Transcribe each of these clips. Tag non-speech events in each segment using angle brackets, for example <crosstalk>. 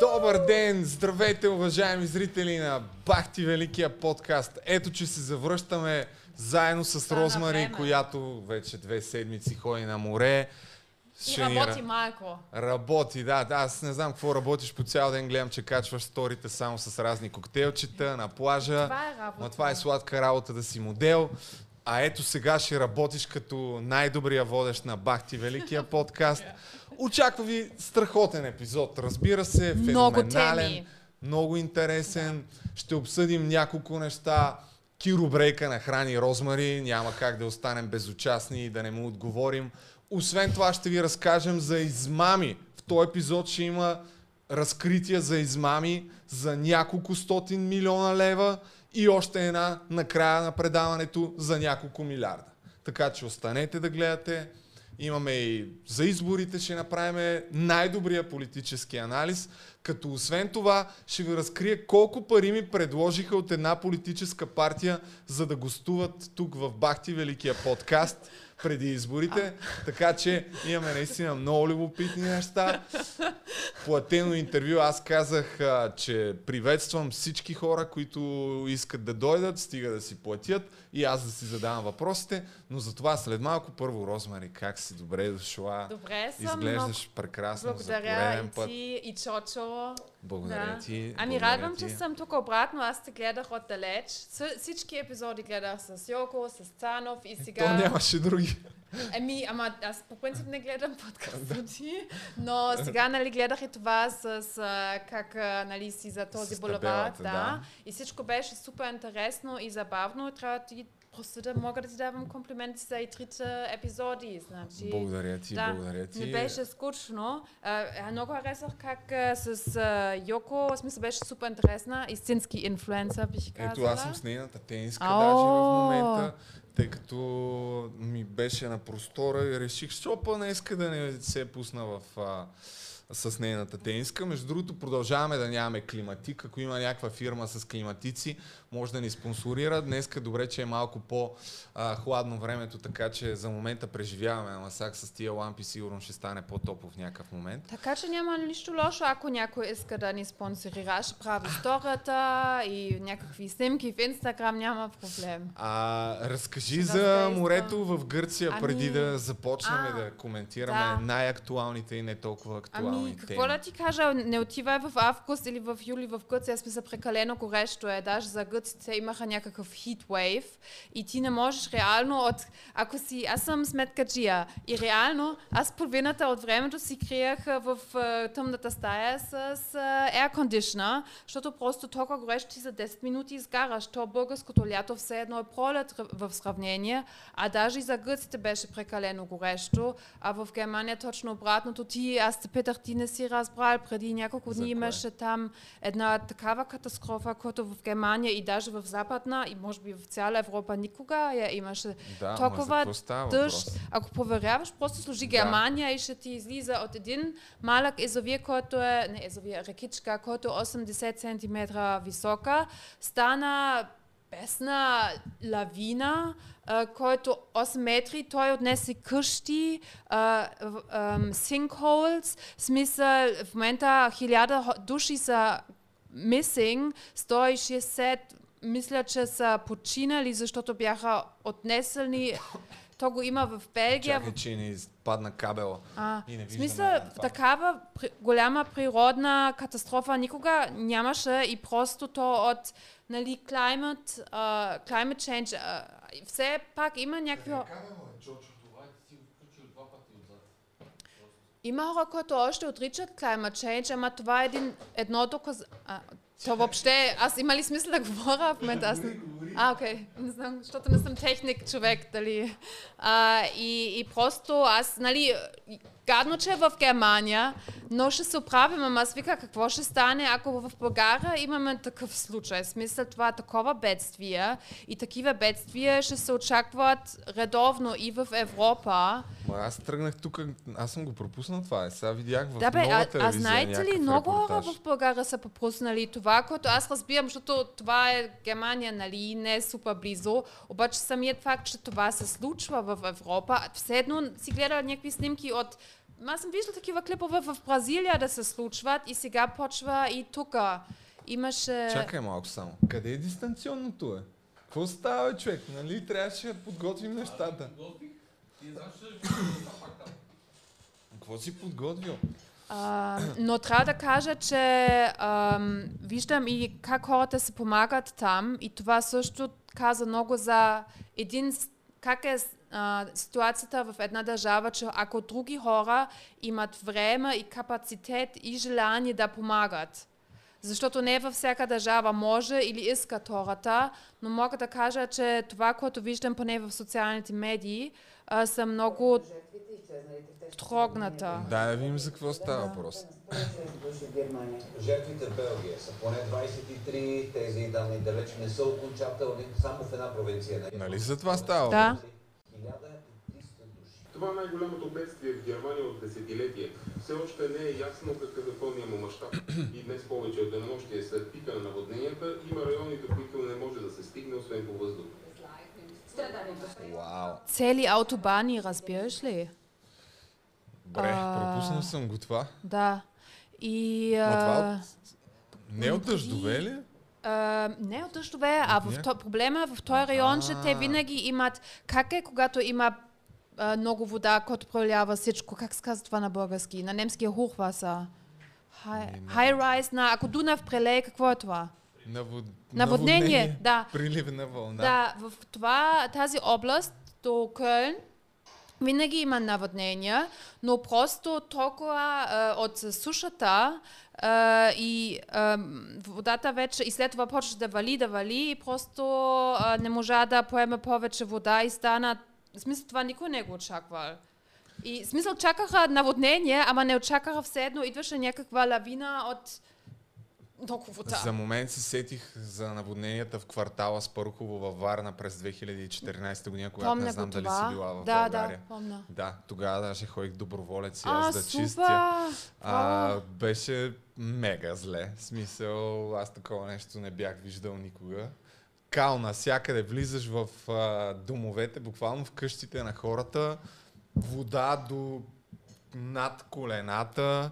Добър ден! Здравейте, уважаеми зрители на Бахти Великия подкаст. Ето, че се завръщаме заедно с Розмари, която вече две седмици ходи на море. И Ще ни работи ра- малко. Работи, да, да. Аз не знам какво работиш по цял ден. Гледам, че качваш сторите само с разни коктейлчета на плажа. Това е работа. Ма това е сладка работа да си модел. А ето сега ще работиш като най-добрия водещ на Бахти Великия <laughs> подкаст. Очаква ви страхотен епизод. Разбира се, Много феноменален, теми. много интересен. Ще обсъдим няколко неща. Киро Брейка нахрани Розмари. Няма как да останем безучастни и да не му отговорим. Освен това ще ви разкажем за измами. В този епизод ще има разкрития за измами за няколко стотин милиона лева и още една накрая на предаването за няколко милиарда. Така че останете да гледате. Имаме и за изборите ще направим най-добрия политически анализ, като освен това ще ви разкрия колко пари ми предложиха от една политическа партия, за да гостуват тук в Бахти Великия подкаст преди изборите. Така че имаме наистина много любопитни неща. Платено интервю. Аз казах, че приветствам всички хора, които искат да дойдат, стига да си платят и аз да си задавам въпросите. Но за това след малко първо, Розмари, как си? Добре е дошла. Добре съм, Изглеждаш прекрасно за Благодаря пореден и път. ти, и Чочо. Благодаря Да. ти. Ами благодаря радвам, ти. че съм тук обратно. Аз те гледах отдалеч. Всички епизоди гледах с Йоко, с Цанов и сега... То нямаше други. Ами, ама аз по принцип не гледам подкаста ти, но сега нали, гледах и това с а, как нали, си за този С булевард. Да. да. И всичко беше супер интересно и забавно. Трябва да ти просто да мога да ти давам комплименти за и трите епизоди. Значи, Благодаря ти, да, благодаря ти. Не беше скучно. А, много харесах как а, с а, Йоко, в смисъл беше супер интересна. Истински инфлуенсър, бих казала. Ето аз съм с нейната тениска даже в момента, тъй като ми беше на простора и реших, що па иска да не се пусна в, а, с нейната тениска. Между другото, продължаваме да нямаме климатик. Ако има някаква фирма с климатици, може да ни спонсорира. Днеска добре, че е малко по-хладно времето, така че за момента преживяваме. Ама сега с тия лампи сигурно ще стане по-топло в някакъв момент. Така че няма нищо лошо, ако някой иска да ни спонсорира. Ще прави сторията и някакви снимки в Инстаграм, няма проблем. А, разкажи Ще за морето в Гърция, Ами, преди да започнем а, да коментираме да. най-актуалните и не толкова актуални Ами, какво теми. да ти кажа, не отивай в август или в юли в Гърция, мисля прекалено горещо е. Даже за гърците имаха някакъв heat wave и ти не можеш реално от... Ако си... Аз съм сметкаджия и реално аз половината от времето си криях в а, тъмната стая с а, air conditioner, защото просто толкова горещо ти за 10 минути изгараш. То българското лято все едно е пролет в сравнение, а даже и за гърците беше прекалено горещо, а в Германия точно обратното. Ти, аз те питах, ти не си разбрал, преди няколко дни имаше там една такава катастрофа, която в Германия и даже в Западна, и може би в цяла Европа никога я имаше. Да, толкова дъжд. Ако проверяваш, просто сложи Германия и ще ти излиза от един малък езовир, който е, не езовир, рекичка, който е 80 см висока, стана бесна лавина, а, който 8 метри, той отнесе къщи, в смисъл в момента хиляда души са missing, 160 мисля, че са починали, защото бяха отнесени. То го има в Белгия, Чакай, че ни падна кабела. а, И не в смисъл, такава при, голяма природна катастрофа никога нямаше и просто то от нали, climate, а, climate change, а, все пак има някакви... Има хора, които още отричат climate change, ама това е един, едно доказ... А, то въобще, аз има ли смисъл да говоря в момента? Аз. А, окей, не знам, защото не съм техник човек, дали. А, и, и просто аз, нали, гадно, че е в Германия, но ще се оправим, ама аз вика, какво ще стане, ако в България имаме такъв случай. Смисъл, това е такова бедствие и такива бедствия ще се очакват редовно и в Европа. Ма аз тръгнах тук, аз съм го пропуснал това. Е. Сега видях в Да бе, нова а, а знаете ли, много хора в България са пропуснали това, което аз разбирам, защото това е Германия, нали, не е супер близо, обаче самият факт, че това се случва в Европа, все едно си гледа някакви снимки от аз съм виждала такива клипове в Бразилия да се случват и сега почва и тук. Имаше... Чакай малко само. Къде е дистанционното е? Какво става, човек? Нали трябваше да подготвим нещата? Какво си подготвил? А, но трябва да кажа, че ам, виждам и как хората се помагат там и това също каза много за един, как е а, ситуацията в една държава, че ако други хора имат време и капацитет и желание да помагат. Защото не във всяка държава може или искат хората, но мога да кажа, че това, което виждам поне в социалните медии, а, са много трогната. Да, да видим за какво става въпрос. Жертвите в Белгия са поне 23, тези данни далеч не са окончателни, само в една провинция. Нали? Нали за това става Да. Въпрос? 1300 души. Това е най-голямото бедствие в Германия от десетилетие. Все още не е ясно какъв е пълният му мащаб. И днес повече от денонощие след пика на наводненията има райони, до които не може да се стигне, освен по въздух. Вау. Цели автобани, разбираш ли? Добре, пропуснал съм го това. Да. И... Това А, от... Не от дъждове ли? А, не от дъждове, а в то, проблема в този район, че те винаги имат... Как е, когато има а, много вода, който пролява всичко? Как се казва това на български? На немски е. High, high rise на... Ако Дунав прелее, какво е това? Навод... Наводнение, да. Приливна вълна. Да, в това, тази област до Кълн винаги има наводнения, но просто толкова а, от сушата а, и а, водата вече и след това почва да вали, да вали и просто а, не можа да поеме повече вода и стана... В смисъл това никой не го очаквал. И в смисъл чакаха наводнение, ама не очакаха все едно идваше някаква лавина от много вода. За момент се сетих за наводненията в квартала Спарухово във Варна през 2014 година, когато Помня не знам дали си била в да, България. Да, помня. Да, тогава даже ходих доброволец и А, аз да супер! чистя. А, беше мега зле. В смисъл, аз такова нещо не бях виждал никога. Кал навсякъде, влизаш в а, домовете, буквално в къщите на хората, вода до над колената,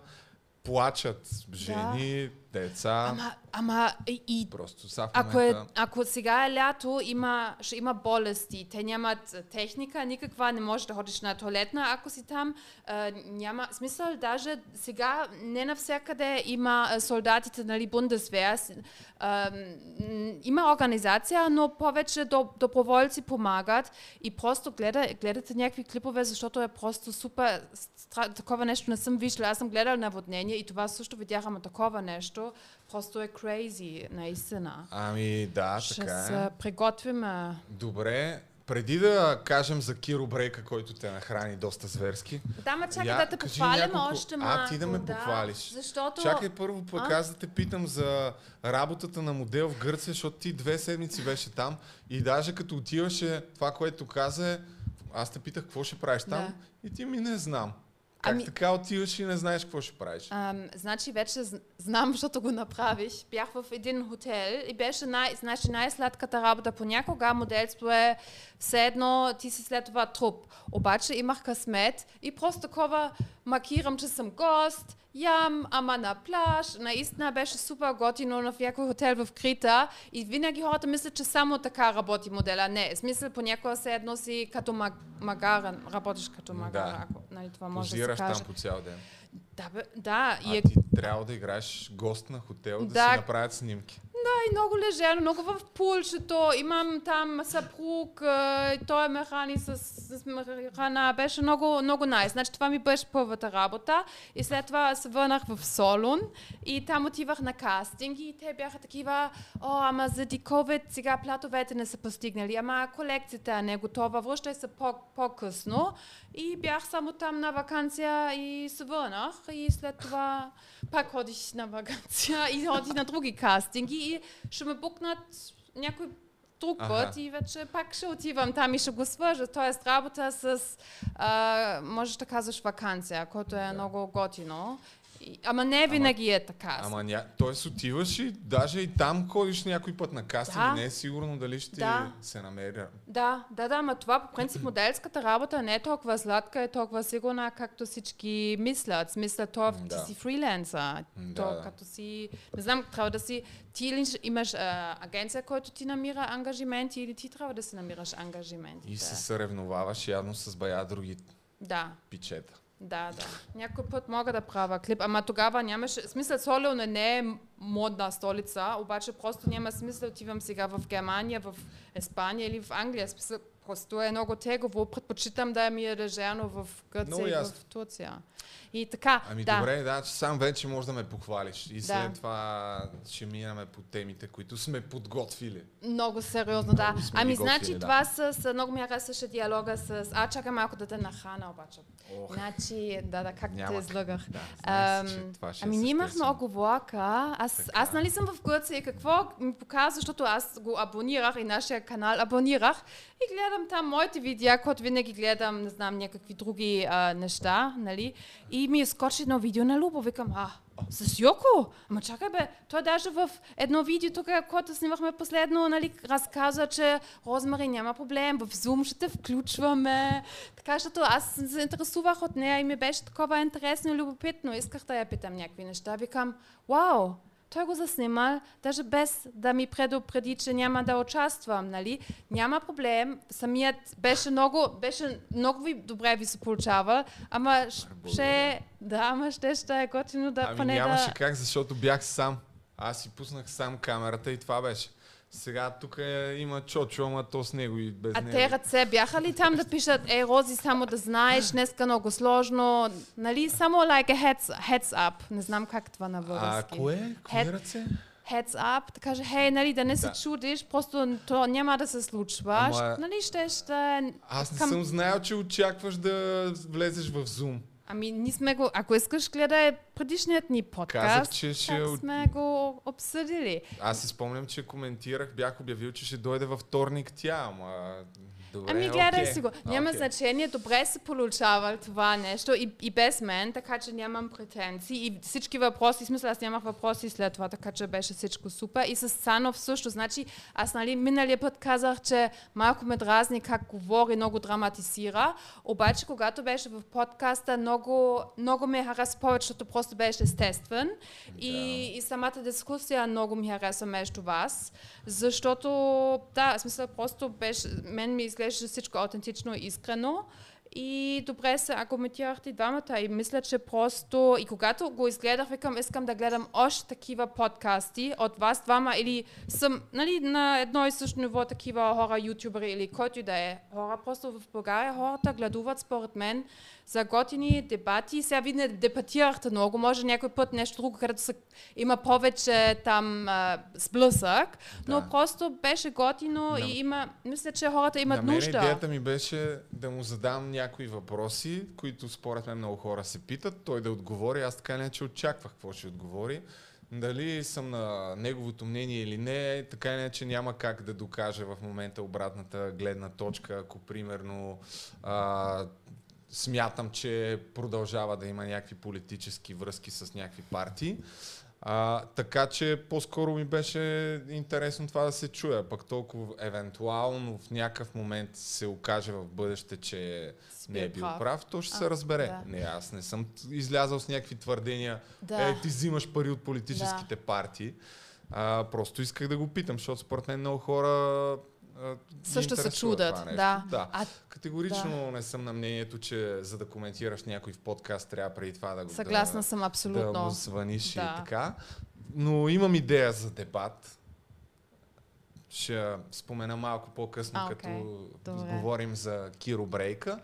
плачат жени, деца. Ама, ама и, Просто са в ако, е, ако сега е лято, има, ще има болести. Те нямат техника никаква, не можеш да ходиш на туалетна, ако си там. А, няма смисъл, даже сега не навсякъде има солдатите, нали, Бундесвер. М, има организация, но повече до, доброволци помагат и просто гледа, гледате някакви клипове, защото е просто супер. стра- Такова нещо не съм виждала. Аз съм гледала наводнение и това също видях, ама такова нещо. Просто е crazy, наистина. Ами да, Ще така е. се приготвиме. Добре, преди да кажем за Киро Брейка, който те нахрани доста зверски. Да, ма чакай Я, да те похвалим няколко- още А, малко. ти да ме да, похвалиш. Защото... Чакай първо пък А? аз да те питам за работата на модел в Гърция, защото ти две седмици беше там и даже като отиваше това, което каза е, аз те питах какво ще правиш там и ти ми не знам. Как Ами- така отиваш и не знаеш какво ще правиш? Ам, значи вече знам, защото го направих. Бях в един хотел и беше най- значи най-сладката работа. Понякога моделство е все едно ти си след това труп. Обаче имах късмет и просто такова маркирам, че съм гост, ям, ама на плаж. Наистина беше супер готино в някой хотел в Крита и винаги хората мислят, че само така работи модела. Не, в смисъл понякога все едно си като маг- магарен, работиш като магарен, ако нали, това може да Позираш се каже. там по цял ден. Да, бе, да, А и е ти трябва да играеш гост на хотел, да, Да. си направят снимки. И много лежено, много в пулчето. Имам там съпруг, той ме храни с, с храна. Беше много, много найс. Значи това ми беше първата работа. И след това се върнах в Солун и там отивах на кастинги и те бяха такива, о, ама заради COVID сега платовете не са постигнали, ама колекцията не е готова, връщай се по- по-късно. И бях само там на вакансия и се върнах и след това пак ходих на вакансия и ходих на други кастинги и ще ме букнат някой друг Аха. път и вече пак ще отивам там и ще го свържа. Тоест работа с, а, можеш да казваш вакансия, което е много готино. Ама не винаги е така. Ама ня... Тоест отиваш и даже и там ходиш някой път на кастинг Да. не е сигурно дали ще Да. се намери. Да, да, да, ама това по принцип моделската работа не е толкова сладка и толкова сигурна, както всички мислят. Смисля, то ти Да. си фриленсър. М, То, да, да. като си, не знам, трябва да си, ти ли имаш а, агенция, който ти намира ангажименти или ти трябва да си намираш ангажименти. И се съревноваваш явно с бая други Да. пичета. Да, да. Някой път мога да правя клип, ама тогава нямаше... Смисъл, Солио не, е модна столица, обаче просто няма смисъл отивам сега в Германия, в Испания или в Англия. Смисъл, просто е много тегово. Предпочитам да ми е лежано в Гърция и в Турция. И така, Ами да. добре, да, че сам вече можеш да ме похвалиш. И след Да. това ще минаме по темите, които сме подготвили. Много сериозно, да. Много Ами, значи, да. това с, с... Много ми харесваше диалога с... А, чакай малко да те нахрана, обаче. Ох. Значи, да, да, как Няма те как. излъгах. Да, знаех си, Ам, това ще ами ние имахме оговорка. Аз, Така. аз нали съм в Гърция и какво ми показва, защото аз го абонирах и нашия канал абонирах и гледам там моите видеа, които винаги гледам, не знам, някакви други а, неща, нали? И ми изкочи едно видео на Любо. Викам, а, с Йоко? Ама чакай бе, той даже в едно видео тук, което снимахме последно, нали, разказа, че Розмари няма проблем, в Zoom ще те включваме. Така, защото аз се заинтересувах от нея и ми беше такова интересно и любопитно. Исках да я питам някакви неща. Викам, вау, той го заснимал, даже без да ми предупреди, че няма да участвам, нали? Няма проблем. Самият беше много, беше много ви, добре ви се получава, ама ще, да, ама ще, ще е готино да Ами поне нямаше да... как, защото бях сам. Аз си пуснах сам камерата и това беше. Сега тук е, има Чочо, ама то с него и без А него. те ръце бяха ли там да пишат, ей, Рози, само да знаеш, днеска много сложно, нали, само like a heads, heads up, не знам как това на а български. кое? Кои Head- ръце? Heads up, да каже, хей, нали, да не се Да. чудиш, просто то няма да се случва, Ама- нали, ще, ще... Аз не към- съм знаел, че очакваш да влезеш в Zoom. Ами, ние сме го, ако искаш, гледай предишният ни подкаст, Казах, че ще... как сме го обсъдили. Аз си спомням, че коментирах, бях обявил, че ще дойде във вторник тя, ама... Добре, Ами гледай окей. си го. Няма Окей. значение, добре се получава това нещо и, и без мен, така че нямам претенции. И всички въпроси, смисъл аз нямах въпроси след това, така че беше всичко супер. И с Санов също. Значи аз нали миналия път казах, че малко ме дразни как говори, много драматизира. Обаче когато беше в подкаста, много, много ме хареса повече, защото просто беше естествен. И, и самата дискусия много ми хареса между вас, защото да, смисъл просто беше, мен ми изглеждаше всичко аутентично и искрено. И добре се аргументирахте двамата. И мисля, че просто... И когато го изгледах, викам, искам да гледам още такива подкасти от вас двама или съм нали, на едно и също ниво такива хора, ютубери или който и да е хора. Просто в България хората гледуват според мен за готини дебати. Сега вие не дебатирахте много, може някой път нещо друго, където са, има повече там а, сблъсък, но Да. просто беше готино На- и има, мисля, че хората имат На мен нужда. идеята ми беше да му задам някои въпроси, които според мен много хора се питат, той да отговори. Аз така не очаквах какво ще отговори. Дали съм на неговото мнение или не, така не че няма как да докажа в момента обратната гледна точка, ако примерно а, смятам, че продължава да има някакви политически връзки с някакви партии. А, така че по-скоро ми беше интересно това да се чуя. Пък толкова евентуално в някакъв момент се окаже в бъдеще, че Си не е бил прав. прав, то ще А, се разбере. да. Не, аз не съм излязал с някакви твърдения. Да. Е, ти взимаш пари от политическите партии. А, просто исках да го питам, защото според мен много хора Също се чудат. това нещо. Да. да. А, Категорично не съм на мнението, че за да коментираш някой в подкаст, трябва преди това да го съгласна да, съм да абсолютно. му звъниш Да. и така. Но имам идея за дебат. Ще спомена малко по-късно, А, като. Добре. говорим за Киро Брейка.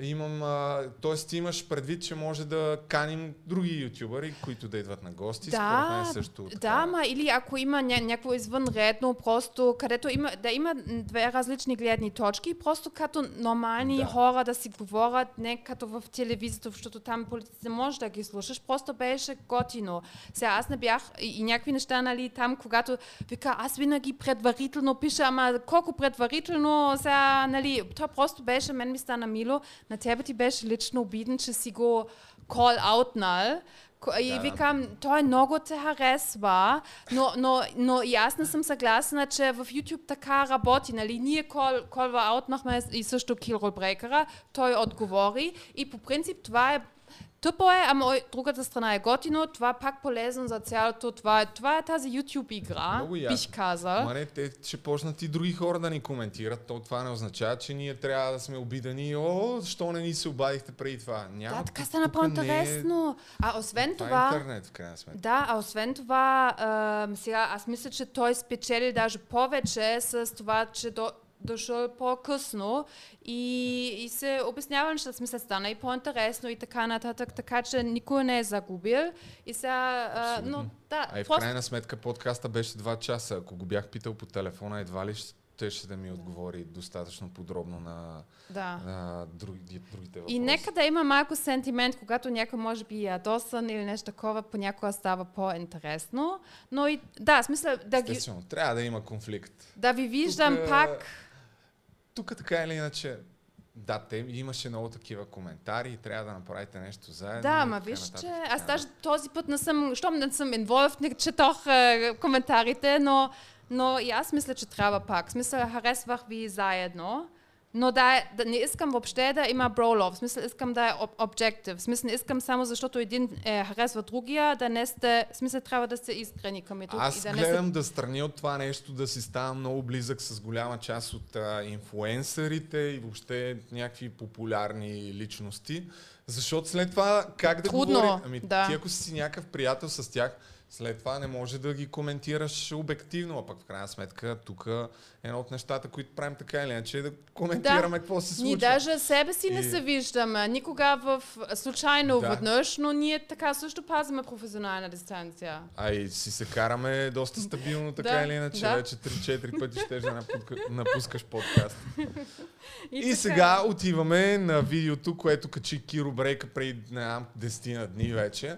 Имам, а, т.е. ти имаш предвид, че може да каним други ютубъри, които да идват на гости. Според мен също така. Да, ма или ако има ня- някакво извънредно, просто където има, да има две различни гледни точки, просто като нормални Да. хора да си говорят, не като в телевизията, защото там политиците може да ги слушаш, просто беше готино. Сега аз не бях и, и някакви неща, нали, там, когато вика, аз винаги предварително пиша, ама колко предварително, сега, нали, то просто беше, мен ми стана мило, на тебе ти беше лично обиден, че си го call outнал, Ко- И Да, викам, той много те харесва, но, но, но и аз не съм съгласна, че в YouTube така работи. Нали? Ние кол, колва аутнахме и също Килрол Брейкера, той отговори и по принцип това е Тъпо е, ама от другата страна е готино, това пак полезно за цялото, това е, това е тази YouTube игра, Много яко. бих казал. Ма не, те ще почнат и други хора да ни коментират. То това не означава, че ние трябва да сме обидани. О, защо не ни се обадихте преди това? Няма. Да, така стана тук не е-. А освен Това, това... е интернет, в крайна сметка. Да, а освен това, а, сега аз мисля, че той спечели даже повече с това, че до, дошъл по-късно и, и се обяснява нещата, смисъл стана и по-интересно и така нататък, така че никой не е загубил. И сега, а, но да, А и в просто крайна сметка подкаста беше 2 часа. Ако го бях питал по телефона, едва ли ще, ще да ми отговори достатъчно подробно на, да. на други, другите въпроси. И нека да има малко сентимент, когато някой може би е ядосан или нещо такова, понякога става по-интересно. Но и да, смисъл да, ги, Естествено, трябва да има конфликт. да ви виждам Тук, пак. Тук така или иначе, да, те имаше много такива коментари и трябва да направите нещо заедно. Да, така виж, че аз даже този път не съм, щом не съм involved, не четох е, коментарите, но, но и аз мисля, че трябва пак. Смисъл, харесвах ви заедно, но да, е- да не искам въобще да има бролов. В смисъл, искам да е objective. В смисъл, не искам само защото един е, харесва другия, да не сте, в смисъл, трябва да сте искрени към друг. Аз и да не гледам да страни от това нещо, да си ставам много близък с голяма част от а, инфуенсърите и въобще някакви популярни личности. Защото след това как да Трудно, говори? Ами да. ти ако си някакъв приятел с тях, след това не може да ги коментираш обективно, а пък в крайна сметка тук едно от нещата, които правим така или иначе е да коментираме какво се случва. Ние даже себе си не И- се виждаме. Никога в случайно Да. веднъж, но ние така също пазиме професионална дистанция. А и си се караме доста стабилно, така Да, или иначе. да. Вече 3-4 пъти ще да напуска- напускаш подкаст. <laughs> И, така. сега отиваме на видеото, което качи Киро Брейка преди не знам, 10 на дни вече.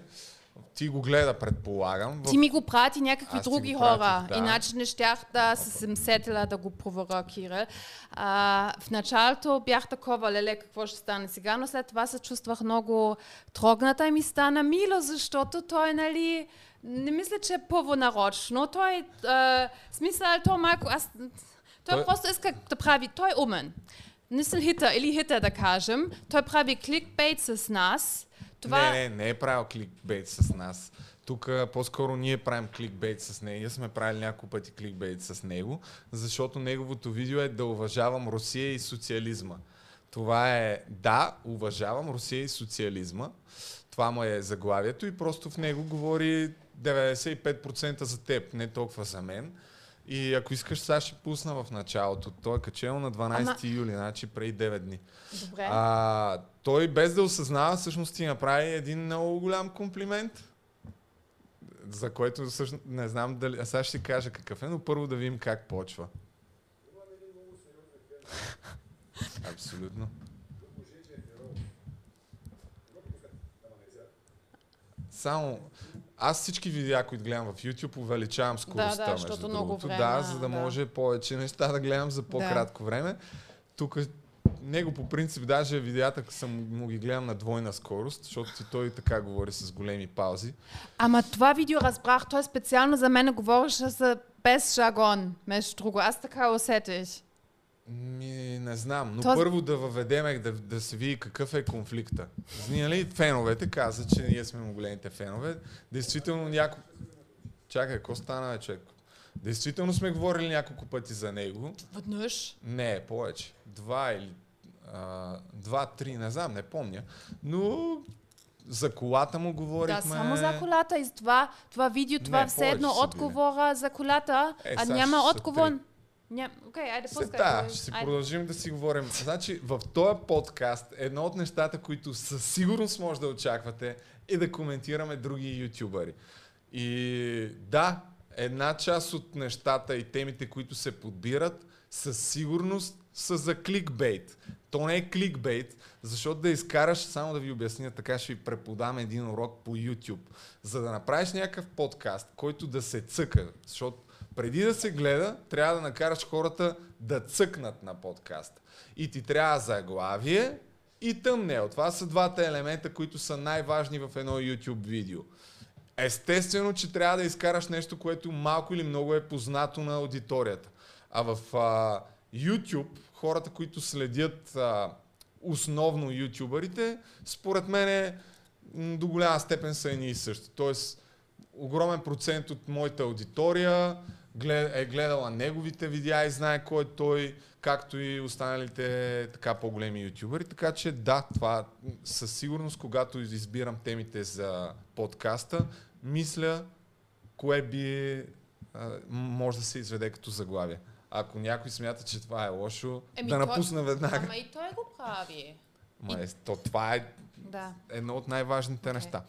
Ти го гледа, предполагам. В... Ти ми го прати някакви Аз други го хора, да. иначе не щях да се съм сетила да го проверя, Кирил. А, в началото бях такова, леле, какво ще стане сега, но след това се чувствах много трогната и ми стана мило, защото той, нали, не мисля, че е първонарочно. Той, а, смисъл, той малко, аз, той, Той- просто иска да прави, той е умен. Не съм хитър или хитър да кажем. Той прави кликбейт с нас. Това... Не, не, не е правил кликбейт с нас. Тук по-скоро ние правим кликбейт с него. Ние сме правили няколко пъти кликбейт с него, защото неговото видео е да уважавам Русия и социализма. Това е да, уважавам Русия и социализма. Това му е заглавието и просто в него говори 95% за теб, не толкова за мен. И ако искаш, сега ще пусна в началото. Той е качено на 12 Ама- юли, значи преди 9 дни. Добре. А, той без да осъзнава, всъщност ти направи един много голям комплимент, за който всъщност не знам дали... А сега ще кажа какъв е, но първо да видим как почва. Абсолютно. Само аз всички видеа, които гледам в YouTube, увеличавам скоростта, да, между защото другото. много време, да, за да да. може повече неща да гледам за по-кратко време. Тук него по принцип даже видеята съм му ги гледам на двойна скорост, защото и той така говори с големи паузи. Ама това видео разбрах, той специално за мен говореше за без жаргон, между друго. Аз така усетих. Ми, не знам, но То- първо да въведеме, да, да се види какъв е конфликта. Ние, нали, феновете каза, че ние сме му големите фенове. Действително няколко... Чакай, какво стана, човек? Действително сме говорили няколко пъти за него. Веднъж. Не, повече. Два или... а, Два, три, не знам, не помня. Но за колата му говорихме. Да, само за колата и това, това видео, това Не, все едно отговора за колата, Е, а няма отговор. три. Ням... Окей, айде, Се, пускай. да, го. ще си Айде. продължим да си говорим. Значи, в този подкаст едно от нещата, които със сигурност може да очаквате, е да коментираме други ютубъри. И да, една част от нещата и темите, които се подбират, със сигурност са за кликбейт. То не е кликбейт, защото да изкараш, само да ви обясня, така ще ви преподам един урок по YouTube. За да направиш някакъв подкаст, който да се цъка, защото преди да се гледа, трябва да накараш хората да цъкнат на подкаст. И ти трябва заглавие и thumbnail. Това са двата елемента, които са най-важни в едно YouTube видео. Естествено, че трябва да изкараш нещо, което малко или много е познато на аудиторията. А в а, YouTube, хората, които следят а, основно ютубърите, според мен до голяма степен са едни и същи. Тоест, огромен процент от моята аудитория глед, е гледала неговите видеа и знае кой е той, както и останалите така по-големи ютубъри. Така че да, това със сигурност, когато избирам темите за подкаста, мисля кое би а, може да се изведе като заглавие. Ако някой смята, че това е лошо, Еми, да той- напусна веднага. Ама и той го прави. Ма е, то, това е Да, едно от най-важните Окей. неща.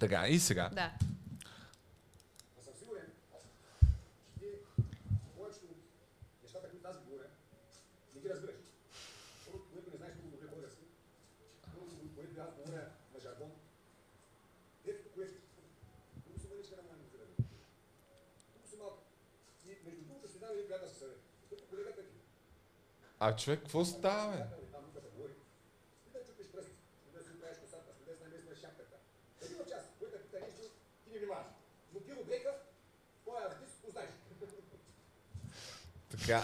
Така, и сега. да. Аз съм сигурен, че ти повечето от нещата, които аз ви говоря, не ги разбираш. Първо, което не знаеш много добре български, първо, което аз говоря на жаргон, ето, което, много са мъничка на моя музика. Много са малко. И между другото ще дам един приятелски съвет. Тук колегата ти, А човек, какво става, бе? приятел, там тук се говори. Ти да чупиш пръст, ти да си оправиш косата, ти да си намесваш шапката. Един час, който те пита нещо, ти не внимаваш. Но кило брека, е артист, го знаеш. Така,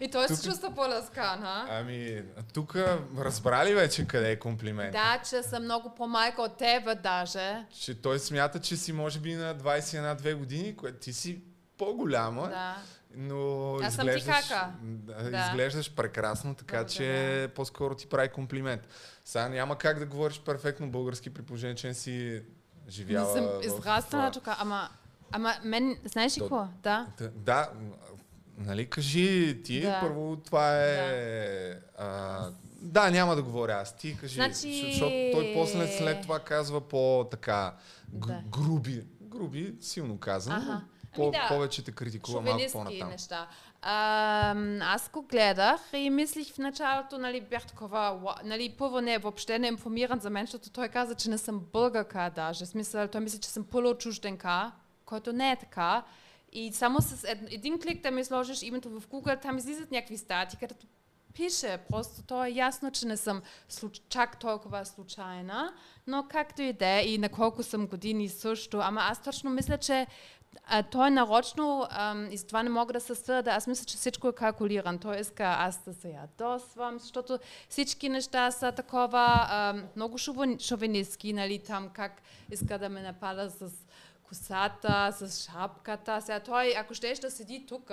И той Тук- се чувства по-ласкан, а? ами, тук разбрали вече къде е комплимент. Да, че съм много по-майка от тебе даже. Че той смята, че си може би на 21-2 години, което ти си по-голяма, Да. но Аз съм изглеждаш, кака. да, Да. изглеждаш прекрасно, така Благодаря. че по-скоро ти прави комплимент. Сега няма как да говориш перфектно български при положение, че не си Не живяла съм в, израснала тук, ама... Ама мен, знаеш ли какво? Да. Да, да, нали, кажи ти, Да. първо това е... А, да, няма да говоря аз, ти кажи, Значи- Защо- защото той после след това казва по-така г- Да. груби, груби, силно казано, Аха. По- Ами да, повече те критикува малко по-натам. неща. Ам, аз го гледах и мислих в началото, нали, бях такова, нали, първо не, въобще не е информиран за мен, защото той каза, че не съм българка даже. Смисъл, той мисли, че съм получужденка, който не е така. И само с ед, един клик да ми сложиш името в Google, там излизат някакви статии, където пише. Просто то е ясно, че не съм случ... чак толкова случайна, но както и да е, и на колко съм години също. Ама аз точно мисля, че а, той е нарочно ам, и затова не мога да се съда. Аз мисля, че всичко е калкулиран. Той иска аз да се ядосвам, защото всички неща са такова ам, много шовин, шовинистки, нали, там как иска да ме напада с косата, с шапката. Сега той, ако щеш да седи тук,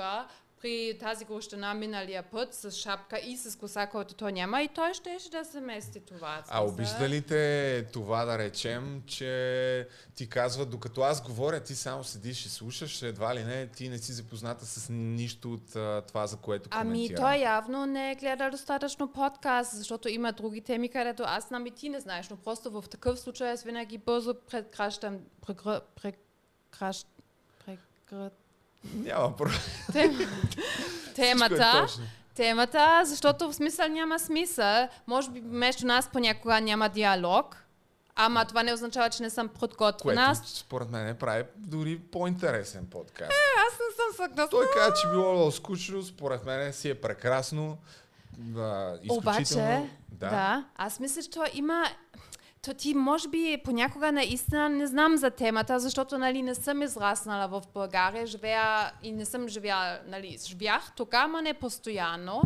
при тази гощина миналия път с шапка и с коса, който той няма, и той щеше да се мести това. А обижда ли те това да речем, че ти казват, докато аз говоря, ти само седиш и слушаш, едва ли не, ти не си запозната с нищо от а, това, за което Ами коментирам. той явно не е гледал достатъчно подкаст, защото има други теми, където аз знам и ти не знаеш, но просто в такъв случай аз винаги бързо прекращам, прегр... прекращ... прегр... Няма проблем. тем... Всичко е темата. темата, защото в смисъл няма смисъл. Може би между нас понякога няма диалог, ама това не означава, че не съм Което подготвена. Аз, според мен прави дори по-интересен подкаст. аз не съм съгласна. Той каза, че било скучно, според мен си е прекрасно. А, изключително. Обаче, да. да, аз мисля, че той има... То ти може би понякога наистина не знам за темата, защото нали, не съм израснала в България, живея и не съм живяла, нали, живях тук, ама не постоянно,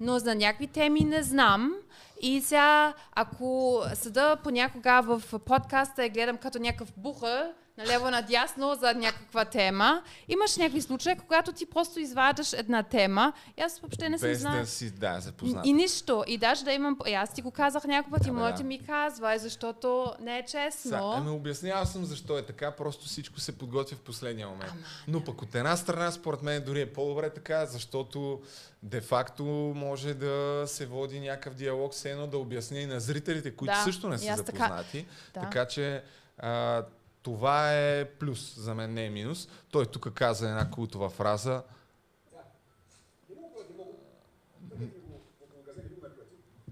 но за някакви теми не знам. И сега, ако седа понякога в подкаста и гледам като някакъв бухър, налево надясно за някаква тема, имаш някакви случаи, когато ти просто извадаш една тема и аз въобще не съм Без знала. да си, да, запознат. И нищо. И даже да имам... И аз ти го казах няколко пъти, Да, бе, моите да. ми казва, защото не е честно. Са, ами обяснявал съм защо е така, просто всичко се подготвя в последния момент. Но пък от една страна, според мен, дори е по-добре така, защото де-факто може да се води някакъв диалог, все едно да обясня и на зрителите, които Да, също не и са аз така- запознати. Да. Така че а, това е плюс, за мен не е минус. Той тук каза една култова фраза.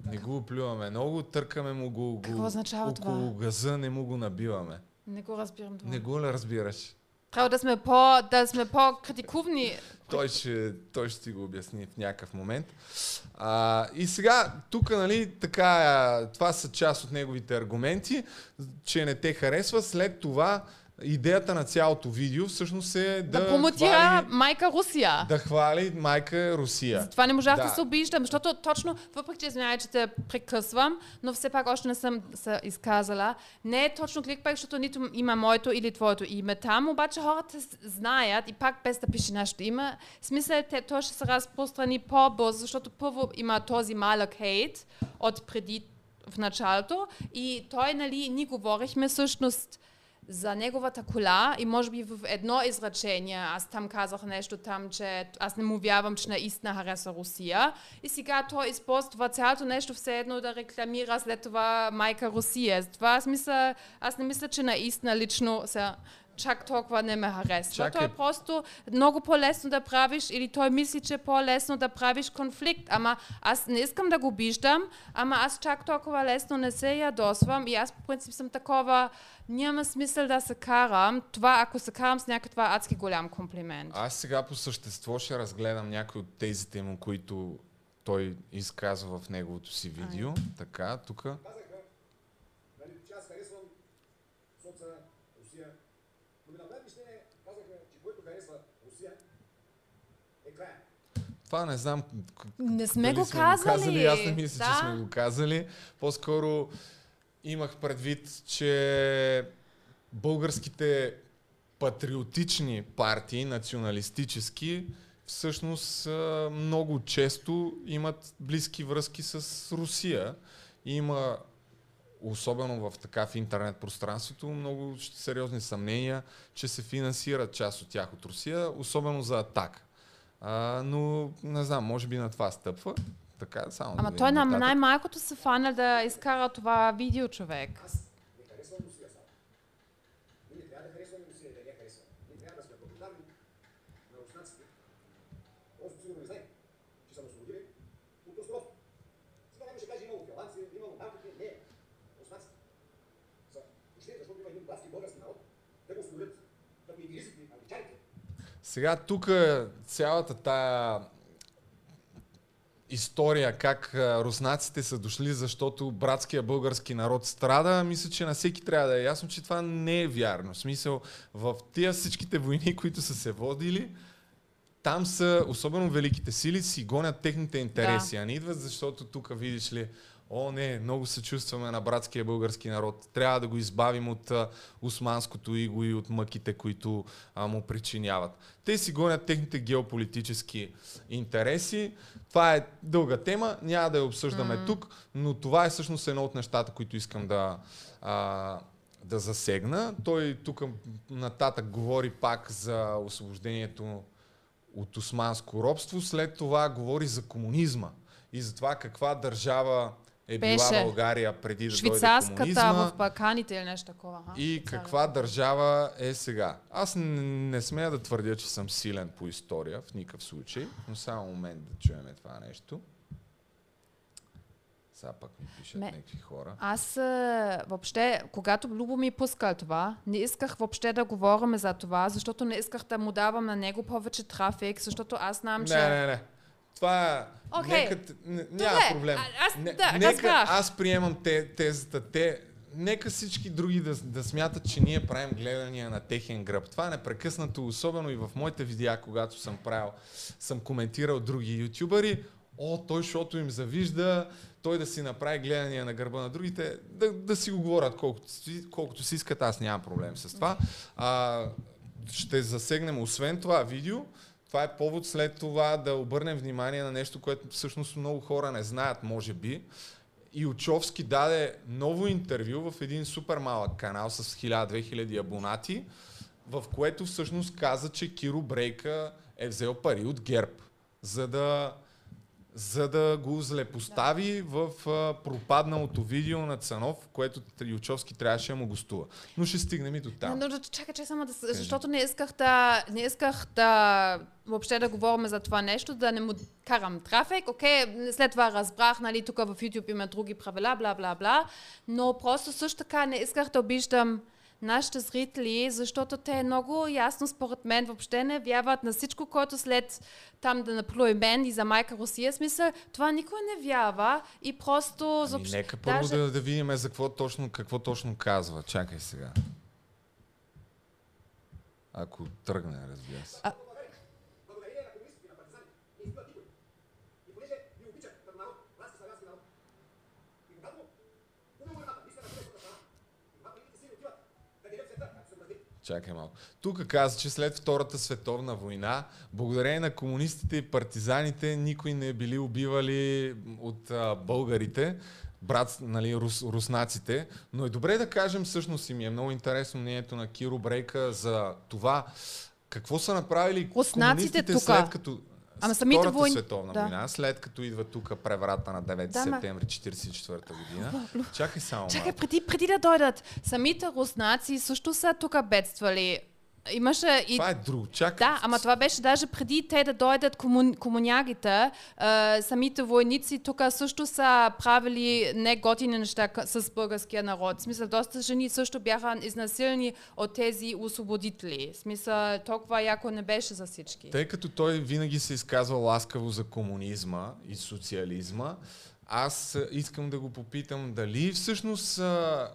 Не го оплюваме много, търкаме му го, го Какво означава около това? газа, не му го набиваме. Не го разбирам това. Не го ли разбираш? Трябва да сме, по, да сме по-критикувни. Той ще, той ще ти го обясни в някакъв момент. А, и сега, тук, нали, така, това са част от неговите аргументи, че не те харесва. След това, идеята на цялото видео всъщност е да, Да, промотира хвали, майка Русия. да хвали майка Русия. Затова не можах да. Да. се обиждам, защото точно, въпреки че зная, че те прекъсвам, но все пак още не съм се изказала, не е точно кликбейт, защото нито има моето или твоето име там, обаче хората знаят и пак без да пише нашето име, смисъл те, то ще се разпространи по-бързо, защото първо има този малък хейт от преди в началото и той, нали, ни говорихме всъщност за неговата кола и може би в едно изречение аз там казах нещо там, че аз не му вярвам, че наистина хареса Русия. И сега той използва цялото нещо все едно да рекламира след това майка Русия. Затова аз, мисля, аз не мисля, че наистина лично се чак толкова не ме харесва. Чакай. Той е просто много по-лесно да правиш или той мисли, че е по-лесно да правиш конфликт. Ама аз не искам да го обиждам, ама аз чак толкова лесно не се ядосвам и аз по принцип съм такова, няма смисъл да се карам. Това, ако се карам с някакъв, това е адски голям комплимент. Аз сега по същество ще разгледам някои от тезите му, които той изказва в неговото си видео. Така, тук. Казаха, нали, че аз харесвам соца, Русия. Но ми направи впечатление, казаха, че който харесва Русия е края. Това не знам. Не сме го сме казали. Аз не мисля, Да. че сме го казали. По-скоро имах предвид, че българските патриотични партии, националистически, всъщност много често имат близки връзки с Русия. Има, особено в така в интернет пространството, много сериозни съмнения, че се финансират част от тях от Русия, особено за атака. А, но не знам, може би на това стъпва. Така, само Ама да той на нататък. най-малкото се фана да изкара това видео, човек. Аз не харесвам Русия само. Ние не трябва да харесваме Русия и да не я харесваме. Ние трябва да сме благодарни на руснаците. Просто сигурно не знаем, че са нас освободили от островство. Сега някой ще каже, имало финландци, имало банките. Не, руснаците са почти, защото има един братски български народ, да го освободят, като инглизите, англичаните. Сега тук цялата тая история как руснаците са дошли, защото братския български народ страда, мисля, че на всеки трябва да е ясно, че това не е вярно. В смисъл, в тия всичките войни, които са се водили, там са, особено великите сили, си гонят техните интереси, а не идват, защото тук видиш ли, о не, много се чувстваме на братския български народ. Трябва да го избавим от а, османското иго и от мъките, които а, му причиняват. Те си гонят техните геополитически интереси. Това е дълга тема, няма да я обсъждаме mm. тук, но това е всъщност едно от нещата, които искам да, а, да засегна. Той тук нататък говори пак за освобождението от османско робство, след това говори за комунизма и за това каква държава е била Беше. България преди да дойде Швейцарската комунизма в Балканите или нещо такова. ха? и каква държава е сега. Аз не, не смея да твърдя, че съм силен по история в никакъв случай, но само момент да чуем това нещо. Сега пък ми пишат Ме- някакви хора. Аз е, въобще, когато Любо ми пускал това, не исках въобще да говорим за това, защото не исках да му давам на него повече трафик, защото аз знам, че... Не, не, не. Това. Окей. Нека, няма Добре, проблем. а- аз- не, да, нека аз приемам те, тезата. Те, нека всички други да, да смятат, че ние правим гледания на техен гръб. Това е непрекъснато, особено и в моите видеа, когато съм правил, съм коментирал други ютубъри. О, той, защото им завижда, той да си направи гледания на гърба на другите, да, да си го говорят колкото, колкото си искат, аз нямам проблем с това. А, ще засегнем освен това видео, това е повод след това да обърнем внимание на нещо, което всъщност много хора не знаят, може би. И Очовски даде ново интервю в един супер малък канал с 1000-2000 абонати, в което всъщност каза, че Киро Брейка е взел пари от ГЕРБ, за да, за да го злепостави в а, пропадналото видео на Цанов, което Ючовски трябваше да му гостува. Но ще стигнем и до там. Но, но, чакай, че само да... с- Защото не исках да... Не исках да... Въобще да говорим за това нещо, да не му карам трафик. Окей, след това разбрах, нали, тук в YouTube има други правила, бла, бла, бла. Но просто също така не исках да обиждам нашите зрители, защото те много ясно, според мен, въобще не вярват на всичко, което след там да наплюе мен и за майка Русия. Смисъл, това никой не вярва и просто... Ами, заобщо- нека първо даже- да, да видим за какво точно, какво точно казва. Чакай сега. Ако тръгне, разбира се. Благодарение на комунистите и на партизани, ние избиват никой. И понеже ни обичат като народ, братски славянски народ. И когато губим войната, мисля на човешката страна. И когато великите сили отиват да делят света, както се мрази, Чакай малко. Тук каза, че след Втората световна война, благодарение на комунистите и партизаните, никой не е били убивали от а, българите, брат, нали, рус, руснаците. Но е добре да кажем всъщност и ми е много интересно мнението на Киро Брейка за това какво са направили Руснаците комунистите тука. след като Ама самите Втората войни- световна да. война, след като идва тук преврата на 9 Да, септември 1944 година. <laughs> Чакай само Чакай, преди, преди да дойдат, самите руснаци също са тук бедствали. Имаше и Това е друго. Чакай. Да, ама това беше даже преди те да дойдат комун, комунягите, а, самите войници тук също са правили неготини неща с българския народ. В смисъл, доста жени също бяха изнасилени от тези освободители. В смисъл, толкова яко не беше за всички. Тъй като той винаги се изказва ласкаво за комунизма и социализма, аз искам да го попитам дали всъщност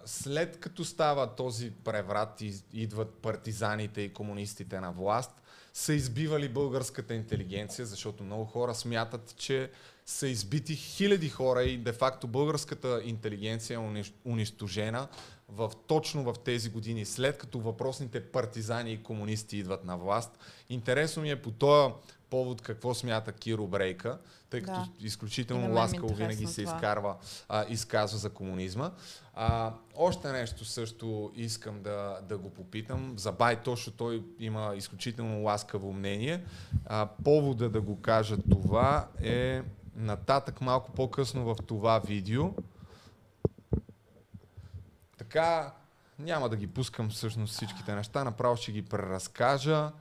след като става този преврат и идват партизаните и комунистите на власт, са избивали българската интелигенция, защото много хора смятат, че са избити хиляди хора и де-факто българската интелигенция е унищ- унищожена в, точно в тези години, след като въпросните партизани и комунисти идват на власт. Интересно ми е по този повод какво смята Киро Брейка, тъй като Да. Изключително е ласкаво винаги се това. изкарва, а, изказва за комунизма. А, още нещо също искам да, да го попитам. За Бай Тошо той има изключително ласкаво мнение. А, повода да го кажа това е нататък малко по-късно в това видео. Така, няма да ги пускам всъщност всичките неща, направо ще ги преразкажа.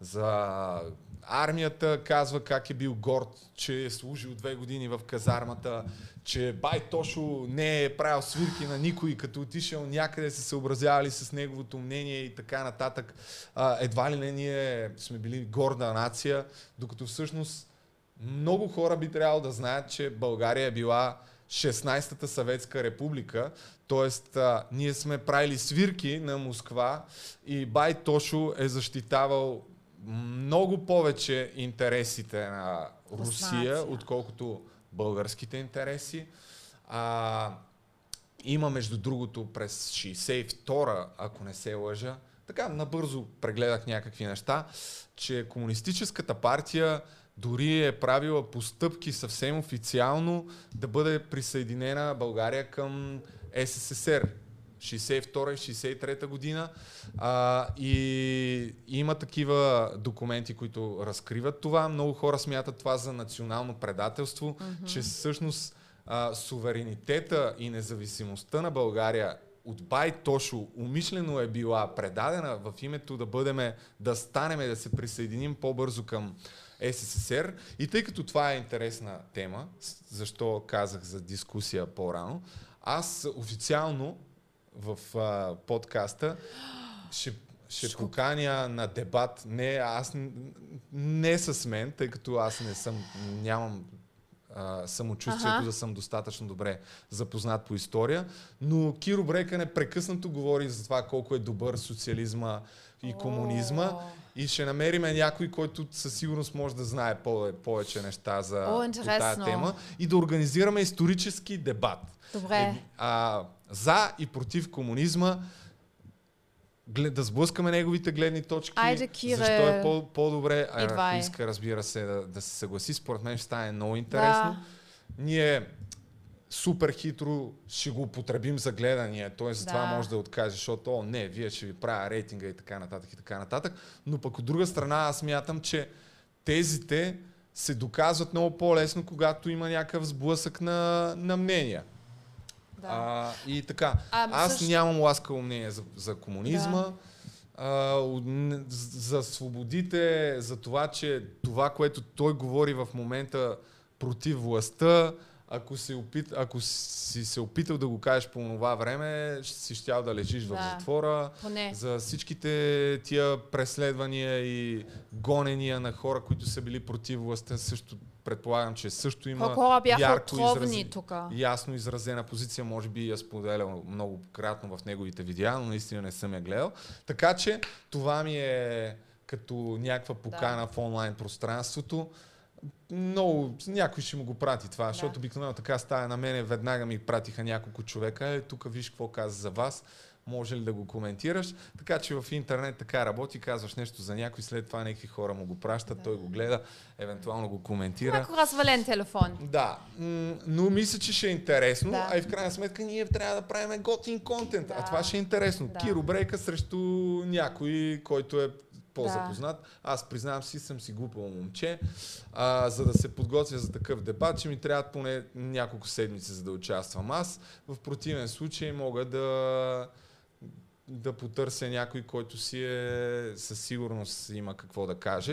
За армията казва как е бил горд, че е служил две години в казармата, че Бай Тошо не е правил свирки на никой, като отишъл някъде се съобразявали с неговото мнение и така нататък. А, едва ли не ние сме били горда нация, докато всъщност много хора би трябвало да знаят, че България е била 16-та съветска република, т.е. ние сме правили свирки на Москва и Бай Тошо е защитавал много повече интересите на Русия, отколкото българските интереси. А, има, между другото, през 62-а, ако не се лъжа, така набързо прегледах някакви неща, че Комунистическата партия дори е правила постъпки съвсем официално да бъде присъединена България към СССР. 62 и 63 година. А, и има такива документи, които разкриват това. Много хора смятат това за национално предателство, че всъщност а, суверенитета и независимостта на България от Бай Тошо умишлено е била предадена в името да бъдеме, да станеме, да се присъединим по-бързо към СССР. И тъй като това е интересна тема, защо казах за дискусия по-рано, аз официално в а, подкаста ще, ще поканя на дебат. Не, аз не с мен, тъй като аз не съм, нямам а, самочувствието Аха. да съм достатъчно добре запознат по история, но Киро Брейка непрекъснато говори за това колко е добър социализма и комунизма О. и ще намерим някой, който със сигурност може да знае по- повече неща за О, тази тема и да организираме исторически дебат. Добре. Е, а, за и против комунизма, глед, да сблъскаме неговите гледни точки, Айде, Кире. защо е по- по-добре, а ако иска, разбира се, да, да се съгласи, според мен ще стане много интересно. Да. Ние супер хитро ще го употребим за гледания, т.е. за това Да. може да откаже, защото о, не, вие ще ви правя рейтинга и така нататък и така нататък. Но пък от друга страна аз мятам, че тезите се доказват много по-лесно, когато има някакъв сблъсък на, на мнения. Да. А, и така. А, Аз също- нямам ласкаво мнение за, за комунизма. Да. А, за свободите, за това, че това, което той говори в момента против властта, ако, се опит, ако си се опитал да го кажеш по това време, си щял да лежиш в Да. затвора. Поне. За всичките тия преследвания и гонения на хора, които са били против властта, също предполагам, че също има хора бяха ярко изрази- тук. ясно изразена позиция, може би я споделял многократно в неговите видеа, но наистина не съм я гледал. Така че това ми е като някаква покана в онлайн пространството. Много, някой ще му го прати това, защото обикновено така става на мене, веднага ми пратиха няколко човека, е, тук виж какво каза за вас, може ли да го коментираш. Така че в интернет така работи, казваш нещо за някой, след това някакви хора му го пращат, той го гледа, евентуално го коментира. Ако развален телефон. Да, но мисля, че ще е интересно, Да. а и в крайна сметка ние трябва да правим готин контент, а Да. това ще е интересно. Да. Киро Брейка срещу някой, който е по-запознат. Аз признавам си, съм си глупаво момче. А, за да се подготвя за такъв дебат, че ми трябват поне няколко седмици, за да участвам аз. В противен случай мога да да потърся някой, който си е със сигурност има какво да каже,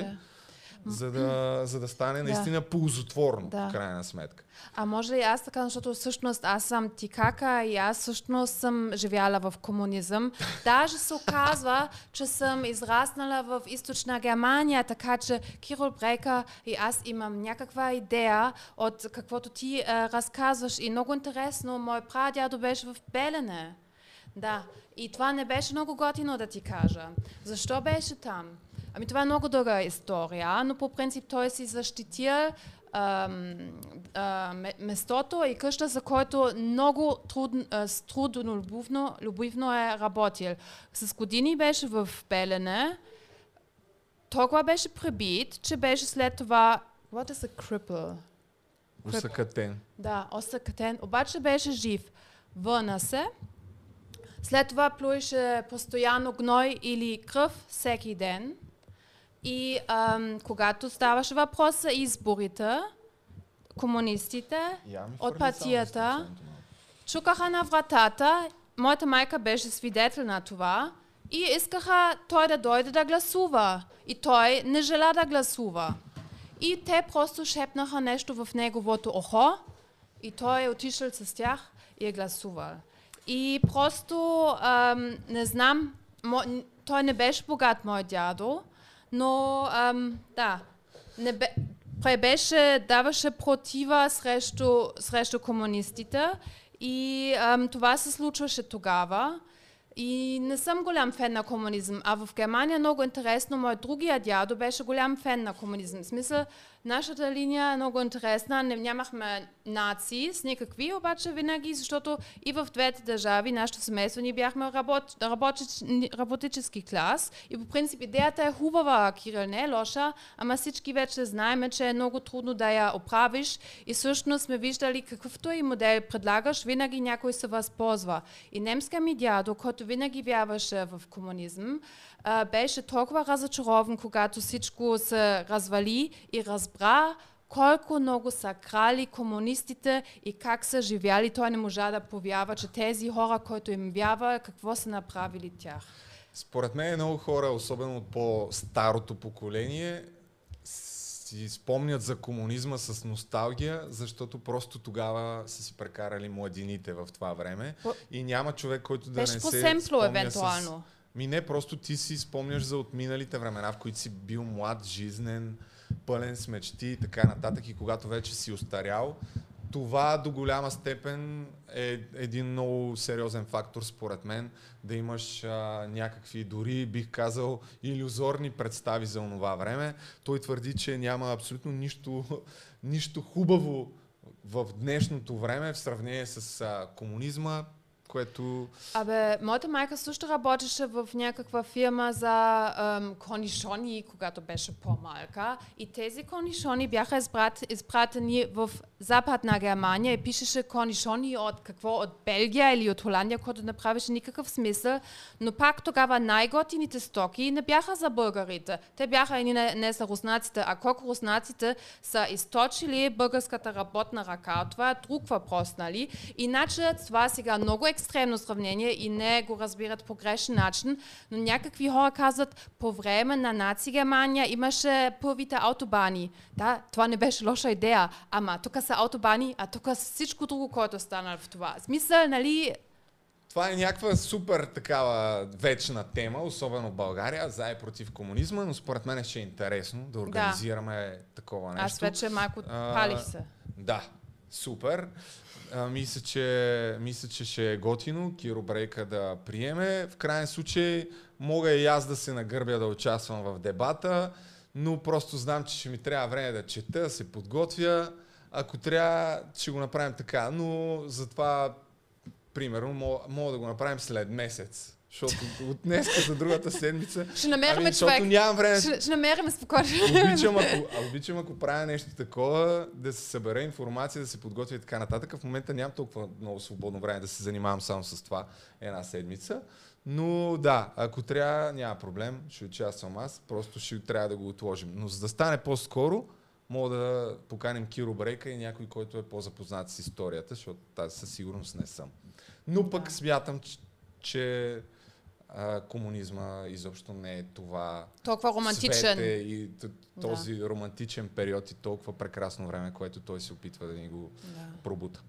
Да. за, да, за да стане Да. наистина ползотворно, Да. в крайна сметка. А може ли аз така, защото всъщност аз съм тикака и аз всъщност съм живяла в комунизъм. Даже се оказва, че съм израснала в източна Германия, така че Кирил Брейка и аз имам някаква идея от каквото ти е, разказваш. И много интересно, мой прадядо беше в Белене. Да, и това не беше много готино да ти кажа. Защо беше там? Ами това е много дълга история, но по принцип той си защитил местото и къща, за който много трудно, а, с труднолюбивно любовно е работил. С години беше в Белене, толкова беше пребит, че беше след това... What is a cripple? Усъкатен. Да, осъкатен, обаче беше жив. Върна се. След това плюеше постоянно гной или кръв всеки ден. И ам, когато ставаше въпрос за изборите, комунистите от партията чукаха на вратата. Моята майка беше свидетел на това и искаха той да дойде да гласува. И той не жела да гласува. И те просто шепнаха нещо в неговото ухо и той е отишъл с тях и е гласувал. И просто ам, не знам, мо, той не беше богат, мой дядо, но ам, да, не бе, той беше, даваше протива срещу, срещу комунистите и ам, това се случваше тогава. И не съм голям фен на комунизъм, а в Германия много интересно, мой другия дядо беше голям фен на комунизъм. В смисъл, нашата линия е много интересна, не, нямахме нации с никакви, обаче винаги, защото и в двете държави, нашето семейство, ние бяхме работ, работич, работически клас. И по принцип идеята е хубава, Кирил, не е лоша, ама всички вече знаем, че е много трудно да я оправиш. И всъщност сме виждали какъвто и модел предлагаш, винаги някой се възползва. И немска ми дядо, който винаги вярваше в комунизъм, беше толкова разочарован, когато всичко се развали и разбра колко много са крали комунистите и как са живяли. Той не можа да повярва, че тези хора, които им вярва, какво са направили тях. Според мен много хора, особено от по-старото поколение, си спомнят за комунизма с носталгия, защото просто тогава са си прекарали младините в това време По- и няма човек, който да Беше не по се семпло, спомня евентуално. С... Ми не, просто ти си спомняш за отминалите времена, в които си бил млад, жизнен, пълен с мечти и така нататък и когато вече си устарял, това до голяма степен е един много сериозен фактор, според мен, да имаш а, някакви, дори бих казал, иллюзорни представи за онова време. Той твърди, че няма абсолютно нищо, <laughs> нищо хубаво в днешното време в сравнение с а, комунизма, което Абе, моята майка също работеше в някаква фирма за ем, конишони, когато беше по-малка. И тези конишони бяха изпрат, изпратени в Западна Германия и пишеше конишони от какво? От Белгия или от Холандия, което не правеше никакъв смисъл. Но пак тогава най-готините стоки не бяха за българите. Те бяха и не, не за руснаците. А колко руснаците са източили българската работна ръка, това е друг въпрос, нали? Иначе това сега много екстремно сравнение и не го разбират по грешен начин, но някакви хора казват, по време на наци Германия имаше първите автобани. Да, това не беше лоша идея, ама тук са са автобани, а тук всичко друго, което е станало в това. Смисъл, нали, Това е някаква супер такава вечна тема, особено в България, за и против комунизма, но според мен ще е интересно да организираме такова нещо. аз вече малко А, палих се. Да, супер. А, мисля, че, мисля, че ще е готино Киро Брейка да приеме. В крайен случай мога и аз да се нагърбя да участвам в дебата, но просто знам, че ще ми трябва време да чета, да се подготвя. Ако трябва, ще го направим така, но затова, примерно, мога, мога да го направим след месец. Защото от днес за другата седмица. Ще намерим ами, човек. нямам време. Ще, ще намерим спокойно. Обичам ако, обичам ако правя нещо такова, да се събере информация, да се подготвя и така нататък. В момента нямам толкова много свободно време да се занимавам само с това една седмица. Но да, ако трябва, няма проблем, ще участвам аз, просто ще трябва да го отложим. Но за да стане по-скоро, мога да поканим Киро Брейка и някой, който е по-запознат с историята, защото тази със сигурност не съм. Но пък Да. смятам, че, че а, комунизма изобщо не е това Толкова романтичен. свете и този романтичен период и толкова прекрасно време, което той се опитва да ни го Да. пробута.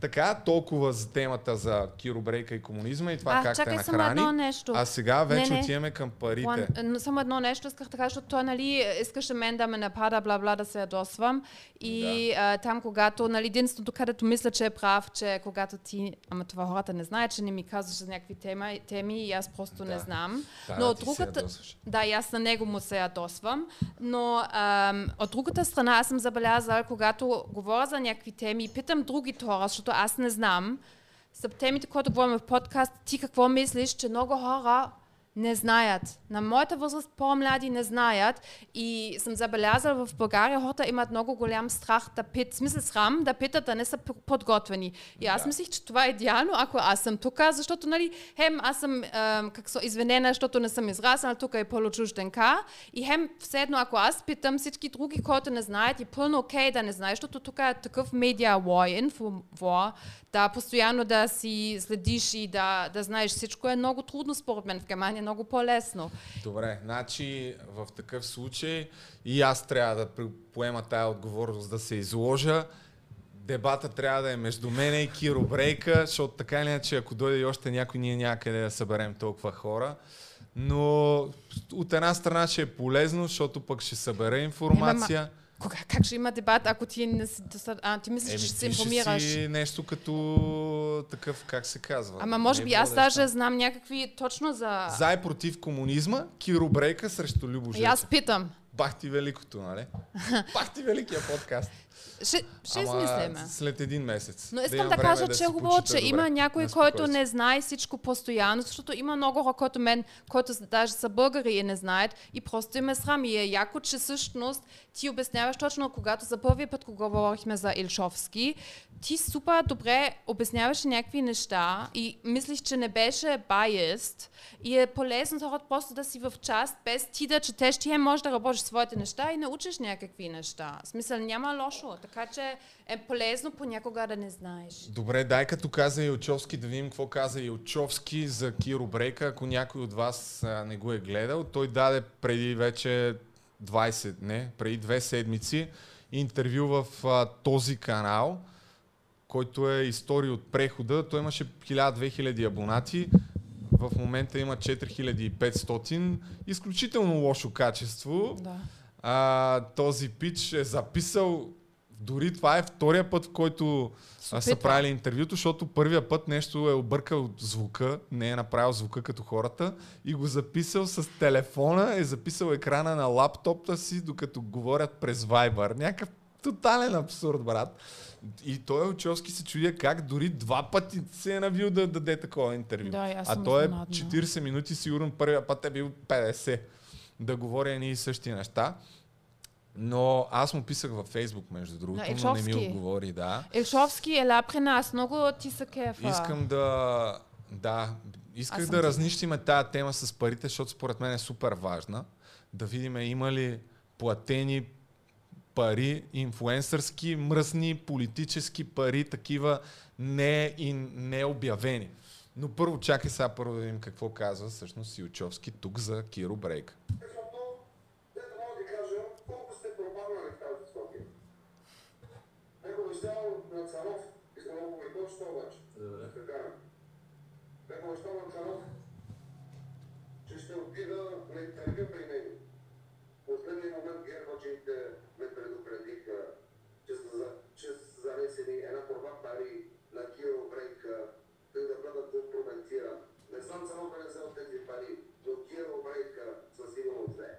Така, толкова за темата за Киро Брейка и комунизма и това А, как чакай те само едно нахрани. нещо. А сега вече Не, не. отиваме към парите. One, но само едно нещо исках да кажа, защото той, нали, искаше мен да ме напада, бла, бла, да се ядосвам. И а, там, когато, нали, единството, където мисля, че е прав, че когато ти, ама това хората не знаят, че не ми казваш за някакви тема, теми и аз просто не Да. знам. Да, но от другата, да, и аз на него му се ядосвам, но ам, от другата страна аз съм забелязала, когато говоря за някакви теми и питам другите хора, защото аз не знам, са темите, които говорим в подкаст, ти какво мислиш, че много хора не знаят. На моята възраст по-млади не знаят и съм забелязала в България хората имат много голям страх да пит, в смисъл срам да питат, да не са подготвени. И аз Да. мислих, че това е идеално, ако аз съм тук, защото, нали, хем аз съм ем, как со, извинена, защото не съм израснала тук и получужденка. И хем, все едно, ако аз питам всички други, които не знаят, и пълно окей да не знаят, защото тук е такъв медиа war, да постоянно да си следиш и да, да знаеш всичко е много трудно според мен. В Германия е много по-лесно. Добре, значи в такъв случай и аз трябва да поема тая отговорност да се изложа. Дебата трябва да е между мене и Киро Брейка, защото така или иначе, ако дойде и още някой, ние някъде да съберем толкова хора. Но от една страна ще е полезно, защото пък ще събере информация. Кога, как ще има дебат, ако ти не А, ти мислиш, Еми, че ще се ти ще информираш? си нещо като такъв, как се казва? Ама може би аз водещ, даже знам някакви точно за... За и против комунизма, Киро Брейка срещу Любо И аз питам. Бах ти великото, нали? <laughs> Бах ти великия подкаст. Ще, ще Ама измислиме. след един месец. Но искам да, време кажа, да че е хубаво, че добре. има някой, който не знае всичко постоянно, защото има много хора, които мен, които даже са българи и не знаят и просто им е срам. И е яко, че всъщност ти обясняваш точно, когато за първи път, когато говорихме за Илшовски, ти супер добре обясняваш някакви неща и мислиш, че не беше biased и е полезно хората просто да си в част, без ти да четеш, ти е може да работиш своите неща и научиш някакви неща. В смисъл няма лошо, така че е полезно понякога да не знаеш. Добре, дай като каза Илчовски да видим какво каза Илчовски за Киро Брейка. Ако някой от вас а, не го е гледал, той даде преди вече 20, не, преди две седмици интервю в а, този канал, който е история от прехода. Той имаше 1000-2000 абонати. В момента има 4500. Изключително лошо качество. Да. А, този пич е записал, дори това е втория път, в който а, са правили интервюто, защото първия път нещо е объркал звука, не е направил звука като хората и го записал с телефона, е записал екрана на лаптопта си, докато говорят през Viber. Някакъв тотален абсурд, брат. И той Очовски се чудя как дори два пъти се е навил да даде такова интервю. Да, а той е изненадана. 40 минути, сигурно първия път е бил 50 да говоря едни и същи неща. Но аз му писах във Фейсбук, между другото, но не ми отговори, да. Илшовски е ла при нас, много ти са кефа. Искам да... Да, исках да ти- разнищиме тая тема с парите, защото според мен е супер важна. Да видим има ли платени пари, инфуенсърски, мръсни, политически пари, такива не, и не обявени. Но първо чакай сега първо да видим какво казва всъщност Силчовски тук за Киро Брейк. Защото, дето мога да ви кажа, колко сте пропаднали в тази София. Негова взял на Царов, искам да го прекочета обаче. Добре. Така. На Царов, че ще отида на интервю при него. Последния момент гербачите ме предупредиха, че са, че са занесени една турба пари на Киро Брейка, за да бъдат компрометиран. Не знам само да не взел тези пари, но Киро Брейка със сигурност е.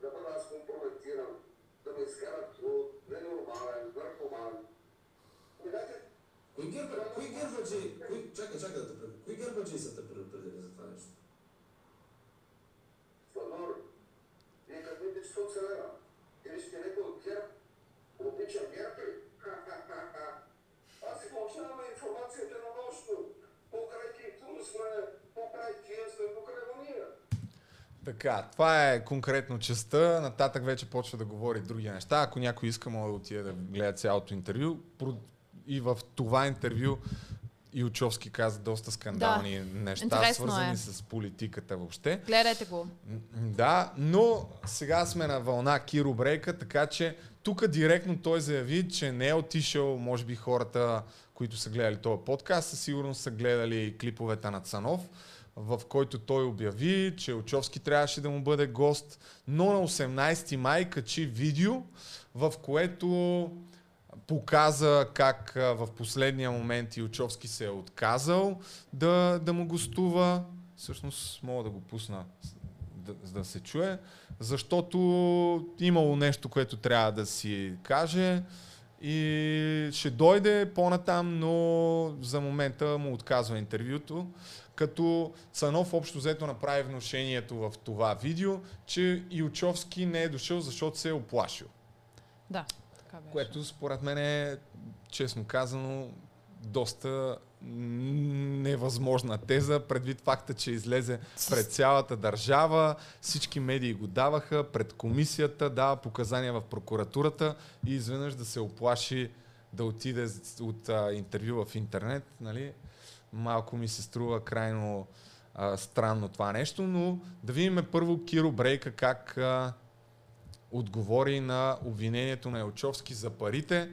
Да бъда аз компрометиран, да ме изкарат от ненормален, наркоман. Дайте, Кои герба, кои гербаджи, кои, чакай, чакай да те пред... Кои гербаджи са те предупредили за това нещо? Сланор, вие как видите, че се оцелева? Или ще някой от ГЕРБ? Обичам ГЕРБ ли? Аз си получавам информацията на нощно. Покрай Китун сме, покрай тия сме, покрай ония. Така, това е конкретно частта. Нататък вече почва да говори други неща. Ако някой иска, може да отиде да гледа цялото интервю. И в това интервю Илчовски каза доста скандални неща, Интересно свързани е. с политиката въобще. Гледайте го. Да, но сега сме на вълна Киро Брейка, така че тук директно той заяви, че не е отишъл, може би хората, които са гледали този подкаст, със сигурност са гледали клиповете на Цанов, в който той обяви, че Очовски трябваше да му бъде гост, но на 18 май качи видео, в което показа как в последния момент Илчовски се е отказал да, да му гостува. Всъщност мога да го пусна да, да се чуе, защото имало нещо, което трябва да си каже и ще дойде по-натам, но за момента му отказва интервюто, като Цанов общо взето направи вношението в това видео, че Илчовски не е дошъл, защото се е оплашил. Да. Което според мен е, честно казано, доста невъзможна теза, предвид факта, че излезе пред цялата държава, всички медии го даваха, пред комисията, дава показания в прокуратурата и изведнъж да се оплаши да отиде от а, интервю в интернет, нали? Малко ми се струва крайно а, странно това нещо, но да видим първо Киро Брейка как а, отговори на обвинението на Елчовски за парите.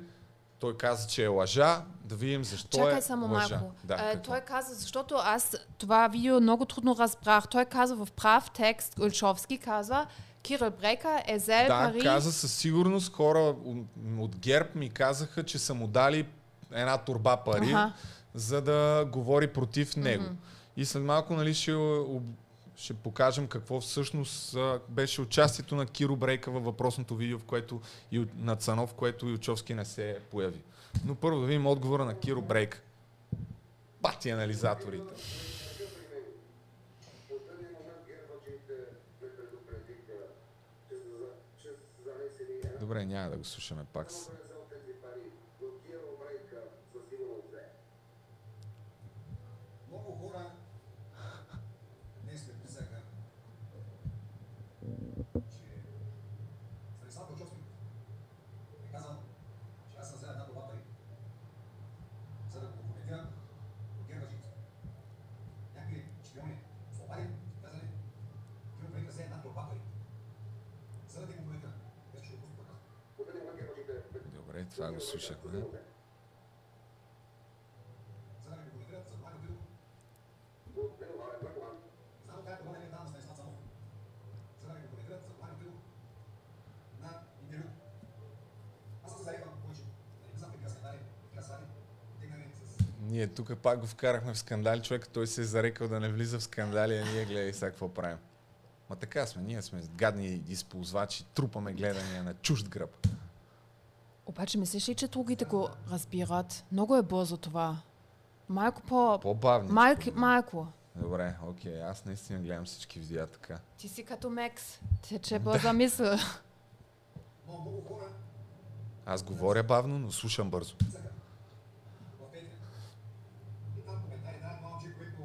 Той каза, че е лъжа. Да видим защо Чакай е само лъжа. малко. Да, е, какво? той каза, защото аз това видео много трудно разбрах. Той каза в прав текст, Ульчовски казва, Кирил Брека е взел Да, пари. каза със сигурност хора от- ГЕРБ ми казаха, че са му дали една турба пари, Аха. за да говори против него. И след малко нали, ще, ще покажем какво всъщност беше участието на Киро Брейка във въпросното видео, в което и на Цанов, в което Ючовски не се появи. Но първо да видим отговора на Киро Брейка. Пати анализаторите. Добре, няма да го слушаме пак. с- турба взел тези пари, но Киро Брейка със сигурност е. Много хора днес ме писаха, че Станислав Белчовски е казал, че аз съм взел една доба пари, за да го коментирам от гербачите. Някакви шпиони слобади казали, Киро Брейка взе една доба пари, за да те коментирам. Без че го пусна така. В последния момент гербачите ме Добре, това го слушахме. със сигурност е. За да ме коментират, за това не отидох. От ненормален наркоман. Знам тая това не е дана на Станислав Цанов. За да ме коментират, за това не отидох на интервю. Аз съм се зарекал повече. Да не влизам в такива скандали, в такива свади, тегнали с... Ние тук пак го вкарахме в скандали, човек, той се е зарекал да не влиза в скандали, а ние гледай сега какво правим. Ма така сме, ние сме гадни използвачи, трупаме гледания на чужд гръб. Обаче мислиш ли, че другите го разбират? Много е бързо това. Малко по... По-бавни. Малко, малко. Добре, окей, аз наистина гледам всички видеа така. Ти си като Мекс. Тече бърза мисъл. Аз говоря бавно, но слушам бързо. писаха в Петря. И там коментари дават момче, което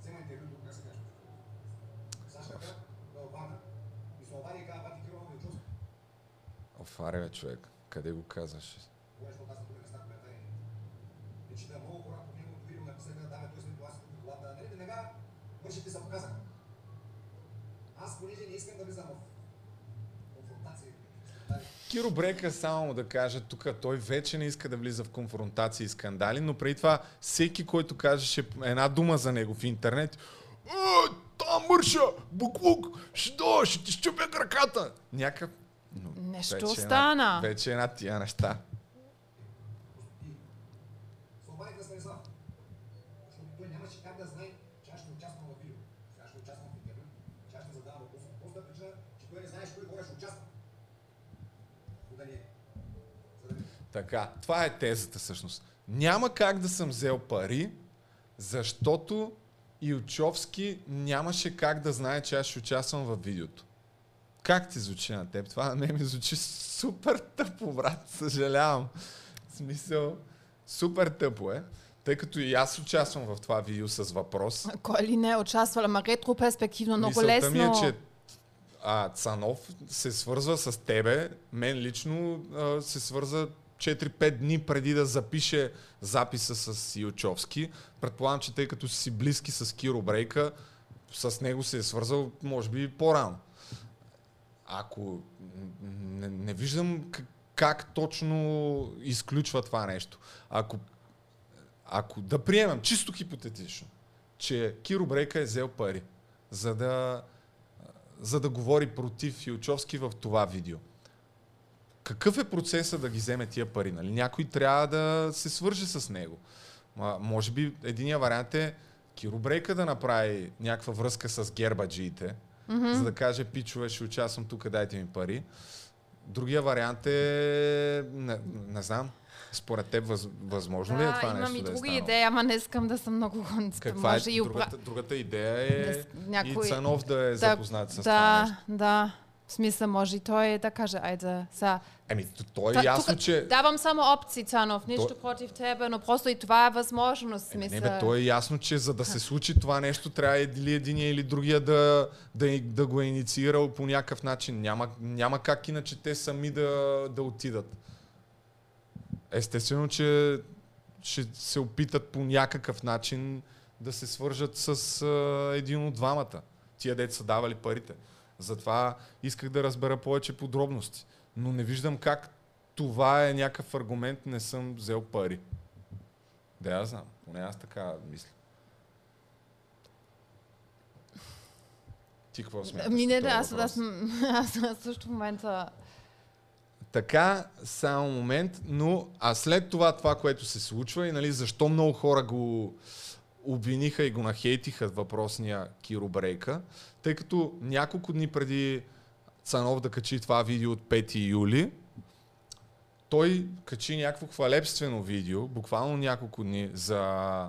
взема интервюто, как се казва. Саша Кът, във Варна. И се обади и казва, бати Кирова Милчовски. Офаре, бе, човек. Къде го казваш? Кога ще казва тук места коментари. И че да много хора по неговото видео написаха, да, бе, той след купи колата. Нали, веднага вършите се показаха. Аз, понеже не искам да влизам в конфронтация, Киро Брека, само да кажа, тук той вече не иска да влиза в конфронтации и скандали, но преди това всеки, който кажеше една дума за него в интернет, «Е, там мърша, буклук, ще дойда, ще ти щупя краката. Някакъв... Но Нещо вече е остана. Една, вече е една тия неща. Така, това е тезата всъщност. Няма как да съм взел пари, защото Илчовски нямаше как да знае, че аз ще участвам в видеото. Как ти звучи на теб? Това на мен ми звучи супер тъпо, брат. Съжалявам. В смисъл, супер тъпо е. Тъй като и аз участвам в това видео с въпрос. Кой ли не е участвал, ама ретропроспективно, много Мисълта лесно. ми е, че а, Цанов се свързва с тебе. Мен лично а, се свърза 4-5 дни преди да запише записа с Илчовски. Предполагам, че тъй като си близки с Киро Брейка, с него се е свързал, може би, по-рано. Ако не, не виждам как, точно изключва това нещо. Ако, ако да приемам, чисто хипотетично, че Киро Брейка е взел пари, за да, за да говори против Илчовски в това видео. Какъв е процесът да ги вземе тия пари? Нали? Някой трябва да се свърже с него. Ма, може би единия вариант е Киро Брейка да направи някаква връзка с гербаджиите, mm-hmm. за да каже, пичове, ще участвам тук, дайте ми пари. Другия вариант е, не, не знам, според теб въз, възможно ли е Да, това имам нещо и да е друга идея, ама не искам да съм много Каква е може и другата, другата идея е Да някой- и Цанов да е да, запознат с това да, нещо. да. В смисъл, може и той да каже, айде, са. Еми, то е Та- ясно, тук че... Давам само опции, Цанов, нищо То- против тебе, но просто и това е възможност. Еми, не, бе, то е ясно, че за да се случи това нещо, трябва или единия или другия да, да, да го е инициирал по някакъв начин. Няма, няма как иначе те сами да, да отидат. Естествено, че ще се опитат по някакъв начин да се свържат с а, един от двамата. Тия деца са давали парите. Затова исках да разбера повече подробности. Но не виждам как това е някакъв аргумент, не съм взел пари. Да, аз знам. Поне аз така мисля. Ти какво смяташ? Ми не, да, аз, аз, аз, аз също в момента... Така, само момент, но а след това, това, което се случва и нали, защо много хора го обвиниха и го нахейтиха въпросния Киро Брейка, тъй като няколко дни преди Цанов да качи това видео от 5 юли, той качи някакво хвалебствено видео, буквално няколко дни за,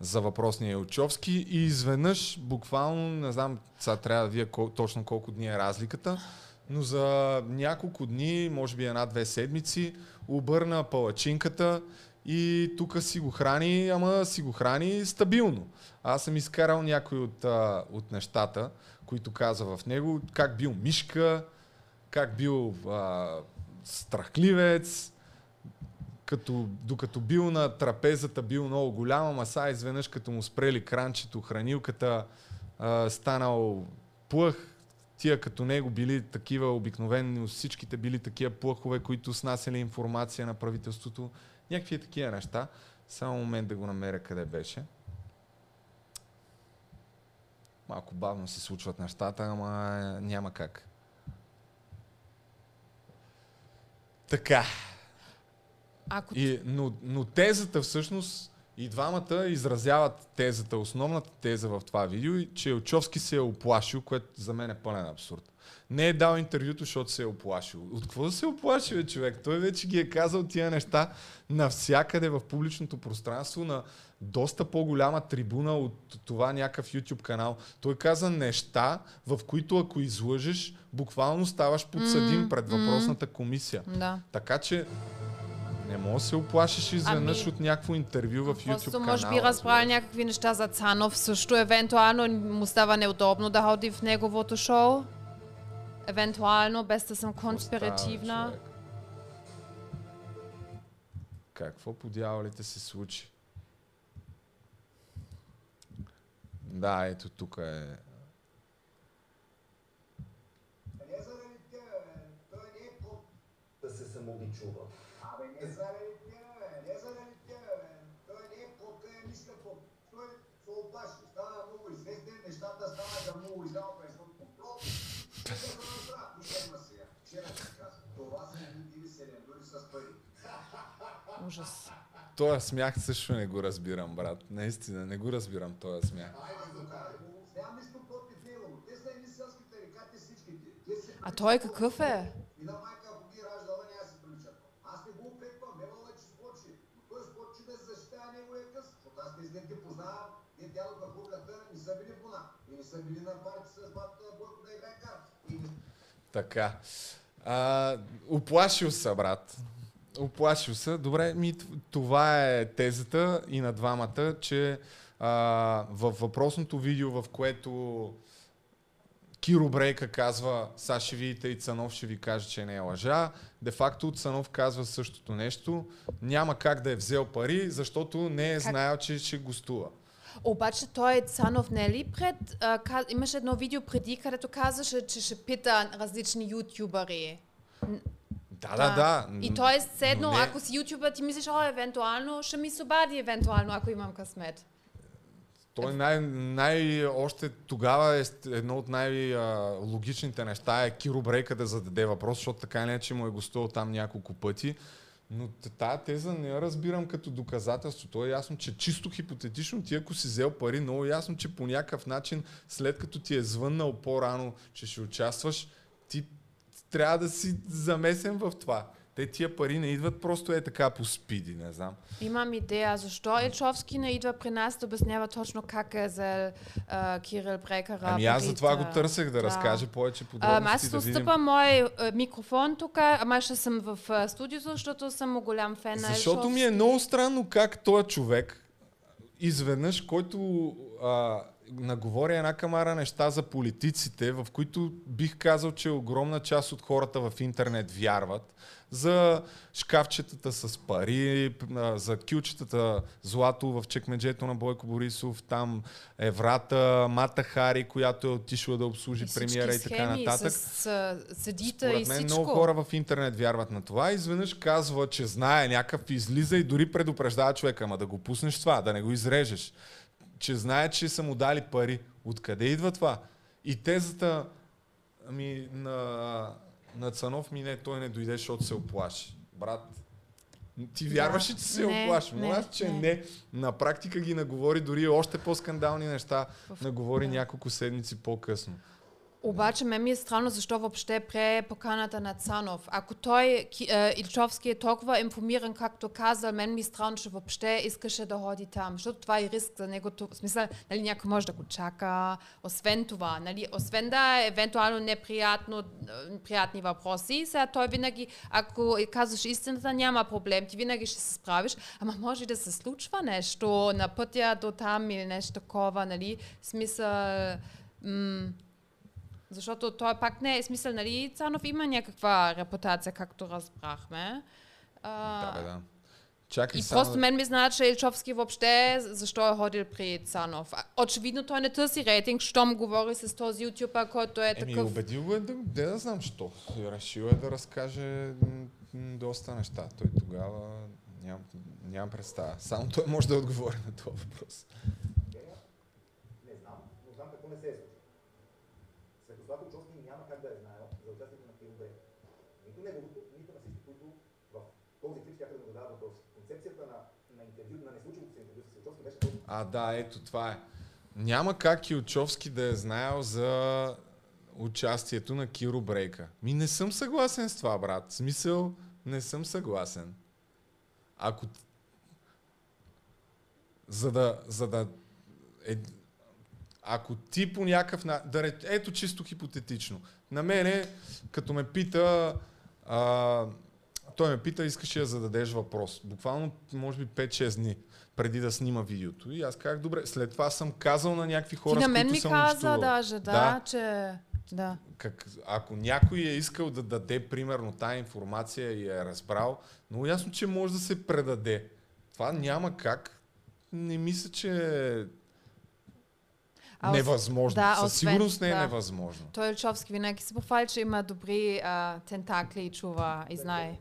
за въпросния Илчовски и изведнъж, буквално, не знам, сега трябва да вие кол, точно колко дни е разликата, но за няколко дни, може би една-две седмици, обърна палачинката и тук си го храни, ама си го храни стабилно. Аз съм изкарал някои от, а, от нещата, които каза в него, как бил мишка, как бил а, страхливец, като, докато бил на трапезата, бил много голям, ама сега изведнъж като му спрели кранчето, хранилката, а, станал плъх, тия като него били такива обикновени, всичките били такива плъхове, които снасяли информация на правителството. Някакви такива неща. Само момент да го намеря къде беше. Малко бавно се случват нещата, ама няма как. Така. Ако И, но, но тезата всъщност и двамата изразяват тезата, основната теза в това видео, че Елчовски се е оплашил, което за мен е пълен абсурд. Не е дал интервюто, защото се е оплашил. От какво да се оплашил, човек? Той вече ги е казал тия неща навсякъде в публичното пространство на доста по-голяма трибуна от това някакъв YouTube канал. Той каза неща, в които ако излъжеш, буквално ставаш подсъдим пред въпросната комисия. Да. Така че не мога да се оплашиш изведнъж Ами, от някакво интервю в YouTube Просто канала. може би разбрали някакви неща за Цанов също. Евентуално му става неудобно да ходи в неговото шоу. Евентуално, без да съм конспиративна. Какво по дяволите се случи? Да, ето тук е. Не заради тя, бе. Той не е по съм обичува. Абе, не заради тя, бе, не заради тя, бе. Той не е котка, е ниска поп. Той се оплаши, стана много известен, нещата станаха много издал през контрол. Тук се разбра, нищо има сега. Вчера ти казах, това са били селендури с пари. Ужас. Тоя смях също не го разбирам, брат. Наистина, не го разбирам този смях. Са А той какъв е? Ги е са са Така. А, оплашил се, брат. Оплашил се. Добре, ми, това е тезата и на двамата, че а, във въпросното видео, в което Киро Брейка казва, сега ще видите и Цанов ще ви каже, че не е лъжа. Де факто Цанов казва същото нещо. Няма как да е взел пари, защото не е Как? знаел, че ще гостува. Обаче той Цанов не е ли пред... А, ка, имаше едно видео преди, където казваше, че ще пита различни ютубъри. Да, да, да. И той е седно, не- ако си ютубър, ти мислиш, о, евентуално ще ми се обади, евентуално, ако имам късмет. Той най, най, още тогава е едно от най-логичните неща е Киро Брейка да зададе въпрос, защото така или иначе му е гостувал там няколко пъти. Но т- тая теза не я разбирам като доказателство. То е ясно, че чисто хипотетично ти ако си взел пари, много ясно, че по някакъв начин, след като ти е звъннал по-рано, че ще участваш, ти трябва да си замесен в това. Те тия пари не идват просто е така по спиди, не знам. Имам идея, защо Ильчовски не идва при нас да обяснява точно как е за Кирил Брекара. Ами аз за това го търсех да, да. разкаже повече подробности. аз да видим. отстъпам мой а, микрофон тук, ама ще съм в студиото, защото съм голям фен на Защото ми е много странно как този човек, изведнъж, който наговори една камара неща за политиците, в които бих казал, че огромна част от хората в интернет вярват, за шкафчетата с пари, за кючетата злато в чекмеджето на Бойко Борисов, там Еврата, Мата Хари, която е отишла да обслужи И премиера и така схеми нататък. С, а, седита и Според мен всичко. много хора в интернет вярват на това. Изведнъж казва, че знае някакъв, излиза и дори предупреждава човека, ама да го пуснеш това, да не го изрежеш. Че знае, че са му дали пари. Откъде идва това? И тезата ами, на, на Цанов ми не, той не дойде, защото се оплаши. Брат, ти вярваш ли, че се Не, оплаши? аз, че не. не. На практика ги наговори дори още по-скандални неща. В- Наговори да. няколко седмици по-късно. Обаче ме ми е странно защо въобще пре поканата на Цанов. Ако той, е, Ильчовски, е толкова информиран, както казал, мен ми е странно, че въобще искаше да ходи там. Защото това е риск за него. В смисъл, нали, някой може да го чака. Освен това, нали, освен да е евентуално неприятно, приятни въпроси, сега той винаги, ако казваш истината, няма проблем. Ти винаги ще се справиш. Ама може да се случва нещо на пътя до там или нещо такова, нали? В Смисъл... М- защото той пак не е смисъл, нали, Цанов има някаква репутация, както разбрахме. А, Да, бе, да. Чакай и само просто мен ми знае, че Ильчовски въобще защо е ходил при Цанов. Очевидно той не търси рейтинг, щом говори с този ютубър, който е Еми, такъв... убедил го е да, да, да знам що. Решил е да разкаже доста неща. Той тогава нямам, нямам представа. Само той може да отговори на този въпрос. Не знам, но знам какво не се е случило. Светослав Ильчовски няма как да е знаел за участието на Киро Брейка. Нито неговото, нито на всички, които в този клип ще да му задават въпроси. Концепцията на, на интервю, на неслучилото се интервю с Ильчовски беше този А, да, ето това е. Няма как Илчовски да е знаел за участието на Киро Брейка. Ми не съм съгласен с това, брат. В смисъл, не съм съгласен. Ако... За да... За да е... Ако ти по някакъв... на- Да реч... Ето чисто хипотетично. На мене, като ме пита... А... Той ме пита, искаш ли да зададеш въпрос. Буквално, може би 5-6 дни преди да снима видеото. И аз казах, добре, след това съм казал на някакви Ти хора, на с мен които ми съм каза даже, да, Да. че... Да. Как, ако някой е искал да даде, примерно, тая информация и е разбрал, много ясно, че може да се предаде. Това няма как. Не мисля, че е А, невъзможно. да, Със освен- сигурност не е да. невъзможно. Той Ильчовски винаги се похвали, че има добри а, тентакли и чува и знае.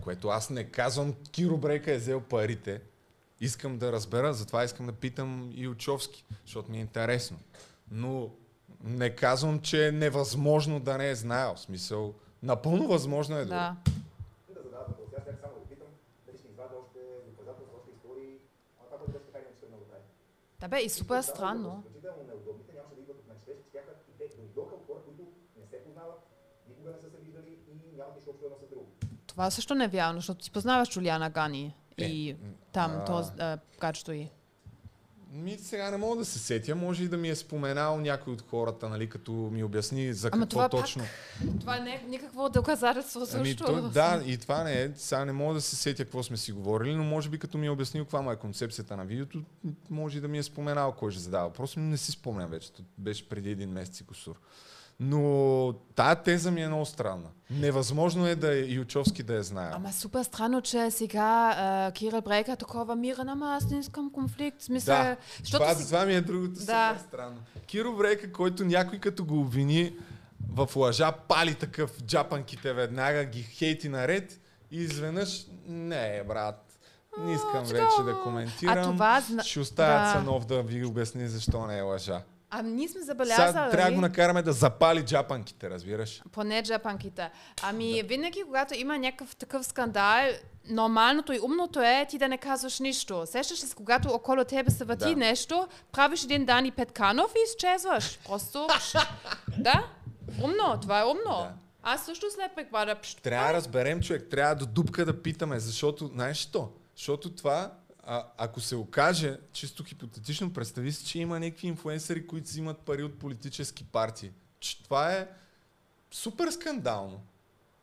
Което аз не казвам, Киро Брейка е взел парите. Искам да разбера, затова искам да питам и Учовски, защото ми е интересно. Но не казвам, че е невъзможно да не е знаел. В смисъл, напълно възможно е дори. Да. да задават въпроси. Аз бях само да ви питам дали ще извадя още доказателства, още истории. А това, което беше така или иначе тръгнало да прави. Да бе, и супер странно. Изключително неудобните нямаше да идват от мен. Щеше, че тяха и те дойдоха от хора, които не се познават, никога не са се виждали и нямат нищо общо едно с друго. Това също не е вярно, защото ти познаваш Джулиана Гани и Е, там, а. то а, й. Ми, сега не мога да се сетя. Може и да ми е споменал някой от хората, нали, като ми обясни за Ама какво това пак точно. Това не е никакво доказателство Ами, също. то, да, и това не е. Сега не мога да се сетя какво сме си говорили, но може би като ми е обяснил каква му е концепцията на видеото, може и да ми е споменал кой ще задава. Просто не си спомням вече. Беше преди един месец и косур. Но тая теза ми е много странна. Невъзможно е да е Ючовски да е знаел. Ама супер странно, че сега а, Кирил Брейка е такова мирен, ама аз не искам конфликт. Смисъл, Да, това, си... това ми е другото Да. супер странно. Киро Брейка, който някой като го обвини в лъжа, пали такъв джапанките веднага, ги хейти наред и изведнъж, не, брат, не искам сега, вече да коментирам. а това Ще оставя да. Цанов да ви обясни защо не е лъжа. А ние сме Сега забелязали... трябва да го накараме да запали джапанките, разбираш? Поне джапанките. Ами, винаги, когато има някакъв такъв скандал, нормалното и умното е ти да не казваш нищо. Сещаш се, когато около тебе се върти Да. нещо, правиш един Дани Петканов и изчезваш. Просто... <laughs> да? Умно, това е умно. Да. Аз също след преквада... пш, Трябва да разберем, човек, трябва до дупка да питаме, защото, знаеш що? Защото това, а, ако се окаже, чисто хипотетично, представи си, че има някакви инфуенсъри, които взимат пари от политически партии. Че това е супер скандално.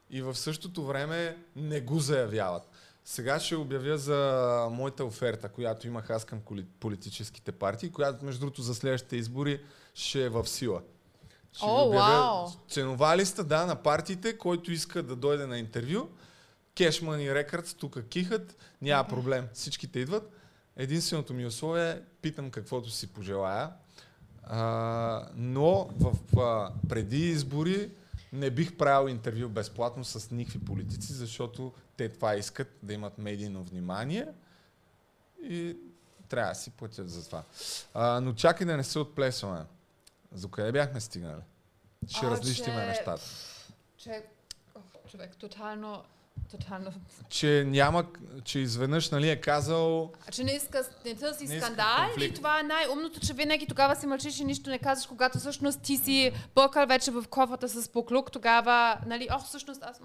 И в същото време не го заявяват. Сега ще обявя за моята оферта, която имах аз към политическите партии, която между другото за следващите избори ще е в сила. Ще О, обявя вау! Ценова листа, да, на партиите, който иска да дойде на интервю. Cash Money Records, тук кихат, няма проблем. Всичките идват. Единственото ми условие е, питам каквото си пожелая. А, но в, а, преди избори не бих правил интервю безплатно с никакви политици, защото те това искат да имат медийно внимание и трябва да си платят за това. А, но чакай да не се отплесваме. За къде бяхме стигнали? Ще А, разлищиме че- нещата. Че... Човек, тотално... Тотално... Че няма, че изведнъж нали, е казал А че не иска, не търси Не иска скандал конфликт. и това е най-умното, че винаги тогава си мълчиш и нищо не казваш, когато всъщност ти си бъркал вече в кофата с поклук, тогава, нали, ох, всъщност аз...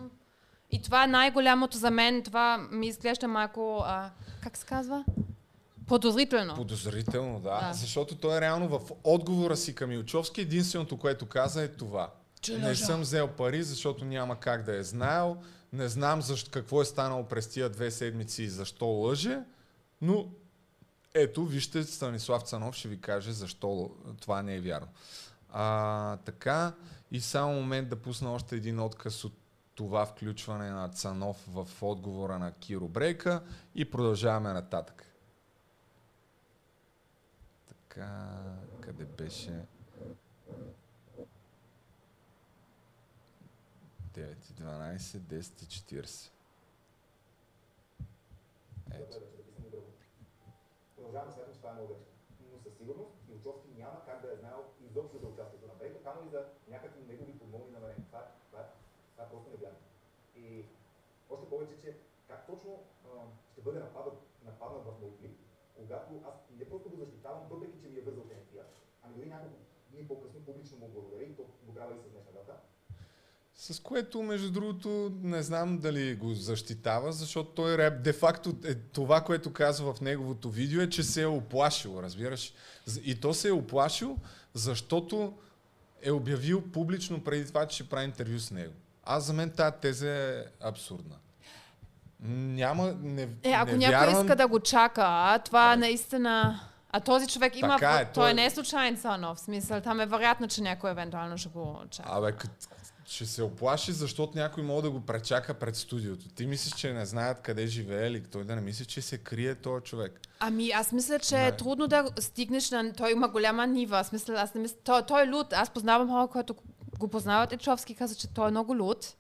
И това е най-голямото за мен, това ми изглежда малко, а, как се казва? Подозрително. подозрително, да. Да. Защото той е реално в отговора си към Илчовски, единственото, което каза е това. Че не лъжа. съм взел пари, защото няма как да е знаел. Не знам защо, какво е станало през тия две седмици и защо лъже, но ето, вижте, Станислав Цанов ще ви каже защо това не е вярно. А, така, и само момент да пусна още един отказ от това включване на Цанов в отговора на Киро Брейка и продължаваме нататък. Така, къде беше? 9 и 12, 10 и 40. Ето. Продължавам че това е много. Но със сигурност Илчовски няма как да е знаел изобщо за участието на Брейка, камо и за някакви негови подмолни намерения. Това, това, това просто невярно. И още повече, че как точно а, ще бъде нападат, нападнат в мой клип, когато аз не просто го защитавам, въпреки че ми е вързал тенфия, ами дори няколко дни по-късно публично му благодаря и то правя и с. С което, между другото, не знам дали го защитава, защото той реп, де-факто е, това, което казва в неговото видео е, че се е оплашил, разбираш? И то се е оплашил, защото е обявил публично преди това, че ще прави интервю с него. Аз за мен тази теза е абсурдна. Няма, не, Е, ако не някой вярвам, иска да го чака, а, това наистина... А този човек има... Така е, той, той- не е случайен Цанов. В смисъл, там е вероятно, че някой евентуално ще го чака. Абе, ще се оплаши, защото някой може да го пречака пред студиото. Ти мислиш, че не знаят къде живее или той да не мисли, че се крие този човек. Ами, аз мисля, че Не. е трудно да стигнеш на... Той има голяма нива. Аз мисля, аз не мисля... Той, той е луд. Аз познавам хора, които го познават. Ечовски каза, че той е много луд.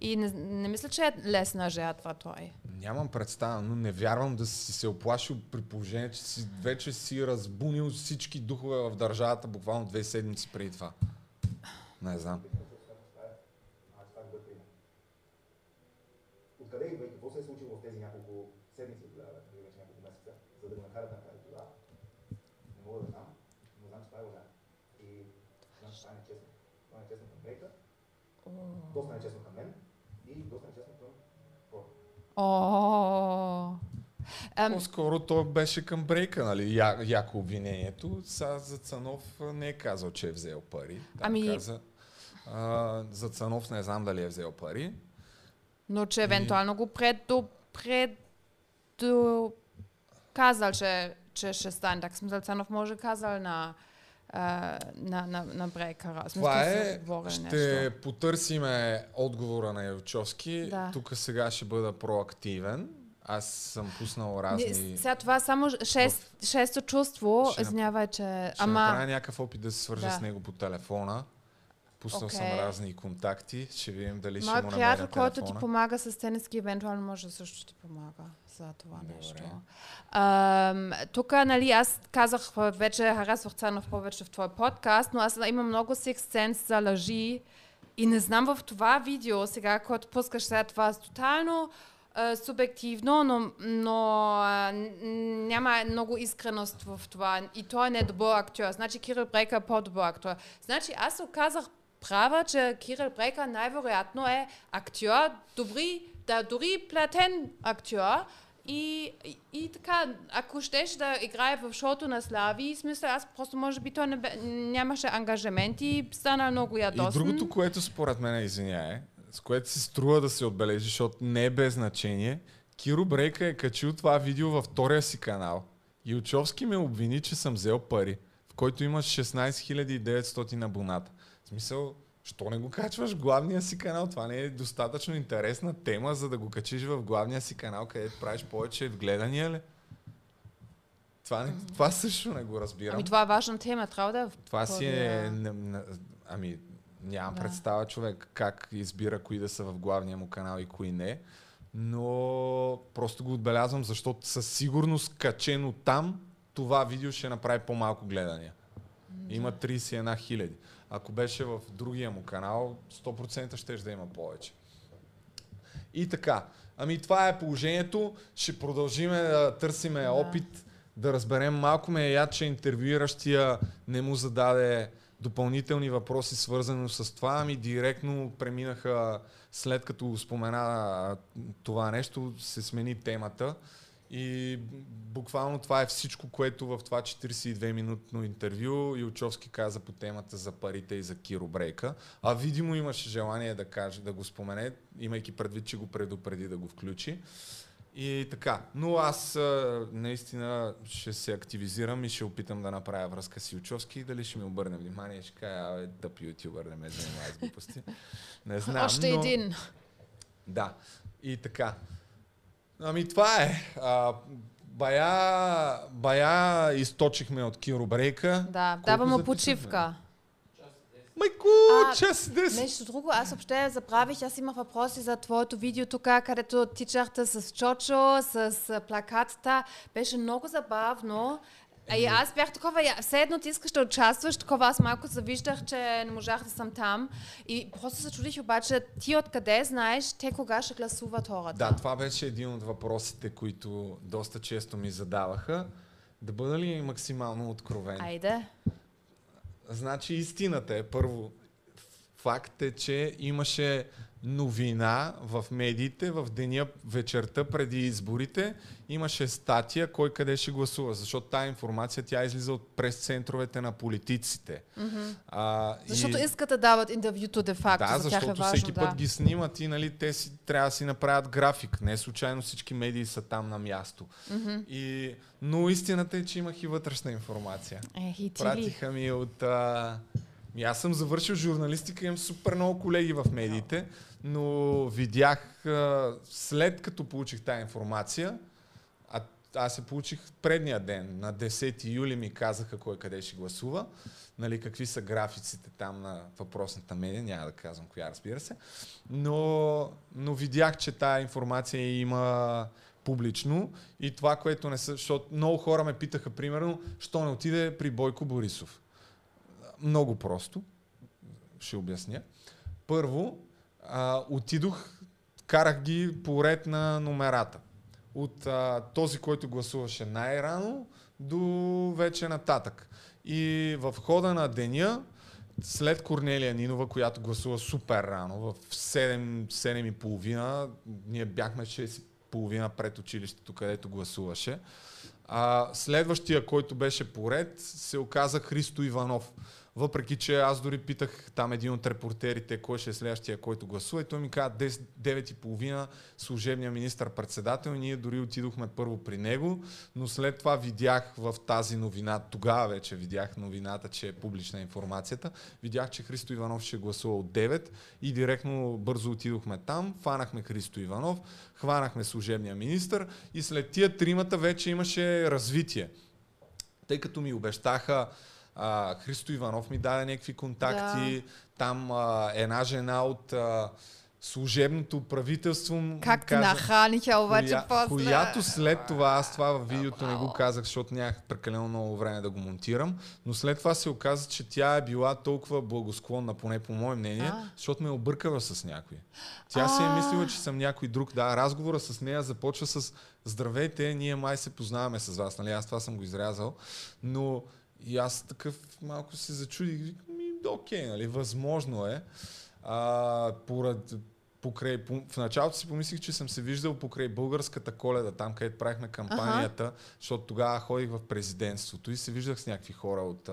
И не, не мисля, че е лесна жертва той. Нямам представа, но не вярвам да си се оплашил при положение, че си вече си разбунил всички духове в държавата буквално две седмици преди това. Не знам. Аз това е пример. Откъде идва и какво се е случило в тези няколко седмици, тогава, или вече няколко месеца, за да го накарат да направи това? Не мога да знам, но знам, че това е лъжа. И знам, че това е нечестно. Това е нечестно към Брейка, доста нечестно към мен и доста нечестно към хората. О. По-скоро то беше към брейка, нали, я, яко обвинението. Сега за Цанов не е казал, че е взел пари. Там Ами- каза, а, за Цанов не знам дали е взел пари. Но че евентуално го предо, предо, казал, че, че ще стане. Так смисъл, Цанов може казал на, на, на, на брейкера. В смисъл, Това е, ще нещо. потърсиме отговора на Елчовски. Да. Тук сега ще бъда проактивен. Аз съм пуснал разни... Не, сега това само шест, шесто чувство, извинявай, че... Ще Ама, направя някакъв опит да се свържа Да. с него по телефона. Пуснал съм Окей. разни контакти. Ще видим дали ще Мой му приятел, намеря който ти помага с тениски, евентуално може също ти помага за това Добре. нещо. Тук, нали, аз казах вече, харесвах Цанов повече в твой подкаст, но аз имам много six sense за лъжи и не знам в това видео, сега, което пускаш сега това, е тотално субективно, но, но няма много искреност в това. И той не е добър актьор. Значи Кирил Брейка е по-добър актьор. Значи аз оказах права, че Кирил Брейка най-вероятно е актьор, добри, да, дори платен актьор. И, и, и така, ако щеш да играе в шоуто на Слави, смисъл, аз просто може би той не нямаше ангажимент и стана много И ядосен. другото, което според мен, извиняе, с което си струва да се отбележи, защото не е без значение, Киро Брейка е качил това видео във втория си канал. И Очовски ме обвини, че съм взел пари, в който имаш 16 900 абоната. Смисъл, що не го качваш в главния си канал? Това не е достатъчно интересна тема, за да го качиш в главния си канал, където правиш повече вгледания ли? Това, не, това също не го разбирам. Ами това е важна тема, трябва да е Това си е... Ами, нямам Да. представа човек как избира кои да са в главния му канал и кои не. Но просто го отбелязвам, защото със сигурност качено там, това видео ще направи по-малко гледания. Има 31 хиляди. Ако беше в другия му канал, 100% ще да има повече. И така. Ами това е положението. Ще продължиме да търсиме Да. опит, да разберем. Малко ме яд, че интервюиращия не му зададе допълнителни въпроси, свързано с това. Ами директно преминаха, след като спомена това нещо, се смени темата. И буквално това е всичко, което в това 42-минутно интервю Илчовски каза по темата за парите и за Киро Брейка. А видимо имаше желание да каже, да го спомене, имайки предвид, че го предупреди да го включи. И така. Но аз а, наистина ще се активизирам и ще опитам да направя връзка с Илчовски и дали ще ми обърне внимание и ще кажа, абе, тъп ютубър, не ме занимава с глупости. Не знам, Още но... един. Да. И така. Ами това е. А, бая, бая източихме от Киро Брейка. Да, Колко давам му записахме? почивка. Майко, А, час и 10. Нещо друго, аз въобще забравих, аз имах въпроси за твоето видео тук, където тичахте с Чочо, с плакатата. Беше много забавно. А и аз бях такова, все едно ти искаш да участваш, такова аз малко завиждах, че не можах да съм там. И просто се чудих обаче, ти откъде знаеш, те кога ще гласуват хората? Да, това беше един от въпросите, които доста често ми задаваха. Да бъда ли максимално откровен? Айде. Значи истината е първо. Факт е, че имаше новина в медиите в деня, вечерта преди изборите. Имаше статия кой къде ще гласува, защото тази информация тя излиза от прес-центровете на политиците. А, Защото и- искат да дават интервюто де факто, да, за е защото важно. всеки път да. ги снимат и нали, те си, трябва да си направят график. Не случайно всички медии са там на място. И, но истината е, че имах и вътрешна информация. Ех, и? Пратиха ми от... А... Аз съм завършил журналистика, имам супер много колеги в медиите, но видях след като получих тази информация, а аз се получих предния ден, на 10 юли ми казаха кой къде ще гласува, нали, какви са графиците там на въпросната медия, няма да казвам коя, разбира се. Но, но видях, че тая информация има публично и това, което не са, защото много хора ме питаха, примерно, що не отиде при Бойко Борисов. Много просто. Ще обясня. Първо, а, отидох, карах ги по ред на номерата. От а, този, който гласуваше най-рано до вече нататък. И в хода на деня, след Корнелия Нинова, която гласува супер рано, в 7, 7 и половина, ние бяхме 6 и половина пред училището, където гласуваше. А, следващия, който беше поред, се оказа Христо Иванов. Въпреки, че аз дори питах там един от репортерите, кой ще е следващия, който гласува, и той ми каза 9.30 служебния министър-председател и ние дори отидохме първо при него, но след това видях в тази новина, тогава вече видях новината, че е публична информацията, видях, че Христо Иванов ще гласува от 9 и директно бързо отидохме там, фанахме Христо Иванов, хванахме служебния министър и след тия тримата вече имаше развитие. Тъй като ми обещаха а, Христо Иванов ми даде някакви контакти. Да. Там а, една жена от а, служебното правителство. Как каза- нахраниха обаче коя, после? Която след това, аз това във видеото не го казах, защото нямах прекалено много време да го монтирам, но след това се оказа, че тя е била толкова благосклонна, поне по мое мнение, А. защото ме е объркала с някой. Тя си е А. мислила, че съм някой друг. Да, разговора с нея започва с Здравейте, ние май се познаваме с вас, нали? Аз това съм го изрязал. Но и аз такъв малко се зачудих. Ми, окей, нали? Възможно е. А, поред, покрай, по, в началото си помислих, че съм се виждал покрай българската коледа, там където правихме кампанията, защото тогава ходих в президентството и се виждах с някакви хора от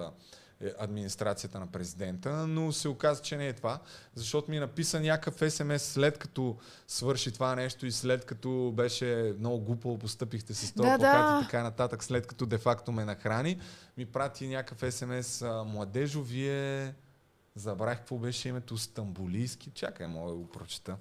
администрацията на президента, но се оказа, че не е това, защото ми написа някакъв СМС след като свърши това нещо и след като беше много глупаво постъпихте с този Да, плакат да. и така нататък, след като де-факто ме нахрани, ми прати някакъв СМС, младежо, вие забравих какво беше името Стамбулийски. Чакай, мога да го прочета.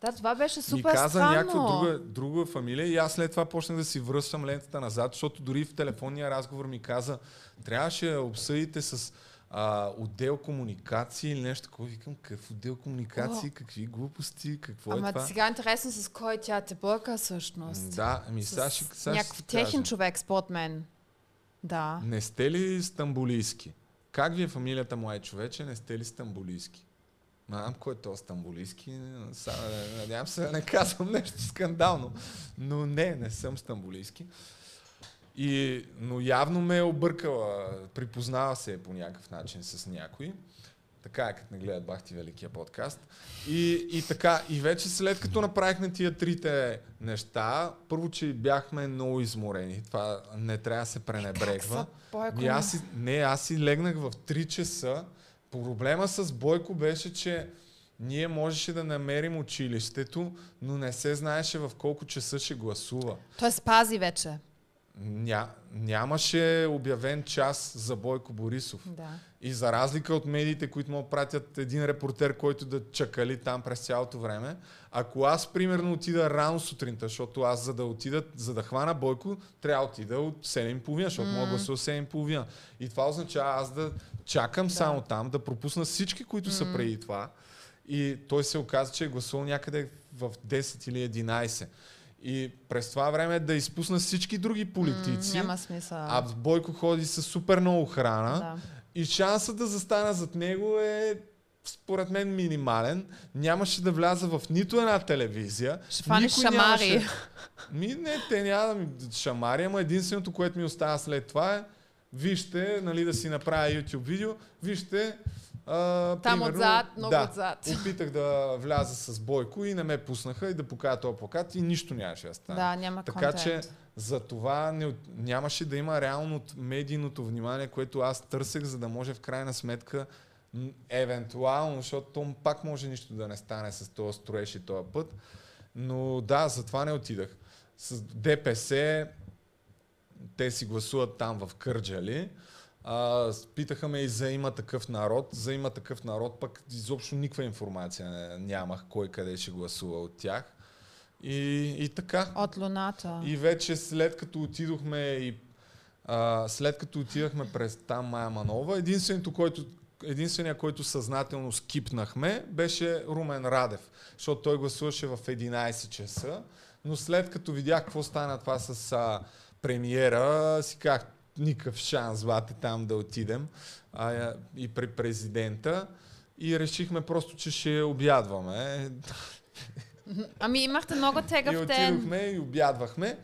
Да, това беше Ми супер каза странно. някаква друга, друга фамилия и аз след това почнах да си връщам лентата назад, защото дори в телефонния разговор ми каза, трябваше да обсъдите с а, отдел комуникации или нещо такова. Викам, какъв отдел комуникации, какви глупости, какво е Ама това? сега интересно с кой тя те бърка всъщност. Да, ами С сега ще, сега някакъв техен човек, според мен. Да. Не сте ли стамбулийски? Как ви е фамилията млад човече? Не сте ли стамбулийски? Не знам кой е то стамбулийски. Е, Надявам се да не казвам нещо скандално. Но не, не съм стамбулийски. И, но явно ме е объркала. Припознава се по някакъв начин с някой. Така е, като не гледат Бахти Великия подкаст. И, и така, и вече след като направихме тия трите неща, първо, че бяхме много изморени. Това не трябва да се пренебрегва. Бойко? Ми аз си, не, аз си легнах в 3 часа. Проблема с Бойко беше, че ние можеше да намерим училището, но не се знаеше в колко часа ще гласува. Той спази вече. Ня, нямаше обявен час за Бойко Борисов. Да. И за разлика от медиите, които му пратят един репортер, който да чакали там през цялото време, ако аз примерно отида рано сутринта, защото аз за да отида, за да хвана Бойко, трябва да отида от 7.30, защото мога да гласува 7.30. И това означава аз да чакам да. само там, да пропусна всички, които са преди това. И той се оказа, че е гласувал някъде в 10 или 11. И през това време да изпусна всички други политици. Няма смисъл. А Бойко ходи с супер много охрана. Да. И шансът да застана зад него е според мен минимален. Нямаше да вляза в нито една телевизия. Ще фанеш шамари. нямаше- Ми, не, те няма да ми шамари, ама единственото, което ми остава след това е вижте, нали, да си направя YouTube видео, вижте а, Там примерно, отзад, много да, отзад. Опитах да вляза с Бойко и не ме пуснаха и да покажа този плакат и нищо нямаше да стане. Да, няма Така контент. че за това не, нямаше да има реално медийното внимание, което аз търсех, за да може в крайна сметка евентуално, защото то пак може нищо да не стане с този строеж и този път. Но да, затова не отидах. С ДПС те си гласуват там в Кърджали. А, питаха ме и за има такъв народ. За има такъв народ, пък изобщо никаква информация нямах кой къде ще гласува от тях. И, и така. От луната. И вече след като отидохме и а, след като отидахме през там Майя Манова, единственото, който единствения, който съзнателно скипнахме, беше Румен Радев, защото той гласуваше в 11 часа, но след като видях какво стана това с а, премиера, си казах, никакъв шанс, бате, там да отидем а, и при президента. И решихме просто, че ще обядваме. Ами имахте много И тегъв ден. отидохме и обядвахме.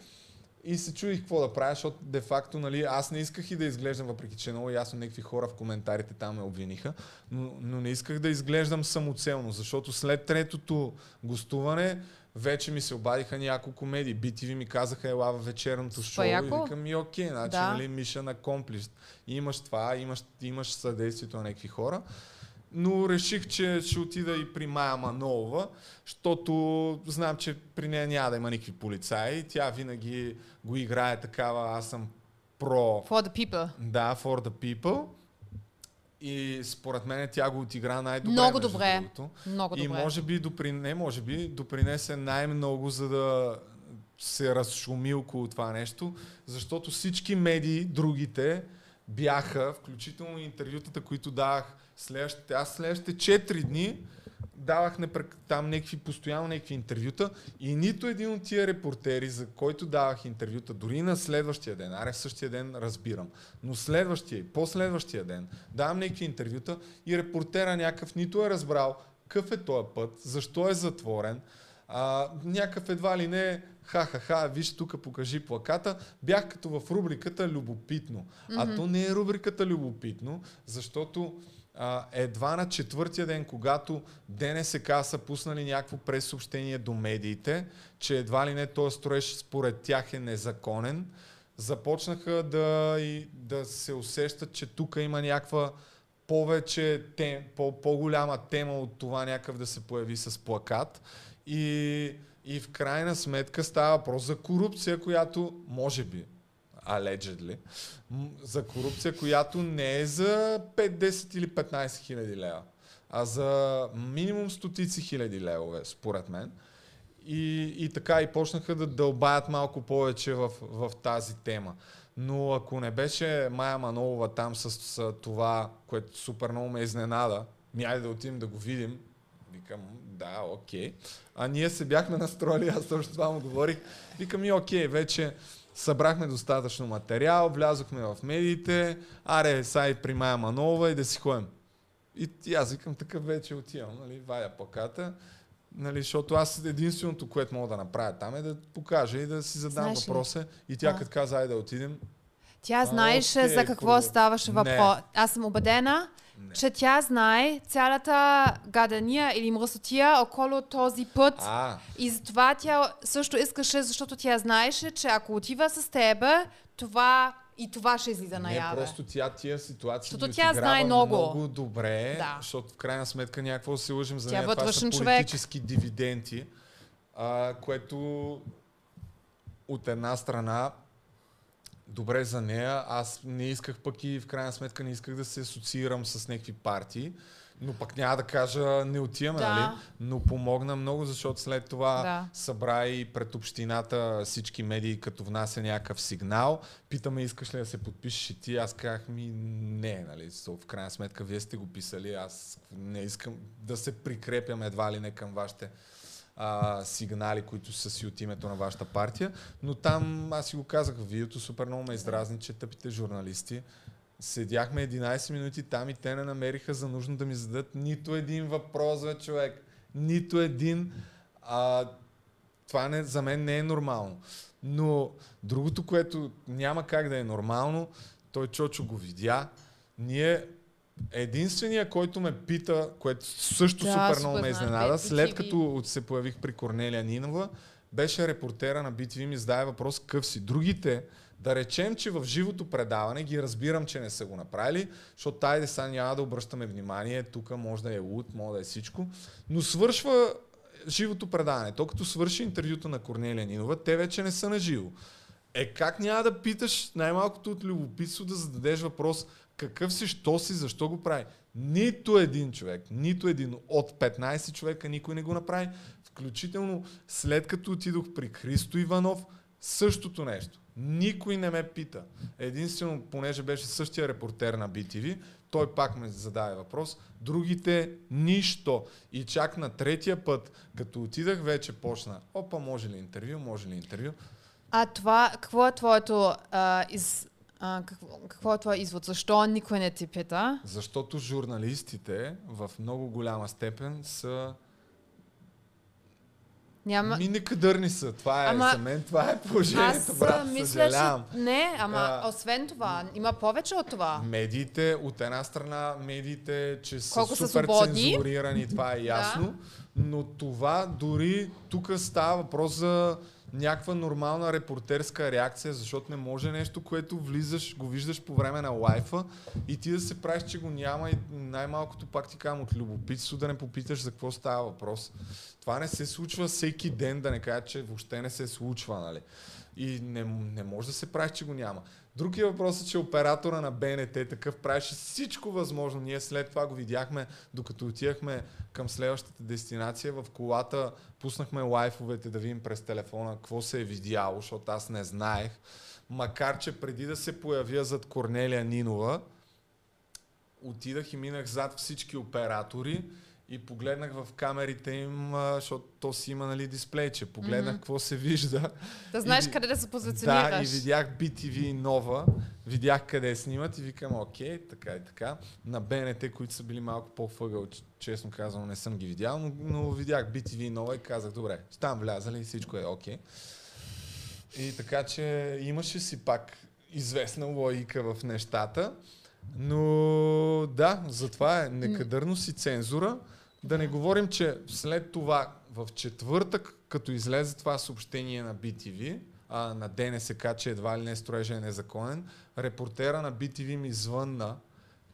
И се чудих какво да правя, защото де-факто, нали, аз не исках и да изглеждам, въпреки че много ясно някакви хора в коментарите там ме обвиниха, но, но не исках да изглеждам самоцелно, защото след третото гостуване вече ми се обадиха няколко медии. BTV ми казаха, ела в вечерното шоу. И викам, и окей, значи, Да. нали, миша на комплист. Имаш това, имаш, имаш съдействието на някакви хора. Но реших, че ще отида и при Майя Манолова, защото знам, че при нея няма да има никакви полицаи. Тя винаги го играе такава, аз съм про, For the people. да, for the people. И според мен тя го отигра най-добре. Много добре. другото. Много И добре. може би, допри... не, може би допринесе най-много, за да се разшуми около това нещо, защото всички медии, другите, бяха, включително и интервютата, които давах следващите, аз следващите 4 дни давах непрек... там някакви, постоянно някакви интервюта и нито един от тия репортери, за който давах интервюта, дори на следващия ден, аре в същия ден разбирам, но следващия и последващия ден давам някакви интервюта и репортера някакъв нито е разбрал какъв е този път, защо е затворен, а, някакъв едва ли не ха-ха-ха, виж тук покажи плаката. Бях като в рубриката Любопитно. А то не е рубриката Любопитно, защото едва на четвъртия ден, когато ДНСК са пуснали някакво пресъобщение до медиите, че едва ли не този строеж според тях е незаконен, започнаха да, и, да се усещат, че тук има някаква повече тем, по, по-голяма тема от това някакъв да се появи с плакат. И, и в крайна сметка става въпрос за корупция, която може би, allegedly, за корупция, която не е за 5, 10 или 15 хиляди лева, а за минимум стотици хиляди левове, според мен. И, и така и почнаха да дълбаят малко повече в, в тази тема. Но ако не беше Майя Манолова там с, с това, което супер много ме изненада, ми айде да отидем да го видим, викам, да, окей. А ние се бяхме настроили, аз точно това му говорих. Викам и окей, вече събрахме достатъчно материал, влязохме в медиите, аре, сай при Майя Манолова и да си ходим. И, и аз викам, такъв вече отивам, нали, вая плаката, нали, защото аз единственото, което мога да направя там е да покажа и да си задам Знаеш ли? въпроса. И тя като каза, айде да отидем, Тя знаеше окей, за какво ставаше въпрос. Аз съм убедена, Не. че тя знае цялата гадания или мръсотия около този път. а, И затова тя също искаше, защото тя знаеше, че ако отива с тебе, това и това ще излиза не, наяве. просто тя тия ситуации Защото тя знае много. много добре, Да. защото в крайна сметка някакво се лъжим за Тя нея. Това са вътрешен човек. политически дивиденти, а, което от една страна добре за нея. Аз не исках пък и в крайна сметка не исках да се асоциирам с някакви партии, но пък няма да кажа не отиваме, Да. нали? Но помогна много, защото след това Да. събра и пред общината всички медии, като внася някакъв сигнал. Питаме, искаш ли да се подпишеш и ти? Аз казах ми не, нали? В крайна сметка вие сте го писали, аз не искам да се прикрепям едва ли не към вашите а, сигнали, които са си от името на вашата партия. Но там, аз си го казах в видеото, супер много ме издразни, че тъпите журналисти Седяхме 11 минути там и те не намериха за нужно да ми зададат нито един въпрос, бе, човек. Нито един. А, това не, за мен не е нормално. Но другото, което няма как да е нормално, той Чочо го видя. Ние единствения, който ме пита, което също Да, супер много ме изненада, след като се появих при Корнелия Нинова, беше репортера на BTV ми зададе въпрос къв си. Другите, да речем, че в живото предаване ги разбирам, че не са го направили, защото тайде сега няма да обръщаме внимание, тук може да е луд, може да е всичко, но свършва живото предаване. То като свърши интервюто на Корнелия Нинова, те вече не са на живо. Е как няма да питаш най-малкото от любопитство да зададеш въпрос какъв си, що си, защо го прави? Нито един човек, нито един от 15 човека никой не го направи. Включително след като отидох при Христо Иванов, същото нещо. Никой не ме пита. Единствено, понеже беше същия репортер на BTV, той пак ме зададе въпрос. Другите нищо. И чак на третия път, като отидах, вече почна. Опа, може ли интервю, може ли интервю? А това, какво е твоето а, из, а, какво, какво е твой извод? Защо никой не ти пита? Защото журналистите в много голяма степен са Няма... Ми некадърни са. Това е Ама- за мен, това е положението, Аз брат. мисля, съжалявам. че... Не, ама А. освен това, има повече от това. Медиите, от една страна, медиите, че са Колко са супер свободни. цензурирани, това е <laughs> ясно. Но това дори тук става въпрос за някаква нормална репортерска реакция, защото не може нещо, което влизаш, го виждаш по време на лайфа и ти да се правиш, че го няма и най-малкото пак ти казвам от любопитство да не попиташ за какво става въпрос. Това не се случва всеки ден, да не кажа, че въобще не се случва, нали? И не, не може да се прави, че го няма. Другия въпрос е, че оператора на БНТ такъв правеше всичко възможно. Ние след това го видяхме, докато отивахме към следващата дестинация. В колата пуснахме лайфовете да видим през телефона какво се е видяло, защото аз не знаех. Макар, че преди да се появя зад Корнелия Нинова, отидах и минах зад всички оператори и погледнах в камерите им, защото то си има нали, дисплейче. Погледнах какво се вижда. Да знаеш И къде да се позиционираш. Да, и видях BTV нова, видях къде снимат и викам, окей, така и така. На БНТ, които са били малко по-въгъл, ч- честно казвам, не съм ги видял, но, но видях BTV нова и казах, добре, там влязали и всичко е окей. И така, че имаше си пак известна логика в нещата, но да, затова е некадърност и цензура. Да не говорим, че след това в четвъртък, като излезе това съобщение на BTV, а, на ДНСК, че едва ли не строежа е незаконен, репортера на BTV ми звънна,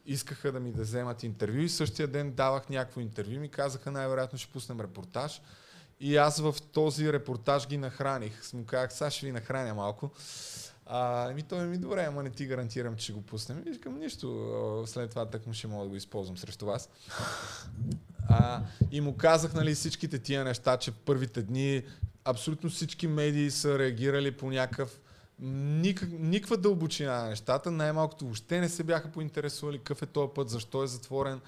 искаха да ми да вземат интервю и същия ден давах някакво интервю ми казаха най-вероятно ще пуснем репортаж. И аз в този репортаж ги нахраних. Му казах, сега ще ви нахраня малко. А, ми той ми добре, ама не ти гарантирам, че го пуснем. И викам, нищо, след това так му ще мога да го използвам срещу вас. А, и му казах нали, всичките тия неща, че първите дни абсолютно всички медии са реагирали по някакъв никак, никаква дълбочина на нещата, най-малкото въобще не се бяха поинтересували какъв е този път, защо е затворен.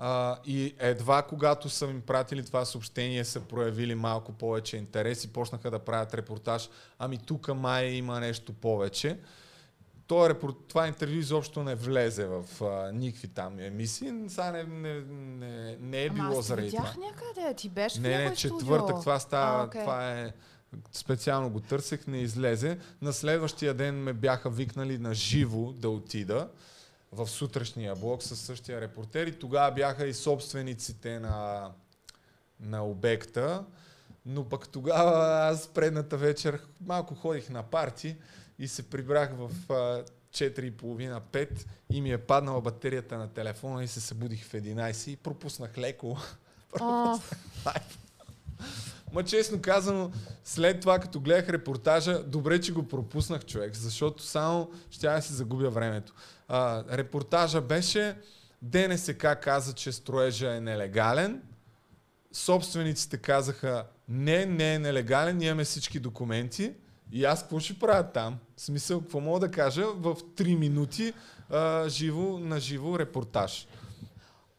А, и едва когато са им пратили това съобщение, са проявили малко повече интерес и почнаха да правят репортаж. Ами тук май има нещо повече. Това, репорт, това интервю изобщо не влезе в а, никакви там емисии. Сега не, не, не, не е Ама било те заради това. видях някъде, ти беше Не, не, студио. четвъртък, това става, А, окей. това е, специално го търсех, не излезе. На следващия ден ме бяха викнали на живо да отида в сутрешния блок с същия репортер и тогава бяха и собствениците на, на обекта. Но пък тогава аз предната вечер малко ходих на парти и се прибрах в а, 4.30-5 и ми е паднала батерията на телефона и се събудих в 11 и пропуснах леко <laughs> <laughs> Ма честно казано, след това като гледах репортажа, добре, че го пропуснах човек, защото само ще да си загубя времето. А, репортажа беше, ДНСК каза, че строежа е нелегален, собствениците казаха, не, не е нелегален, ние имаме всички документи и аз какво ще правя там? В смисъл, какво мога да кажа в 3 минути а, живо, на живо репортаж.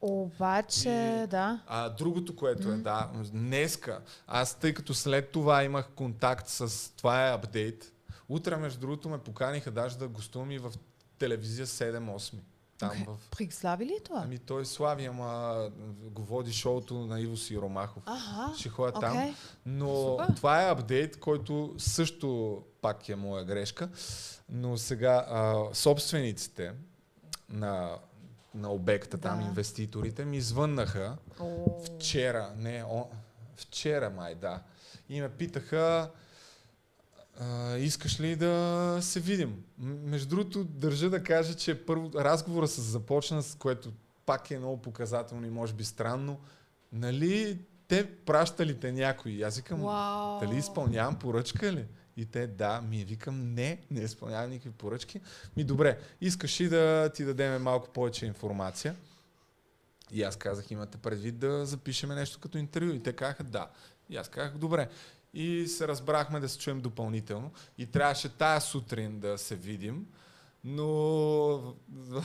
обаче, да. А другото, което е, да, днеска, аз тъй като след това имах контакт с, това е апдейт, утре между другото ме поканиха даже да гостувам и в телевизия 7-8. Там Окей. в... Пригслави ли е това? Ами той Слави, ама го води шоуто на Иво Сиромахов. Ага, Ще ходя там. окей. Но Супер. това е апдейт, който също пак е моя грешка. Но сега а, собствениците на, на обекта, там Да. инвеститорите, ми звъннаха О, вчера, не, о, вчера май, да. И ме питаха, а, искаш ли да се видим? Между другото, държа да кажа, че първо разговора се започна, с което пак е много показателно и може би странно. Нали, те пращали те някой? Аз викам, дали изпълнявам поръчка ли? И те, да, ми викам, не, не изпълнявам никакви поръчки. Ми добре, искаш ли да ти дадем малко повече информация? И аз казах, имате предвид да запишеме нещо като интервю. И те казаха, да. И аз казах, добре. И се разбрахме да се чуем допълнително. И трябваше тая сутрин да се видим, но... <laughs>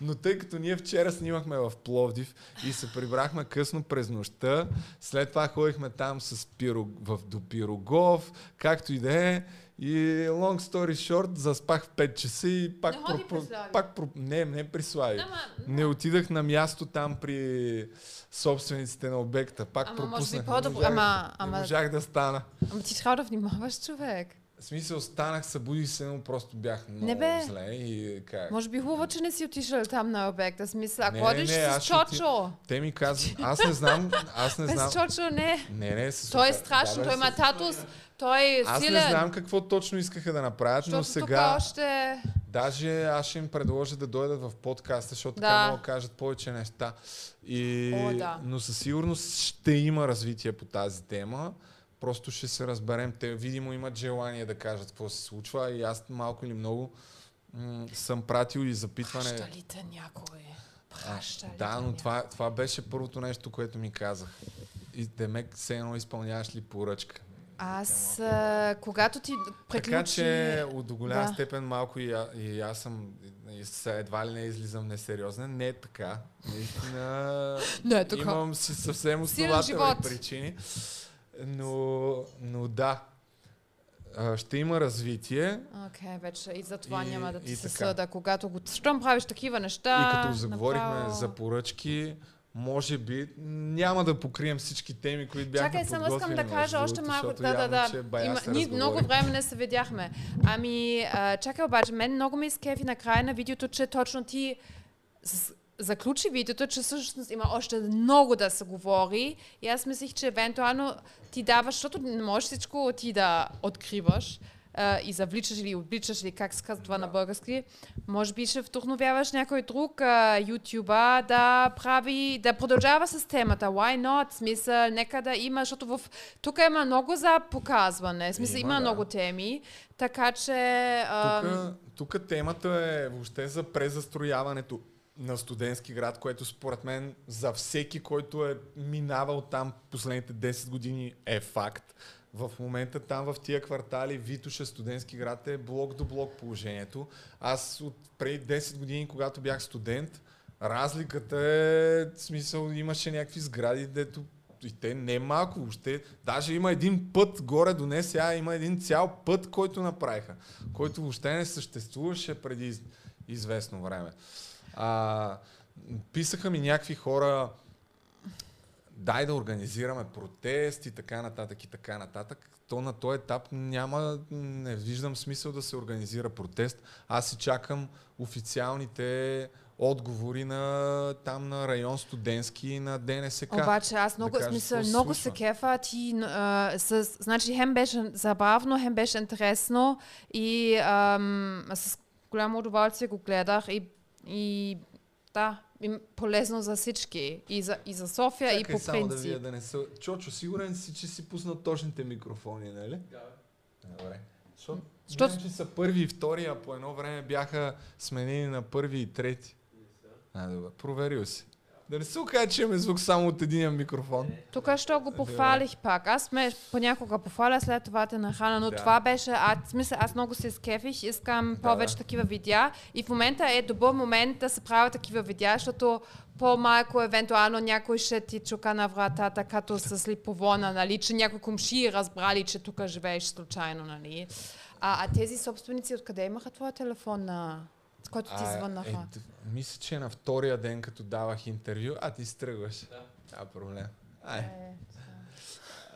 Но тъй като ние вчера снимахме в Пловдив и се прибрахме късно през нощта, след това ходихме там с пиро, в, до Пирогов, както и да е. И long story short, заспах в 5 часа и пак... Не ходи Слави. пак про... Не, не при Слави. Ама, Не отидах на място там при собствениците на обекта. Пак Ама може пропуснах. би по-добро- можах, ама- не ама- можах да стана. Ама ти трябва да внимаваш, човек. В смисъл, станах, събудих се, но просто бях много Не бе. зле и как. Може би хубаво, че не си отишъл там на обекта. Смисъл, ако Не, ходиш не, аз с Чочо. Те ми казват, аз не знам, аз не знам. Без Чочо не. Не, не, с Той е страшен, Да, той има татус, той е Аз не силен. знам какво точно искаха да направят, но Защото тук сега още... даже аз ще им предложа да дойдат в подкаста, защото Да. така могат да кажат повече неща. И... О, да. Но със сигурност ще има развитие по тази тема. Просто ще се разберем. Те видимо имат желание да кажат какво се случва и аз малко или много м- съм пратил и запитване. Праща ли те някой? А, Праща ли да, но това, това беше първото нещо, което ми казах. И Демек, все едно изпълняваш ли поръчка. Аз, а, когато ти приключи... Така че от до голяма Да. степен малко и, а, и аз съм и едва ли не излизам несериозен. Не е така. Наистина <laughs> Не е така. имам си съвсем основателни причини. Но, но да, ще има развитие. Окей, вече и за това И- няма да ти се така. съда. Когато го... Щом правиш такива неща... и като заговорихме направо- за поръчки, може би няма да покрием всички теми, които бяхме Чакай, само искам да кажа още малко. Да, да, да. Има, ние много време не се видяхме. Ами, а, чакай обаче, мен много ми изкефи на края на видеото, че точно ти с- заключи видеото, че всъщност има още много да се говори. И аз мислих, че евентуално ти даваш, защото не можеш всичко ти да откриваш а, и завличаш или обличаш, или как се казва това на български. Може би ще вдохновяваш някой друг а, ютуба да прави, да продължава с темата. Why not? Смисъл, нека да има, защото в... тук има много за показване. Смисъл, Има, има, да. много теми. Така че... ам, Тук, тук темата е въобще за презастрояването на студентски град, което според мен за всеки, който е минавал там последните 10 години е факт. В момента там в тия квартали Витуша студентски град е блок до блок положението. Аз от преди 10 години, когато бях студент, разликата е, в смисъл, имаше някакви сгради, дето и те не малко въобще. Даже има един път горе до не сега, има един цял път, който направиха, който въобще не съществуваше преди из- известно време. А, писаха ми някакви хора, дай да организираме протест и така нататък и така нататък. То на този етап няма, не виждам смисъл да се организира протест. Аз си чакам официалните отговори на там на район студентски и на ДНСК. Обаче аз много, да кажа смисъл, много се кефа ти, а, с, значи хем беше забавно, хем беше интересно и ам, с голямо удоволствие го гледах и, и да, и полезно за всички. И за, и за София, и Чакай по само да принцип. вия да не са... Чочо, сигурен си, че си пуснал точните микрофони, нали? Да. Добре. Защото Що- знам, че са първи и втори, а по едно време бяха сменени на първи и трети. А, добре. Проверил си. Да не се окаже, че имаме звук само от един микрофон. Тук що го похвалих пак. Аз ме понякога похваля, след това те нахрана, но Да. това беше, в смисъл, аз много се скефих, искам Да, повече да. такива видеа и в момента е добър момент да се правят такива видеа, защото по-малко евентуално някой ще ти чука на вратата, като с липовона, нали, че някой комши разбрали, че тук живееш случайно, нали. А, а тези собственици откъде имаха твоя телефон, на... който ти звъннаха? е, мисля, че на втория ден, като давах интервю, а ти си тръгваш. Да. Няма проблем. Ай. Е,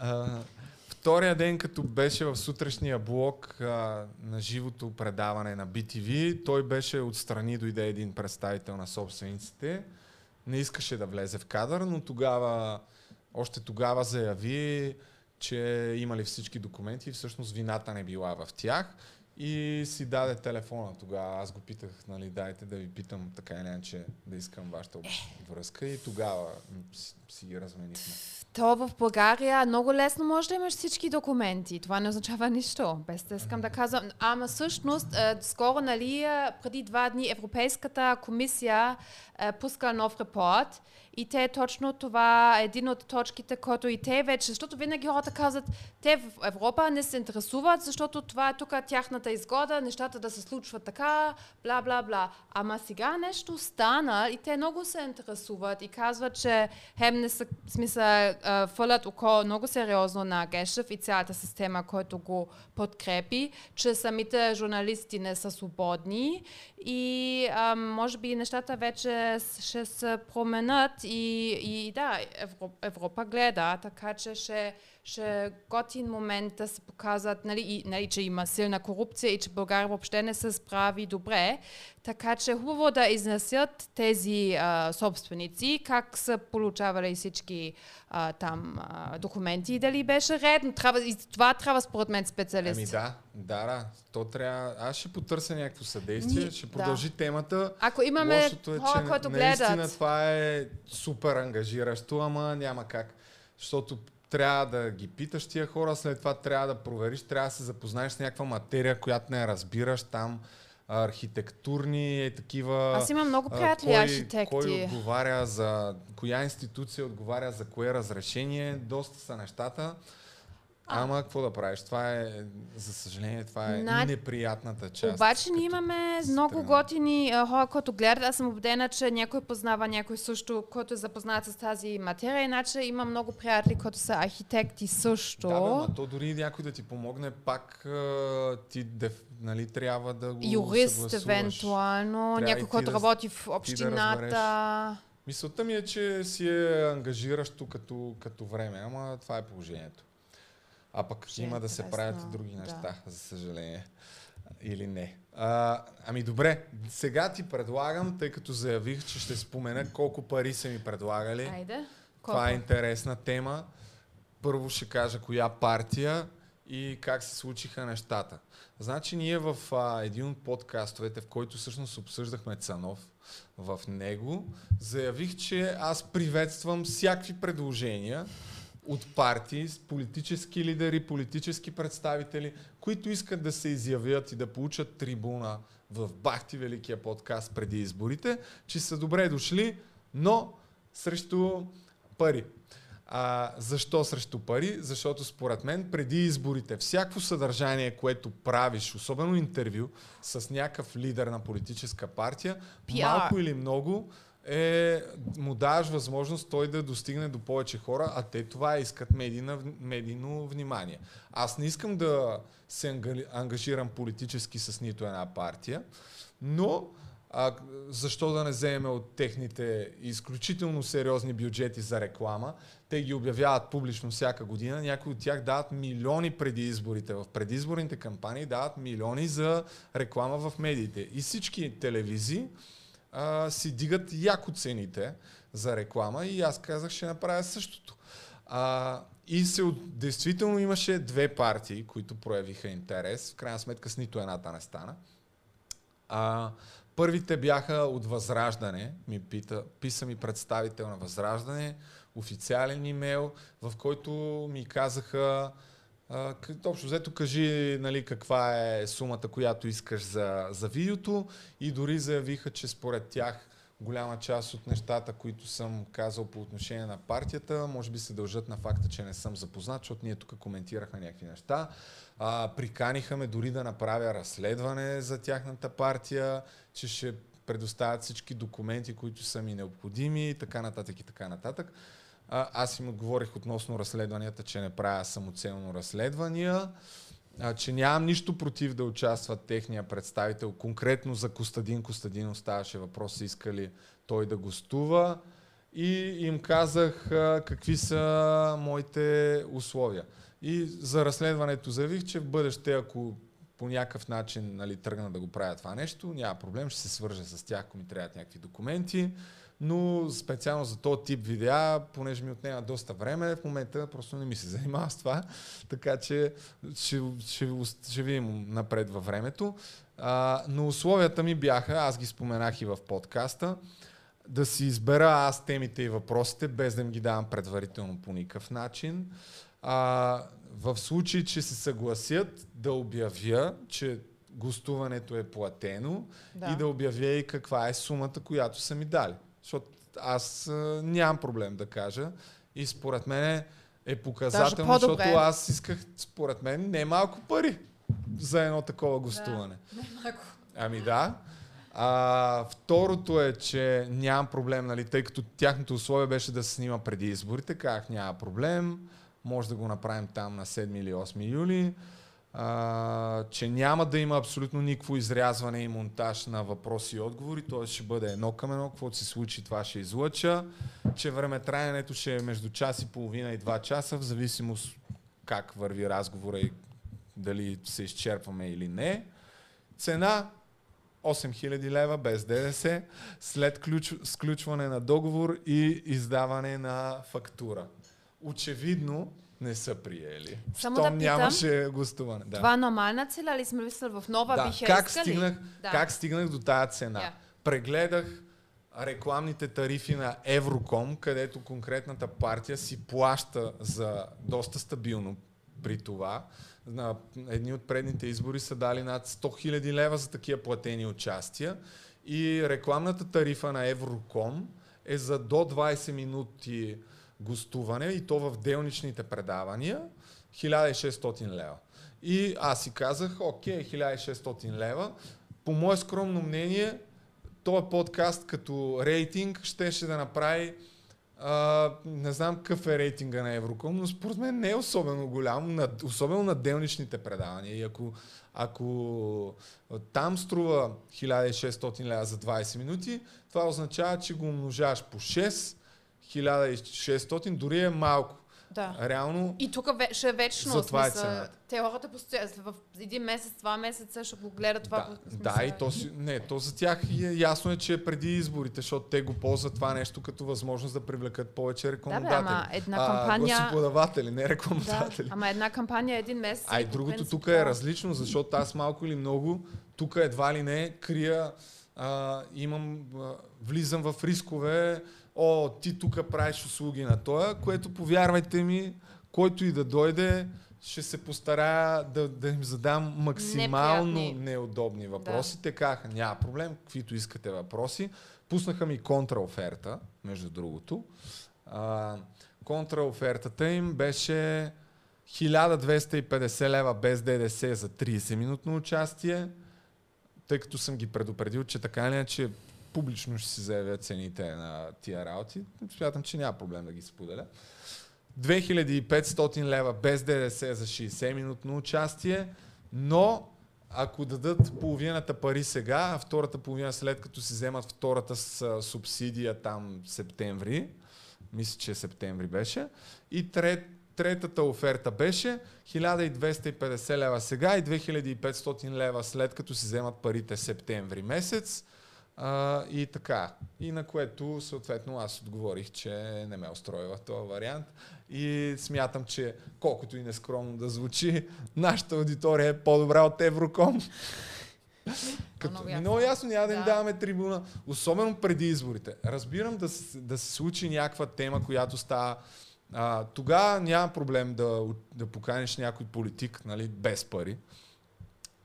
А, втория ден, като беше в сутрешния блок а, на живото предаване на BTV, той беше отстрани, дойде един представител на собствениците. Не искаше да влезе в кадър, но тогава, още тогава заяви, че имали всички документи и всъщност вината не била в тях. И си даде телефона тогава. Аз го питах, нали, дайте да ви питам така или иначе да искам вашата връзка. И тогава си ги разменихме. То в България много лесно може да имаш всички документи. Това не означава нищо. Без да искам да казвам. Ама всъщност, е, скоро, нали, е, преди два дни Европейската комисия е, пуска нов репорт И те точно това е един от точките, който и те вече, защото винаги хората казват, те в Европа не се интересуват, защото това е тук тяхната изгода, нещата да се случват така, бла, бла, бла. Ама сега нещо стана и те много се интересуват и казват, че хем не са, смисъл, а, фълят око много сериозно на Гешев и цялата система, който го подкрепи, че самите журналисти не са свободни и а, може би нещата вече ще се променят и, и да, Европа, Европа гледа, така че ще, ще е готин момент да се показват, нали, и, нали, че има силна корупция и че България въобще не се справи добре. Така че хубаво да изнесят тези а, собственици, как са получавали всички а, там а, документи и дали беше редно. Трябва, и това трябва според мен специалист. Ами да, да, да. То трябва... Аз ще потърся някакво съдействие, Ни- ще да. продължи темата. Ако имаме Лошото е, хора, че които наистина гледат. това е супер ангажиращо, ама няма как. Защото трябва да ги питаш тия хора, след това трябва да провериш, трябва да се запознаеш с някаква материя, която не разбираш там, архитектурни и такива... Аз имам много приятели кой, архитекти. Кой отговаря за... Коя институция отговаря за кое разрешение, доста са нещата. Ама какво да правиш? Това е, за съжаление, това е На- неприятната част. Обаче ние имаме много страна. готини а, хора, които гледат. Аз съм убедена, че някой познава някой също, който е запознат с тази материя. Иначе има много приятели, които са архитекти също. Да, бе, ама то дори някой да ти помогне, пак а, ти деф, нали, трябва да го Юрист, евентуално, Трябва някой, който да- работи в ти да общината. Мисълта ми е, че си е ангажиращо като, като време, ама това е положението. А пък Ще е има да се правят и други да. неща, за съжаление. Или не. А, ами добре, сега ти предлагам, тъй като заявих, че ще спомена колко пари са ми предлагали. Айде. Това е Колко? интересна тема. Първо ще кажа коя партия и как се случиха нещата. Значи ние в а, един от подкастовете, в който всъщност обсъждахме Цанов, в него заявих, че аз приветствам всякакви предложения от партии, политически лидери, политически представители, които искат да се изявят и да получат трибуна в Бахти Великия подкаст преди изборите, че са добре дошли, но срещу пари. А, защо срещу пари? Защото според мен преди изборите всяко съдържание, което правиш, особено интервю с някакъв лидер на политическа партия, PR. малко или много е, му даваш възможност той да достигне до повече хора, а те това искат медийна, медийно внимание. Аз не искам да се ангажирам политически с нито една партия, но а, защо да не вземем от техните изключително сериозни бюджети за реклама? Те ги обявяват публично всяка година. Някои от тях дават милиони преди изборите. В предизборните кампании дават милиони за реклама в медиите. И всички телевизии а, си дигат яко цените за реклама и аз казах, ще направя същото. А, и се, действително имаше две партии, които проявиха интерес. В крайна сметка с нито едната не стана. А, първите бяха от Възраждане. Ми пита, писа ми представител на Възраждане, официален имейл, в който ми казаха а, общо взето кажи нали, каква е сумата, която искаш за, за видеото и дори заявиха, че според тях голяма част от нещата, които съм казал по отношение на партията, може би се дължат на факта, че не съм запознат, защото ние тук коментирахме някакви неща. А, приканиха ме дори да направя разследване за тяхната партия, че ще предоставят всички документи, които са ми необходими и така нататък и така нататък. А, аз им отговорих относно разследванията, че не правя самоцелно разследвания, а, че нямам нищо против да участва техния представител. Конкретно за Костадин Костадинов ставаше въпрос, са искали той да гостува и им казах а, какви са моите условия. И за разследването заявих, че в бъдеще, ако по някакъв начин нали, тръгна да го правя това нещо, няма проблем, ще се свържа с тях, ако ми трябват някакви документи. Но специално за този тип видеа, понеже ми отнема доста време, в момента просто не ми се <laughs> занимава с това, така че ще, ще, ще видим напред във времето. А, но условията ми бяха, аз ги споменах и в подкаста, да си избера аз темите и въпросите, без да им ги давам предварително по никакъв начин. А, в случай, че се съгласят да обявя, че гостуването е платено Да. и да обявя и каква е сумата, която са ми дали. Защото аз а, нямам проблем да кажа. И според мен е показателно, защото аз исках, според мен, не малко пари за едно такова гостуване. Ами да. А, второто е, че нямам проблем, нали, тъй като тяхното условие беше да се снима преди изборите. Казах, няма проблем. Може да го направим там на 7 или 8 юли. А, че няма да има абсолютно никакво изрязване и монтаж на въпроси и отговори, т.е. ще бъде едно към едно, каквото се случи, това ще излъча, че времетраенето ще е между час и половина и два часа, в зависимост как върви разговора и дали се изчерпваме или не. Цена 8000 лева без ДДС, след ключ, сключване на договор и издаване на фактура. Очевидно не са приели. Само Щом да питам, нямаше гостуване. Да. Това нормална цена ли сме мислили в нова да. биха как, искали? стигнах, Да. как стигнах до тая цена? Я. Прегледах рекламните тарифи на Евроком, където конкретната партия си плаща за доста стабилно при това. На едни от предните избори са дали над 100 000 лева за такива платени участия. И рекламната тарифа на Евроком е за до 20 минути гостуване и то в делничните предавания 1600 лева. И аз си казах, окей, 1600 лева. По мое скромно мнение, този подкаст като рейтинг щеше да направи а, не знам какъв е рейтинга на Евроком, но според мен не е особено голям, особено на делничните предавания. И ако, ако там струва 1600 лева за 20 минути, това означава, че го умножаваш по 6, 1600, дори е малко. Да. Реално И тук ве- ще е вечно. За това е цената. Те хората постоянно в един месец, два месеца ще го гледат това. Да, смисъл, да, и то, си, не, то за тях е ясно е, че е преди изборите, защото те го ползват това нещо като възможност да привлекат повече рекламодатели. ама една кампания- А, гласоподаватели, не Да, рекламодатели. ама една кампания един месец. А и другото тук да. е различно, защото аз малко или много, тук едва ли не крия, а, имам, а, влизам в рискове, о, ти тук правиш услуги на тоя, което повярвайте ми, който и да дойде, ще се постарая да, да им задам максимално Неприятни. неудобни въпроси. Те казаха, няма проблем, каквито искате въпроси. Пуснаха ми контраоферта, между другото. А, контраофертата им беше 1250 лева без ДДС за 30 минутно участие, тъй като съм ги предупредил, че така или иначе публично ще си заявя цените на тия работи. Смятам, че няма проблем да ги споделя. 2500 лева без ДДС за 60 минутно участие, но ако дадат половината пари сега, а втората половина след като си вземат втората с субсидия там септември, мисля, че септември беше, и трет, третата оферта беше 1250 лева сега и 2500 лева след като си вземат парите септември месец. А, и така. И на което съответно аз отговорих, че не ме устроива този вариант. И смятам, че колкото и нескромно да звучи, нашата аудитория е по-добра от Евроком. <laughs> Като, много ясно. много ясно няма да им Да. даваме трибуна, особено преди изборите. Разбирам да, да се случи някаква тема, която става. А, тогава няма проблем да, да поканиш някой политик, нали, без пари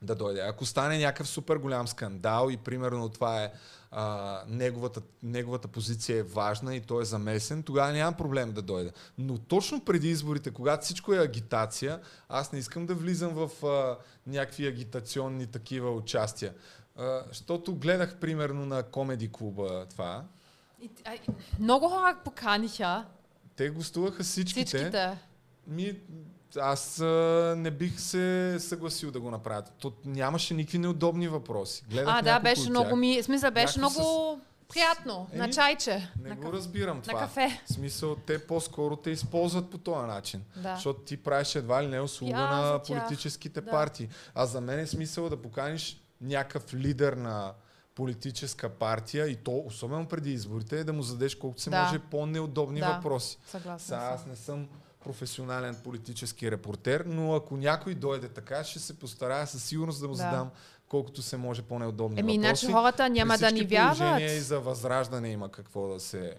да дойде. Ако стане някакъв супер голям скандал и примерно това е а, неговата, неговата позиция е важна и той е замесен, тогава няма проблем да дойде. Но точно преди изборите, когато всичко е агитация, аз не искам да влизам в а, някакви агитационни такива участия. А, защото гледах примерно на комеди клуба това. Много хора поканиха. Те гостуваха всичките. Всичките. Ми, аз а, не бих се съгласил да го направят. То нямаше никакви неудобни въпроси. Гледах А, да, беше много ми... Смисъл, беше много приятно. На Еми, чайче. Не на го кафе. разбирам това. кафе. В смисъл, те по-скоро те използват по този начин. Да. Защото ти правиш едва ли не услуга Пиар на политическите Да. партии. А за мен е смисъл да поканиш някакъв лидер на политическа партия и то, особено преди изборите, е да му задеш колкото се Да. може по-неудобни Да. въпроси. Съгласна Сега съм. аз не съм професионален политически репортер, но ако някой дойде така, ще се постарая със сигурност да му Да. задам колкото се може по-неудобни Еми, въпроси. иначе хората няма да ни вярват. И за възраждане има какво да се,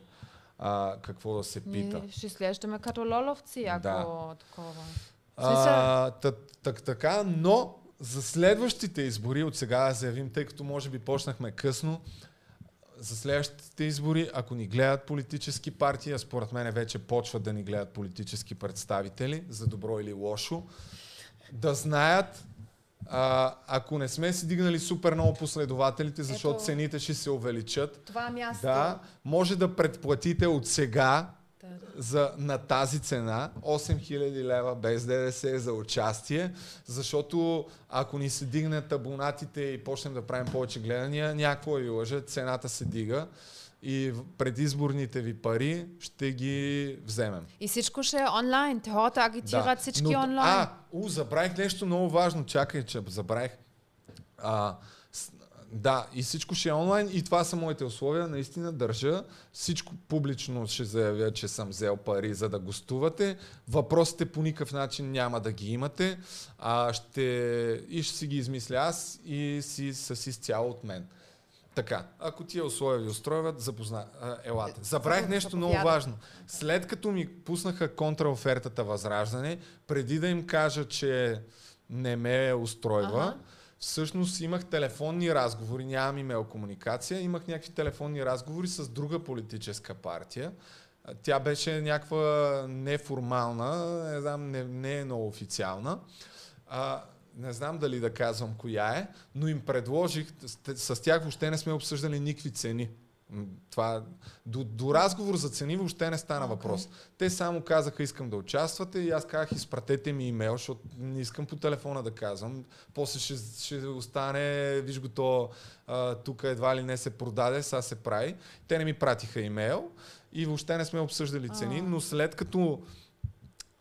а, какво да се пита. Ние ще изглеждаме като лоловци, ако Да. такова. А, та, так, така, но за следващите избори, от сега да заявим, тъй като може би почнахме късно, за следващите избори, ако ни гледат политически партии, а според мен вече почват да ни гледат политически представители, за добро или лошо, да знаят, а, ако не сме си дигнали супер много последователите, защото Ето. цените ще се увеличат, Това място. да, може да предплатите от сега. За, на тази цена 8000 лева без ДДС за участие, защото ако ни се дигнат абонатите и почнем да правим повече гледания, някакво ви лъжа, цената се дига и предизборните ви пари ще ги вземем. И всичко ще е онлайн. Те хората агитират всички Но- онлайн. А, у, забравих нещо много важно. Чакай, че забравих. А, с- да, и всичко ще е онлайн и това са моите условия. Наистина държа. Всичко публично ще заявя, че съм взел пари за да гостувате. Въпросите по никакъв начин няма да ги имате. А, ще, и ще си ги измисля аз и си с изцяло от мен. Така, ако тия условия ви устроят, запозна... а, елате. Забравих нещо много важно. След като ми пуснаха контраофертата Възраждане, преди да им кажа, че не ме устройва, Ага. Всъщност имах телефонни разговори, нямам имейл комуникация, имах някакви телефонни разговори с друга политическа партия. Тя беше някаква неформална, не знам, не, не е много официална. А, не знам дали да казвам коя е, но им предложих, с тях въобще не сме обсъждали никакви цени. Това, до, до разговор за цени въобще не стана okay. въпрос. Те само казаха, искам да участвате и аз казах, изпратете ми имейл, защото не искам по телефона да казвам. После ще, ще остане, виж го то, тук едва ли не се продаде, сега се прави. Те не ми пратиха имейл и въобще не сме обсъждали цени, но след като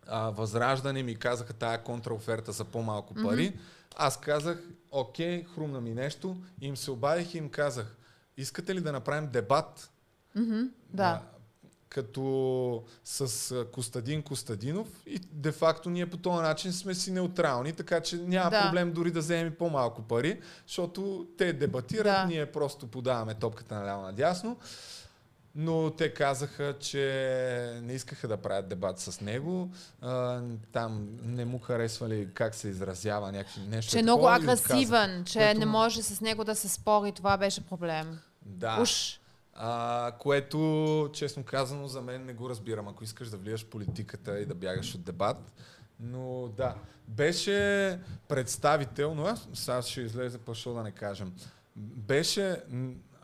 а, Възраждане ми казаха тая контраоферта за по-малко пари. Mm-hmm. Аз казах, окей, хрумна ми нещо. Им се обадих и им казах, искате ли да направим дебат? Да. като с а, Костадин Костадинов и де-факто ние по този начин сме си неутрални, така че няма Да. проблем дори да вземем по-малко пари, защото те дебатират, Да. ние просто подаваме топката наляво надясно. Но те казаха, че не искаха да правят дебат с него. А, там не му харесвали как се изразява някакви нещо. Че е много такова агресивен, че Което- не може с него да се спори. Това беше проблем. Да. Уж. А, което, честно казано, за мен не го разбирам. Ако искаш да влияш в политиката и да бягаш от дебат. Но да, беше представител, но аз сега ще излезе пъшо да не кажем. Беше,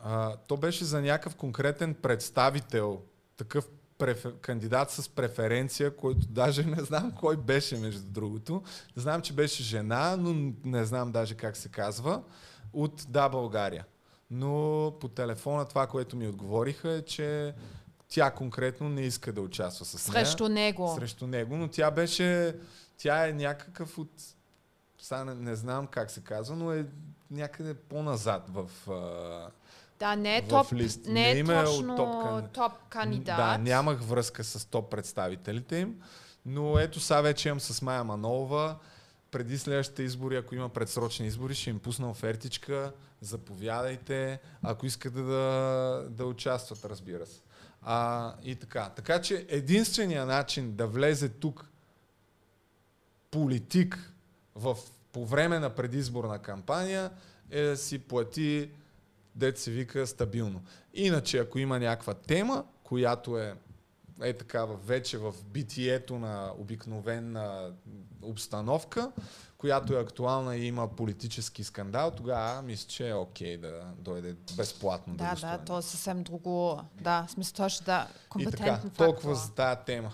а, то беше за някакъв конкретен представител, такъв префер, кандидат с преференция, който даже не знам кой беше, между другото. Знам, че беше жена, но не знам даже как се казва, от Да, България. Но по телефона това, което ми отговориха е, че тя конкретно не иска да участва с нея. Срещу него. Срещу него, но тя беше, тя е някакъв от, сега не, не знам как се казва, но е някъде по-назад в... Да, не е топ, лист. не е Не точно топ кан- топ кандидат. Да, нямах връзка с топ представителите им, но ето сега вече имам с Майя Манолова. Преди следващите избори, ако има предсрочни избори, ще им пусна офертичка. Заповядайте, ако искате да, да участват, разбира се. А, и така. Така че единственият начин да влезе тук политик в, по време на предизборна кампания е да си плати, дет се вика, стабилно. Иначе, ако има някаква тема, която е е такава вече в битието на обикновена обстановка, която е актуална и има политически скандал, тогава мисля, че е окей да дойде безплатно да, Да, да, то е съвсем друго. Да, в смисъл точно да, И компетентен така, фактор. толкова за тази тема.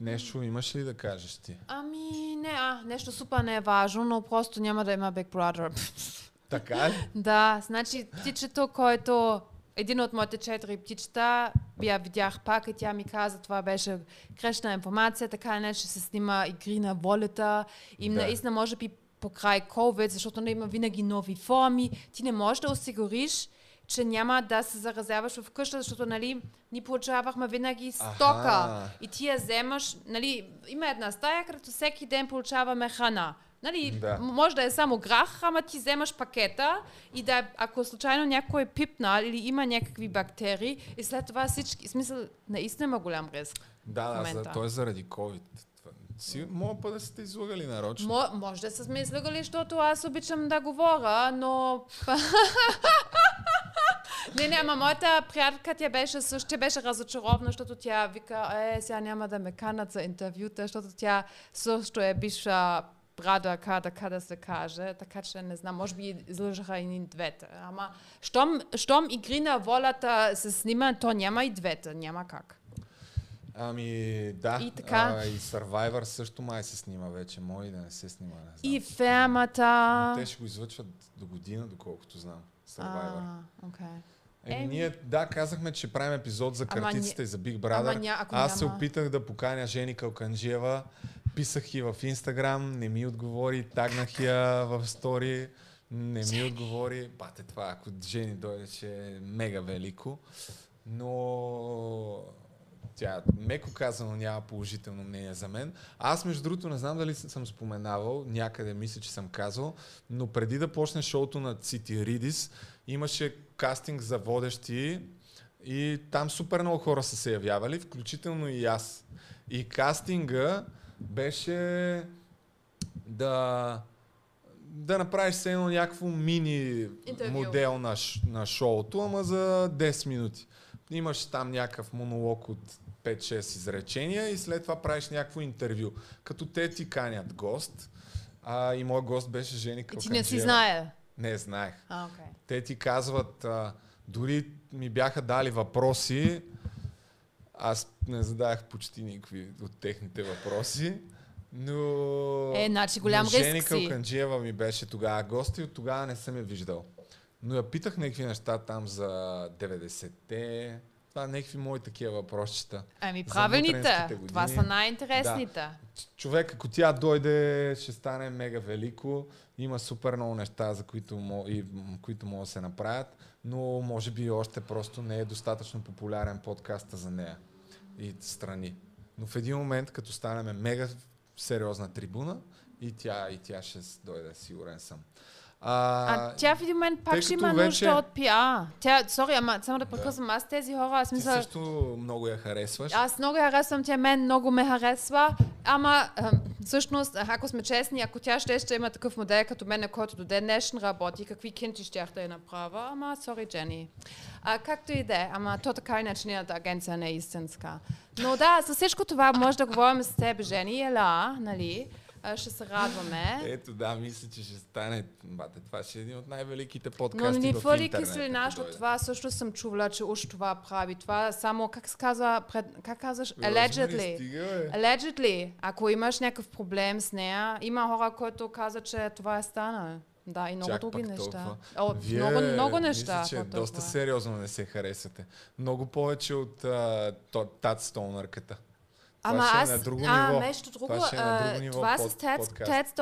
Нещо имаш ли да кажеш ти? Ами, не, а, нещо супер не е важно, но просто няма да има Big Brother. <laughs> Така ли? <laughs> да, значи птичето, който един от моите четири птичета, я видях пак и тя ми каза, това беше грешна информация, така или иначе се снима игри на волята и Да. наистина може би покрай COVID, защото не има винаги нови форми, ти не можеш да осигуриш, че няма да се заразяваш в къща, защото нали, ни получавахме винаги стока. Аха. И ти я вземаш, нали, има една стая, където всеки ден получаваме храна. Нали, Да. може да е само грах, ама ти вземаш пакета и да, ако случайно някой е пипнал или има някакви бактерии и след това всички, смисъл, наистина има голям риск. Да, да, за, той е заради COVID. Си, мога па да сте излагали нарочно. Мо, може да са сме излъгали, защото аз обичам да говоря, но <laughs> Не, не, ама моята приятелка тя беше също, тя беше разочарована, защото тя вика, е, сега няма да ме канат за интервюта, защото тя също е бивша брадарка, така да се каже, така че не знам, може би излъжаха и двете. Ама, щом, щом игри на волята се снима, то няма и двете, няма как. Ами да, И така. А, и Survivor също май се снима вече, може и да не се снима, не знам. И фермата... Те ще го излъчват до година, доколкото знам. Survivor. А, окей. Еми, Еми. ние, да, казахме, че правим епизод за Ама картиците ня- и за Big ама Brother. ня- ако Аз се няма- опитах да поканя Жени Калканджиева, писах и в Инстаграм, не ми отговори, тагнах я в стори, не ми отговори. Бате това, ако Жени дойде, ще е мега велико. Но тя, меко казано, няма положително мнение за мен. Аз, между другото, не знам дали съм споменавал, някъде мисля, че съм казал, но преди да почне шоуто на Цити Ридис, имаше кастинг за водещи и там супер много хора са се явявали, включително и аз. И кастинга беше да да направиш се едно някакво мини Интервю. модел на, на шоуто, ама за 10 минути. Имаш там някакъв монолог от 5-6 изречения и след това правиш някакво интервю. Като те ти канят гост, а, и моят гост беше Жени И ти Калканджиева. не си знае. Не, знаех. А, окей. Те ти казват, а, дори ми бяха дали въпроси, аз не задах почти никакви от техните въпроси, но... Е, значи голям но риск си. Калканджиева ми беше тогава гост и от тогава не съм я виждал. Но я питах някакви неща там за 90-те, това някакви мои такива въпросчета. Ами години. Това са най-интересните. Ч- Човек, ако тя дойде, ще стане мега велико. Има супер много неща, за които, мо, и, които могат да се направят, но може би още просто не е достатъчно популярен подкаста за нея и страни. Но в един момент, като станем мега сериозна трибуна, и тя, и тя ще дойде, сигурен съм. А, А тя в един момент пак ще има вече- нужда от пиар. Тя, сори, ама само да прекъсвам, аз тези хора, аз ти мисля, също много я харесваш. аз много я харесвам, тя мен много ме харесва, ама а, всъщност, ако сме честни, ако тя ще, ще има такъв модел като мен, който до ден днешен работи, какви кинти щях да я направя, ама сори, Джени. А, както и да е, ама то така иначе нейната агенция не е истинска. Но да, за всичко това може да говорим с теб, Жени, ела, нали? А, Ще се радваме. Ето да, мисля, че ще стане. Бате, това ще е един от най-великите подкасти Но не в твърди киселина, защото дойде. това също съм чувала, че уж това прави. Това само, как се казва, пред, как казваш? Розмари, Allegedly. стига, бе. Allegedly. Ако имаш някакъв проблем с нея, има хора, които казват, че това е станало. Да, и много Чак други неща. толкова. О, Вие, много, много неща. Мисля, че е какво доста сериозно не се харесате. Много повече от то- Тат Стоунърката. Това Ама ще е аз, на друго а, ниво. нещо друго, Това ще е на друго ниво това под- с Тед. Тед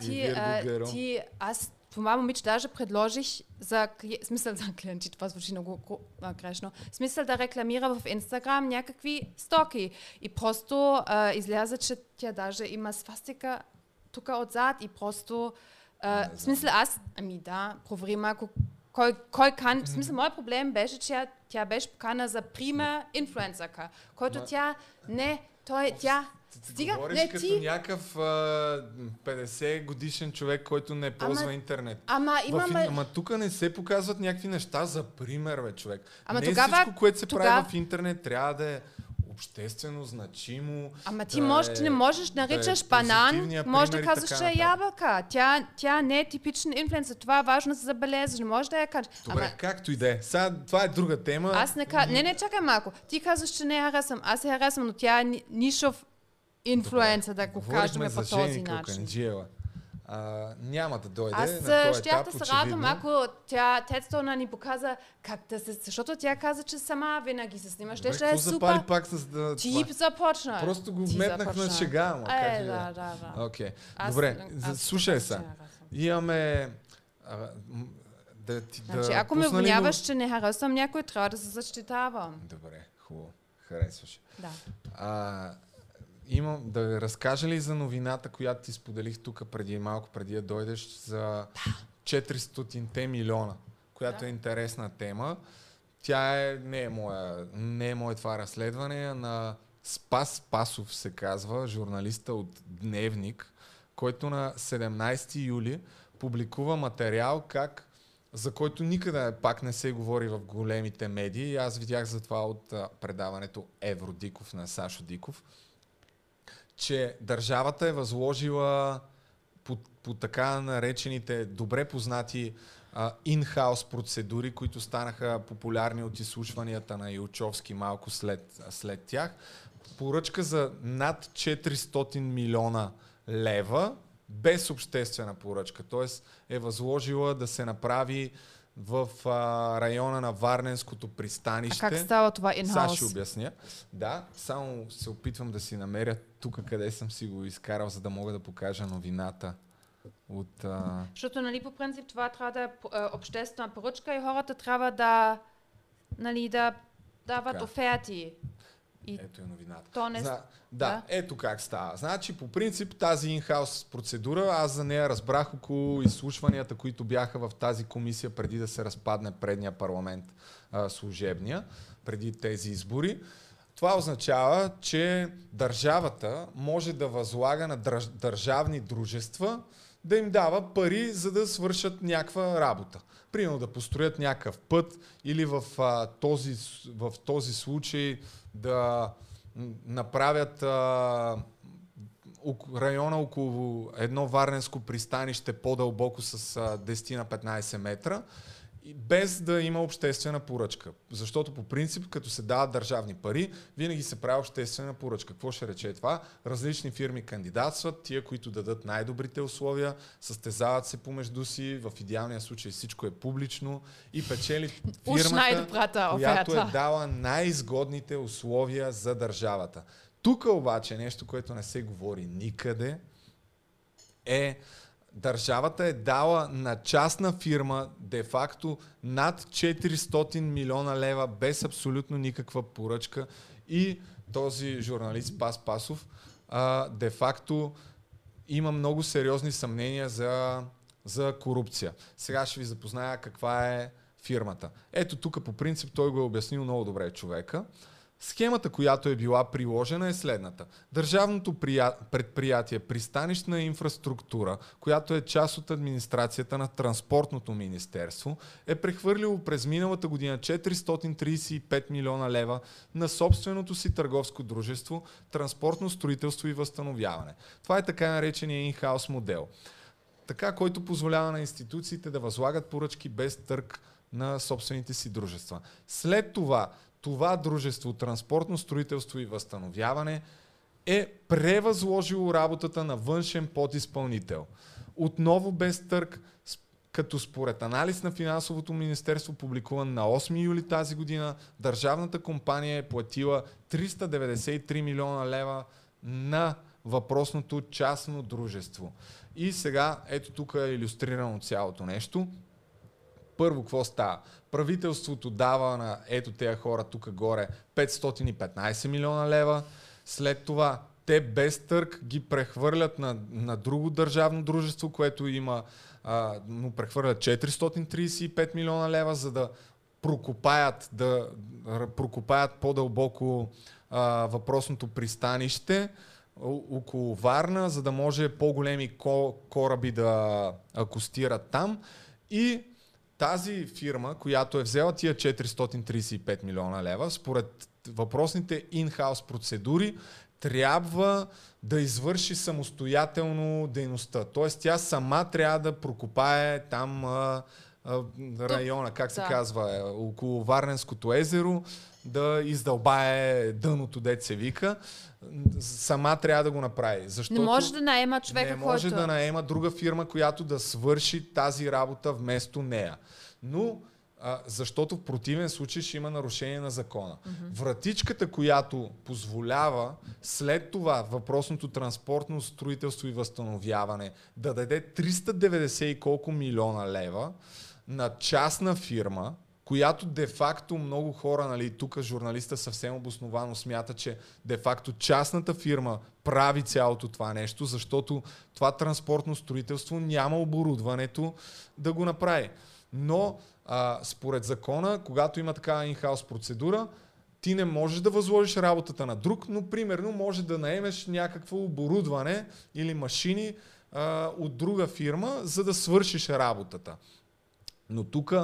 ти, а, ти, аз, това момиче даже предложих за, смисъл <laughs> за клиенти, това звучи много грешно, смисъл да рекламира в Инстаграм някакви стоки. И просто а, изляза, че тя даже има свастика тук отзад и просто, а, в смисъл аз, ами да, провери малко кой, кой кан... В смисъл, моят проблем беше, че тя, тя беше покана за прима инфлуенсърка, който тя не, той, тя, Ти стига, говориш не като ти, някакъв а, 50 годишен човек, който не ползва Ама- интернет. ама имаме... ама тук не се показват някакви неща за пример, бе, човек. Ама не тогава- всичко, което се тогава- прави в интернет, трябва да е обществено, значимо. Ама ти, да е- ти не можеш да да е наричаш банан, може да казваш, че е ябълка. Тя, тя не е типичен инфлуенсър. Това е важно да се забележи. Не може да я кажеш. Добре, Ама както и да е. Сега, това е друга тема. аз не кажа... Не, не, чакай малко. Ти казваш, че не я харесвам. Аз я харесвам, но тя е ни- нишов инфлуенсър, да го кажем по този начин. А, няма да дойде Аз на този щях етап, да се радвам, ако тя Тедстона ни показа как да се... Защото тя каза, че сама винаги се снима. Ще ще е супер. пак с да, Ти това? започна. Просто го Ти вметнах на шега, ама как Е, и да е. да, да. Аз- Добре, аз слушай се. Имаме... А, да ти да Значи, ако ме обвиняваш, че не харесвам някой, трябва да се защитавам. Добре, хубаво. Харесваш. Да. А, имам да разкажа ли за новината, която ти споделих тук преди малко, преди да дойдеш за 400-те милиона, която Да. е интересна тема. Тя е, не е моя, не е мое това разследване, а на Спас Пасов се казва, журналиста от Дневник, който на 17 юли публикува материал как за който никъде пак не се говори в големите медии. Аз видях за това от предаването Евродиков на Сашо Диков, че държавата е възложила по, по така наречените добре познати in-house процедури, които станаха популярни от изслушванията на Илчовски малко след, след тях. Поръчка за над 400 милиона лева без обществена поръчка. Тоест е възложила да се направи в а, района на Варненското А пристанище. как става това Сега ще обясня. Да, само се опитвам да си намеря тук къде съм си го изкарал, за да мога да покажа новината от... А... Защото, нали, по принцип това трябва да е е, обществена поръчка и хората трябва да, нали, да дават Така. оферти. И Ето е новината. то не... Зна... Да, Да. ето как става. Значи, по принцип, тази инхаус процедура, аз за нея разбрах около изслушванията, които бяха в тази комисия преди да се разпадне предния парламент, а, служебния, преди тези избори. Това означава, че държавата може да възлага на държ... държавни дружества да им дава пари, за да свършат някаква работа. Примерно да построят някакъв път или в, а, този, в този случай да направят а, района около едно варненско пристанище по-дълбоко с а, 10 на 15 метра, и без да има обществена поръчка. Защото по принцип, като се дават държавни пари, винаги се прави обществена поръчка. Какво ще рече това? Различни фирми кандидатстват, тия, които дадат най-добрите условия, състезават се помежду си, в идеалния случай всичко е публично и печели фирмата, която е дала най-изгодните условия за държавата. Тук обаче нещо, което не се говори никъде, е държавата е дала на частна фирма де-факто над 400 милиона лева без абсолютно никаква поръчка и този журналист Пас Пасов де-факто има много сериозни съмнения за, за корупция. Сега ще ви запозная каква е фирмата. Ето тук по принцип той го е обяснил много добре човека. Схемата, която е била приложена е следната. Държавното прия... предприятие Пристанищна инфраструктура, която е част от администрацията на Транспортното министерство, е прехвърлило през миналата година 435 милиона лева на собственото си търговско дружество Транспортно строителство и възстановяване. Това е така наречения in-house модел. Така, който позволява на институциите да възлагат поръчки без търг на собствените си дружества. След това, това дружество, транспортно строителство и възстановяване, е превъзложило работата на външен подизпълнител. Отново без търг, с- като според анализ на финансовото министерство, публикуван на 8 юли тази година, държавната компания е платила 393 милиона лева на въпросното частно дружество. И сега, ето тук е иллюстрирано цялото нещо. Първо, какво става? Правителството дава на ето тези хора тук горе 515 милиона лева. След това те без търг ги прехвърлят на, на друго държавно дружество, което има, а, му прехвърлят 435 милиона лева, за да прокопаят, да прокопаят по-дълбоко а, въпросното пристанище около Варна, за да може по-големи ко- кораби да акустират там. И тази фирма, която е взела тия 435 милиона лева, според въпросните in-house процедури, трябва да извърши самостоятелно дейността. Тоест тя сама трябва да прокопае там а, а, района, как се да. казва, е, около Варненското езеро, да издълбае дъното, дет се вика. Сама трябва да го направи. Защото Не може да наема човека, не може който... да наема друга фирма, която да свърши тази работа вместо нея. Но а, защото в противен случай ще има нарушение на закона. Вратичката, която позволява след това въпросното транспортно строителство и възстановяване да даде 390 и колко милиона лева на частна фирма, която де-факто много хора, нали, тук журналиста съвсем обосновано смята, че де-факто частната фирма прави цялото това нещо, защото това транспортно строителство няма оборудването да го направи. Но а, според закона, когато има такава in-house процедура, ти не можеш да възложиш работата на друг, но примерно може да наемеш някакво оборудване или машини а, от друга фирма, за да свършиш работата. Но тук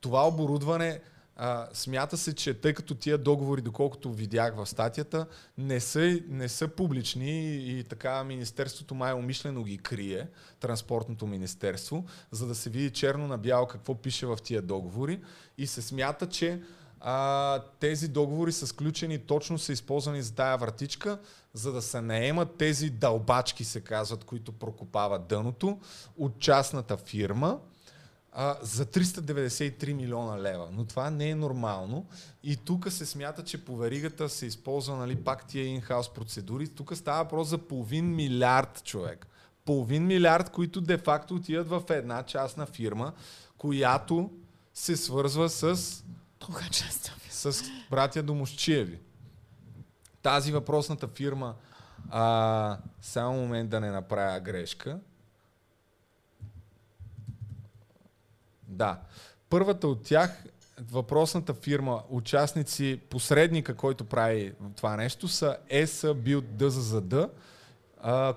това оборудване а, смята се, че тъй като тия договори, доколкото видях в статията, не са, не са публични и, така Министерството май умишлено ги крие, Транспортното министерство, за да се види черно на бяло какво пише в тия договори. И се смята, че а, тези договори са сключени точно са използвани за тая вратичка, за да се наемат тези дълбачки, се казват, които прокопават дъното от частната фирма а, за 393 милиона лева. Но това не е нормално. И тук се смята, че по веригата се използва нали, пак тия инхаус процедури. Тук става въпрос за половин милиард човек. Половин милиард, които де-факто отиват в една частна фирма, която се свързва с Друга част. с братя Домощиеви. Тази въпросната фирма, а, само момент да не направя грешка. Да. Първата от тях, въпросната фирма, участници, посредника, който прави това нещо, са ESA Build DZZD,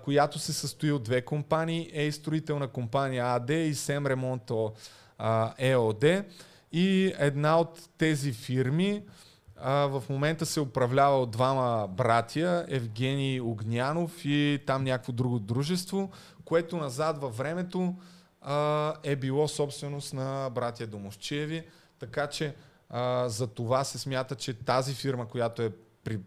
която се състои от две компании, Ей строителна компания АД и Сем Ремонто ЕОД. И една от тези фирми а, в момента се управлява от двама братия, Евгений Огнянов и там някакво друго дружество, което назад във времето а, е било собственост на братя Домощиеви. Така че а, за това се смята, че тази фирма, която е при,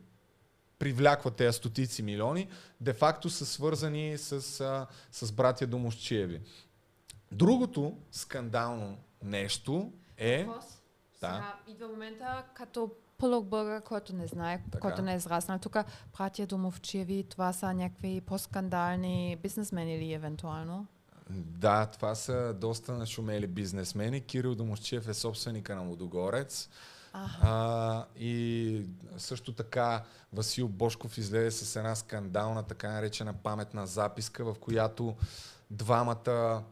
привляква тези стотици милиони, де-факто са свързани с, а, с братя Домощиеви. Другото скандално нещо е... Въпрос. Да. Сега идва момента, като полук българ, който не знае, Така. който не е израснал тук, братия Домовчеви, това са някакви по-скандални бизнесмени или евентуално? Да, това са доста нашумели бизнесмени. Кирил Домощиев е собственика на Лудогорец. А, и също така Васил Бошков излезе с една скандална, така наречена паметна записка, в която двамата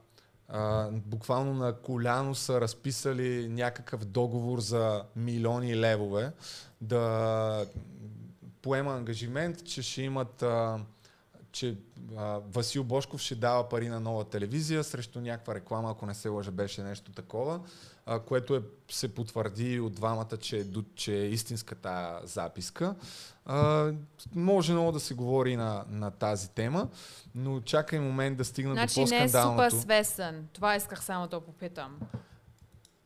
а, буквално на коляно са разписали някакъв договор за милиони левове да поема ангажимент, че ще имат а, че а, Васил Бошков ще дава пари на нова телевизия срещу някаква реклама, ако не се лъжа, беше нещо такова, а, което е, се потвърди от двамата, че, е че е истинска тая записка. А, може много да се говори на, на тази тема, но чакай момент да стигна Значи до не е супер по-скандалното. свесен. Това исках само да попитам.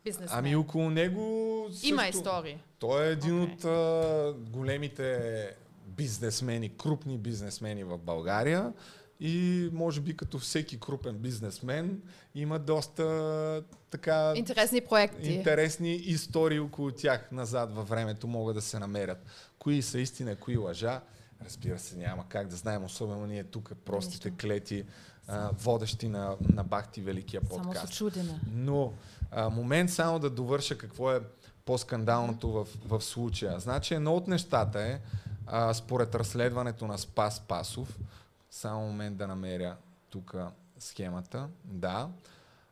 Бизнесмен. Ами около него също... Има истории. Той е един Окей. от а, големите бизнесмени, крупни бизнесмени в България и може би като всеки крупен бизнесмен има доста така Интересни проекти. интересни истории около тях назад във времето могат да се намерят. Кои са истина, кои лъжа, разбира се няма как да знаем, особено ние тук простите Нищо. клети, а, водещи на, на Бахти Великия Само подкаст. с чудене. Но а, момент само да довърша какво е по-скандалното в, в случая. Значи едно от нещата е, а, според разследването на Спас Пасов, само момент да намеря тук схемата, да,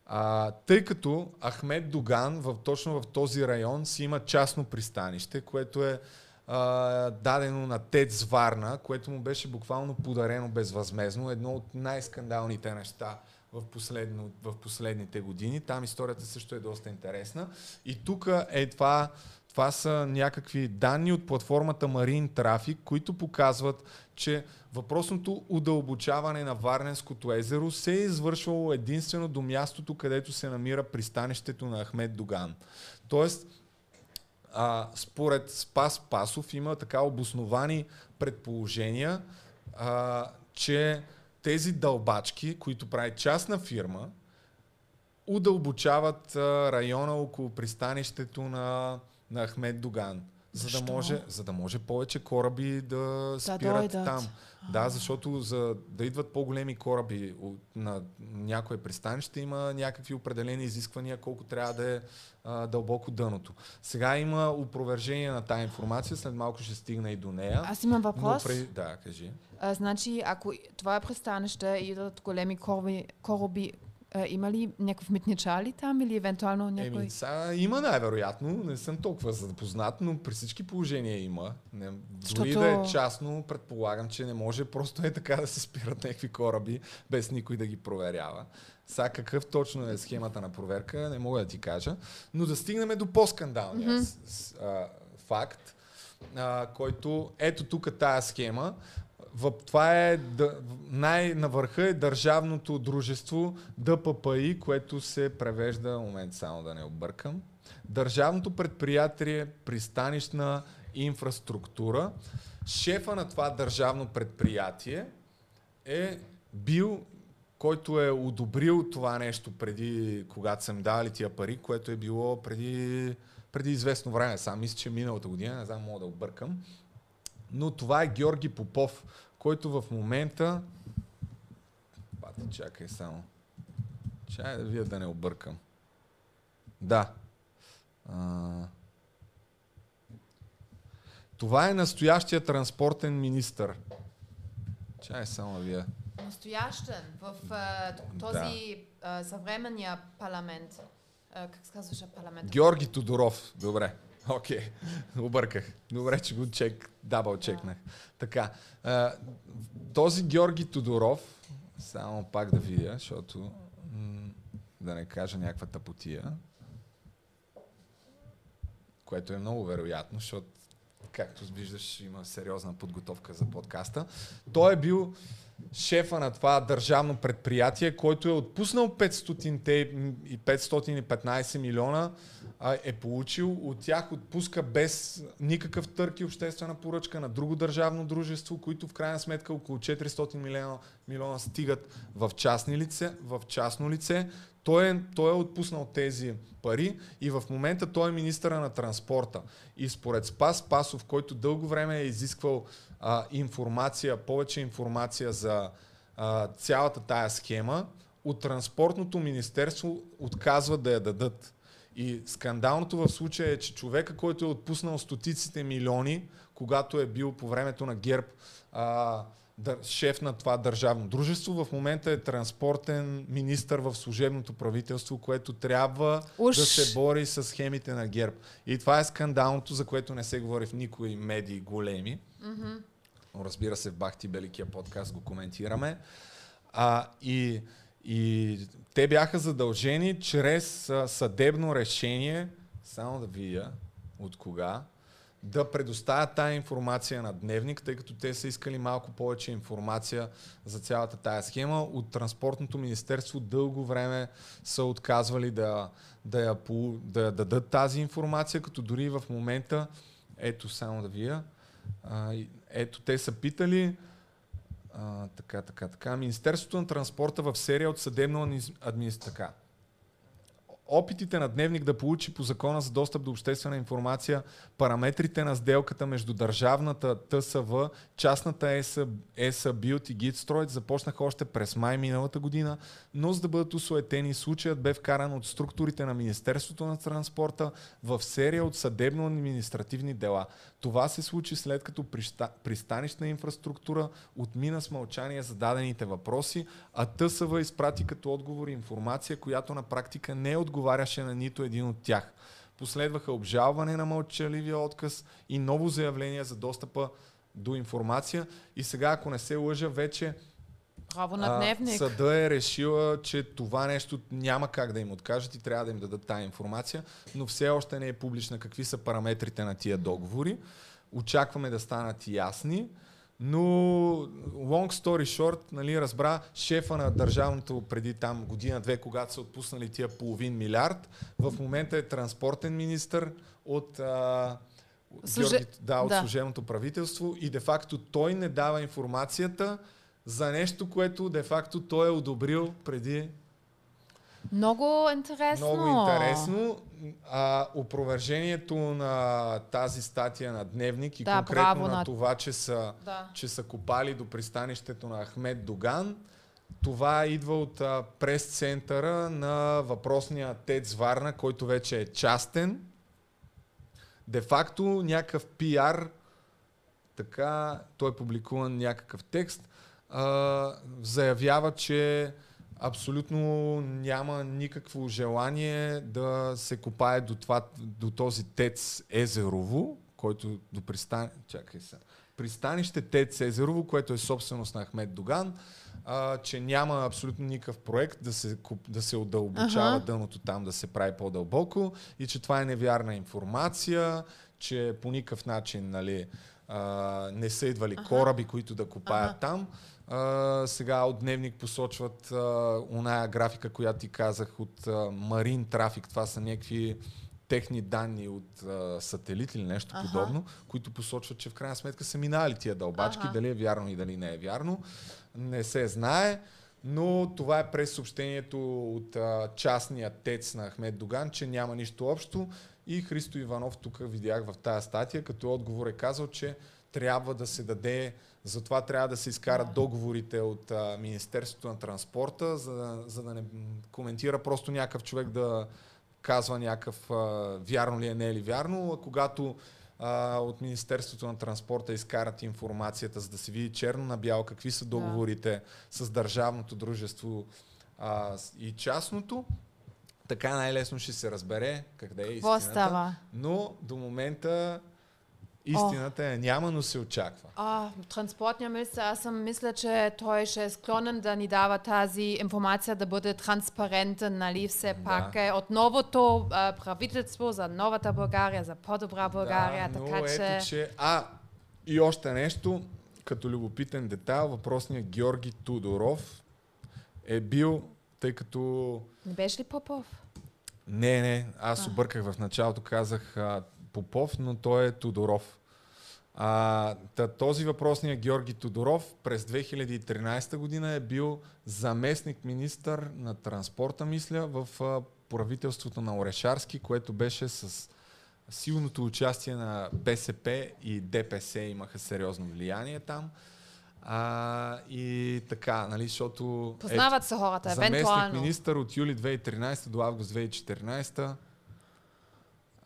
а, тъй като Ахмед Доган в, точно в този район си има частно пристанище, което е а, дадено на ТЕЦ Варна, което му беше буквално подарено безвъзмезно. Едно от най-скандалните неща в, последно, в последните години. Там историята също е доста интересна. И тук е това, това са някакви данни от платформата Marine Traffic, които показват, че въпросното удълбочаване на Варненското езеро се е извършвало единствено до мястото, където се намира пристанището на Ахмед Доган. Тоест, а, според Спас Пасов има така обосновани предположения, а, че тези дълбачки, които прави частна фирма, удълбочават а, района около пристанището на, на Ахмед Доган. За да, може, за да може повече кораби да спират дойдат. там. Да, защото за да идват по-големи кораби от, на някое пристанище има някакви определени изисквания колко трябва да е а, дълбоко дъното. Сега има опровержение на тази информация, след малко ще стигна и до нея. Аз имам но въпрос. преди- Да, кажи. А, значи, ако това е пристанище и идват големи кораби, кораби А, има ли някакъв митничар ли там или евентуално някой? Еми, сега има най-вероятно, не съм толкова запознат, но при всички положения има. Не, дори Защото- да е частно, предполагам, че не може просто е така да се спират някакви кораби, без никой да ги проверява. Сега какъв точно е схемата на проверка, не мога да ти кажа. Но да стигнем до по-скандалния Мгм. с, с, а, факт, а, който ето тук тая схема. Това е най-навърха е държавното дружество ДППИ, което се превежда, момент само да не объркам, Държавното предприятие пристанищна инфраструктура. Шефа на това държавно предприятие е бил, който е одобрил това нещо преди, когато съм дали тия пари, което е било преди, преди известно време. Сам мисля, че миналата година, не знам, мога да объркам. Но това е Георги Попов, който в момента... Пати, чакай само. Чай да вие да не объркам. Да. А... Това е настоящия транспортен министър. Чай само да вие. Настоящен в а, този а, съвременния парламент. А, как се казваше парламент? Георги Тодоров. Добре. Окей. Обърках. Добре, че го чек, дабъл чекнах. Така. А, този Георги Тодоров, само пак да видя, защото да не кажа някаква тъпотия, което е много вероятно, защото както виждаш, има сериозна подготовка за подкаста. Той е бил шефа на това държавно предприятие, който е отпуснал 500 и 515 милиона, е получил, от тях отпуска без никакъв търк и обществена поръчка на друго държавно дружество, които в крайна сметка около 400 милиона, милиона стигат в, частни лице, в частно лице. Той е, той е отпуснал тези пари и в момента той е министъра на транспорта. И според Спас Пасов, който дълго време е изисквал а, информация, повече информация за а, цялата тая схема, от транспортното министерство отказва да я дадат. И скандалното в случая е, че човека, който е отпуснал стотиците милиони, когато е бил по времето на ГЕРБ а, дър, шеф на това държавно дружество, в момента е транспортен министър в служебното правителство, което трябва Уж. да се бори с схемите на ГЕРБ. И това е скандалното, за което не се говори в никои медии големи. Мгм. Разбира се, в Бахти Беликия подкаст го коментираме. А, и, и те бяха задължени чрез съдебно решение, само да видя от кога, да предоставят тая информация на Дневник, тъй като те са искали малко повече информация за цялата тая схема. От Транспортното министерство дълго време са отказвали да, да, я, да я дадат тази информация, като дори в момента, ето само да вия, ето те са питали, а, така, така, така, Министерството на транспорта в серия от съдебно администрация. Опитите на Дневник да получи по закона за достъп до обществена информация параметрите на сделката между държавната ТСВ, частната ЕСА, ЕСА Билд и Гидстройт започнаха още през май миналата година, но за да бъдат усуетени, случаят бе вкаран от структурите на Министерството на транспорта в серия от съдебно-административни дела. Това се случи след като приста, пристанищна инфраструктура отмина с мълчание зададените въпроси, а ТСВ изпрати като отговор информация, която на практика не отговаряше на нито един от тях. Последваха обжалване на мълчаливия отказ и ново заявление за достъпа до информация. И сега, ако не се лъжа, вече Право на дневник. съда е решила, че това нещо няма как да им откажат и трябва да им дадат тази информация, но все още не е публична какви са параметрите на тия договори. Очакваме да станат ясни, но long story short, нали, разбра шефа на държавното преди там година-две, когато са отпуснали тия половин милиард, в момента е транспортен министр от а, Служе- Георги, да, от да. служебното правителство и де-факто той не дава информацията за нещо, което де-факто той е одобрил преди Много интересно. много интересно. А, опровержението на тази статия на Дневник и Да, конкретно на- това, че са, Да. че са копали до пристанището на Ахмед Доган, това идва от а, прес-центъра на въпросния ТЕЦ Варна, който вече е частен. Де-факто някакъв пиар, така, той е публикуван някакъв текст, а, заявява, че абсолютно няма никакво желание да се копае до, това, до този тец Езерово, който до пристан... Чакай се. Пристанище Тец Езерово, което е собственост на Ахмед Доган, а, че няма абсолютно никакъв проект да се, да се удълбочава Аха. дъното там, да се прави по-дълбоко и че това е невярна информация, че по никакъв начин нали, а, не са идвали кораби, които да копаят Аха. там. А, сега от Дневник посочват а, оная графика, която ти казах от Марин трафик. Това са някакви техни данни от а, сателит или нещо Аха. подобно, които посочват, че в крайна сметка са минали тия дълбачки, Аха. дали е вярно и дали не е вярно. Не се знае, но това е през съобщението от а, частния тец на Ахмед Доган, че няма нищо общо. И Христо Иванов тук видях в тази статия, като отговор е казал, че трябва да се даде, затова трябва да се изкарат договорите от а, Министерството на транспорта, за, да- за да не коментира просто някакъв човек да казва някакъв а, вярно ли е, не е ли вярно, а когато а, от Министерството на транспорта изкарат информацията, за да се види черно на бяло какви са договорите с държавното дружество а, и частното, така най-лесно ще се разбере къде е Какво истината. става? Но до момента истината е няма, но се очаква. А, транспортния министр, аз съм мисля, че той ще е склонен да ни дава тази информация да бъде транспарентен, нали, все пак е от новото а, правителство за новата България, за по-добра България, да, така но че... ето, че... А, и още нещо, като любопитен детайл, въпросният Георги Tudorов е бил, тъй като... Не беше ли Попов? Не, не, аз обърках в началото, казах а, Попов, но той е Тодоров. А, та, този въпросният Георги Тодоров през 2013 година е бил заместник министър на транспорта, мисля, в а, правителството на Орешарски, което беше с силното участие на БСП и ДПС имаха сериозно влияние там. А, и така, нали, защото... Познават се хората, Заместник евентуално. министър от юли 2013 до август 2014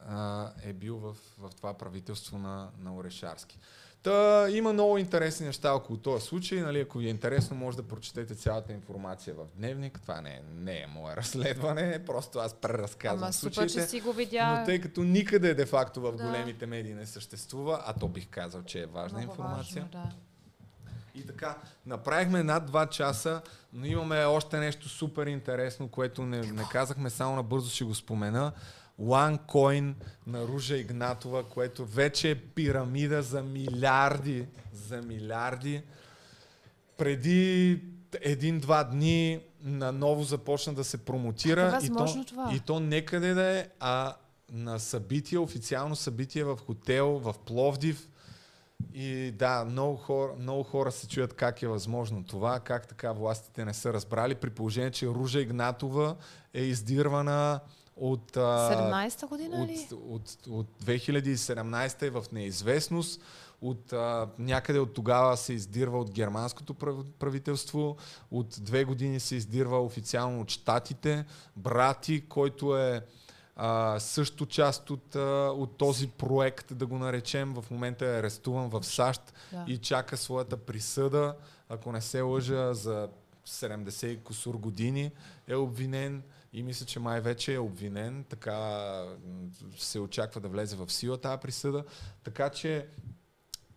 а, е бил в, в това правителство на, на Орешарски. Та, има много интересни неща около този случай. Нали, ако ви е интересно, може да прочетете цялата информация в дневник. Това не, е- не е мое <laughs> разследване, просто аз преразказвам Ама супер, случаите. че си го видя. Но тъй като никъде де-факто в Да. големите медии не съществува, а то бих казал, че е важна Много информация. важно, да. И така, направихме над 2 часа, но имаме още нещо супер интересно, което не, не казахме, само набързо ще го спомена. OneCoin на Ружа Игнатова, което вече е пирамида за милиарди, за милиарди. Преди един-два дни наново започна да се промотира. Как е и, то, това? и то некъде да е, а на събитие, официално събитие в хотел в Пловдив. И да, много хора, много хора се чуят как е възможно това, как така властите не са разбрали, при положение, че Ружа Игнатова е издирвана от, а, 17-та година ли? от, от, от 2017 е в неизвестност. От, а, някъде от тогава се издирва от германското прав- правителство, от две години се издирва официално от щатите. Брати, който е а, също част от, а, от този проект, да го наречем, в момента е арестуван в САЩ Да. и чака своята присъда, ако не се лъжа, за 70 и кусур години е обвинен и мисля, че май вече е обвинен, така се очаква да влезе в сила тази присъда. Така че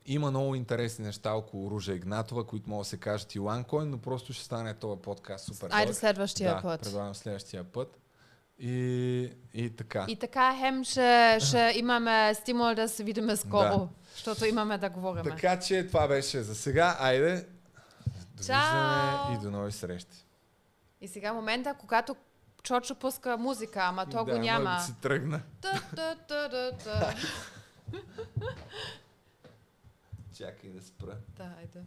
има много интересни неща около Ружа Игнатова, които могат да се кажат и OneCoin, но просто ще стане този подкаст супер Айде следващия да, път. предлагам следващия път. И, и така. И така, хем ще, ще имаме стимул да се видим скоро, Да. защото имаме да говорим. Така че това беше за сега. Айде, довиждане Чао! и до нови срещи. И сега момента, когато Чочо пуска музика, ама то да, го няма. да си тръгна. Та, та, та, та, та. <laughs> Чакай да спра. Да, айде.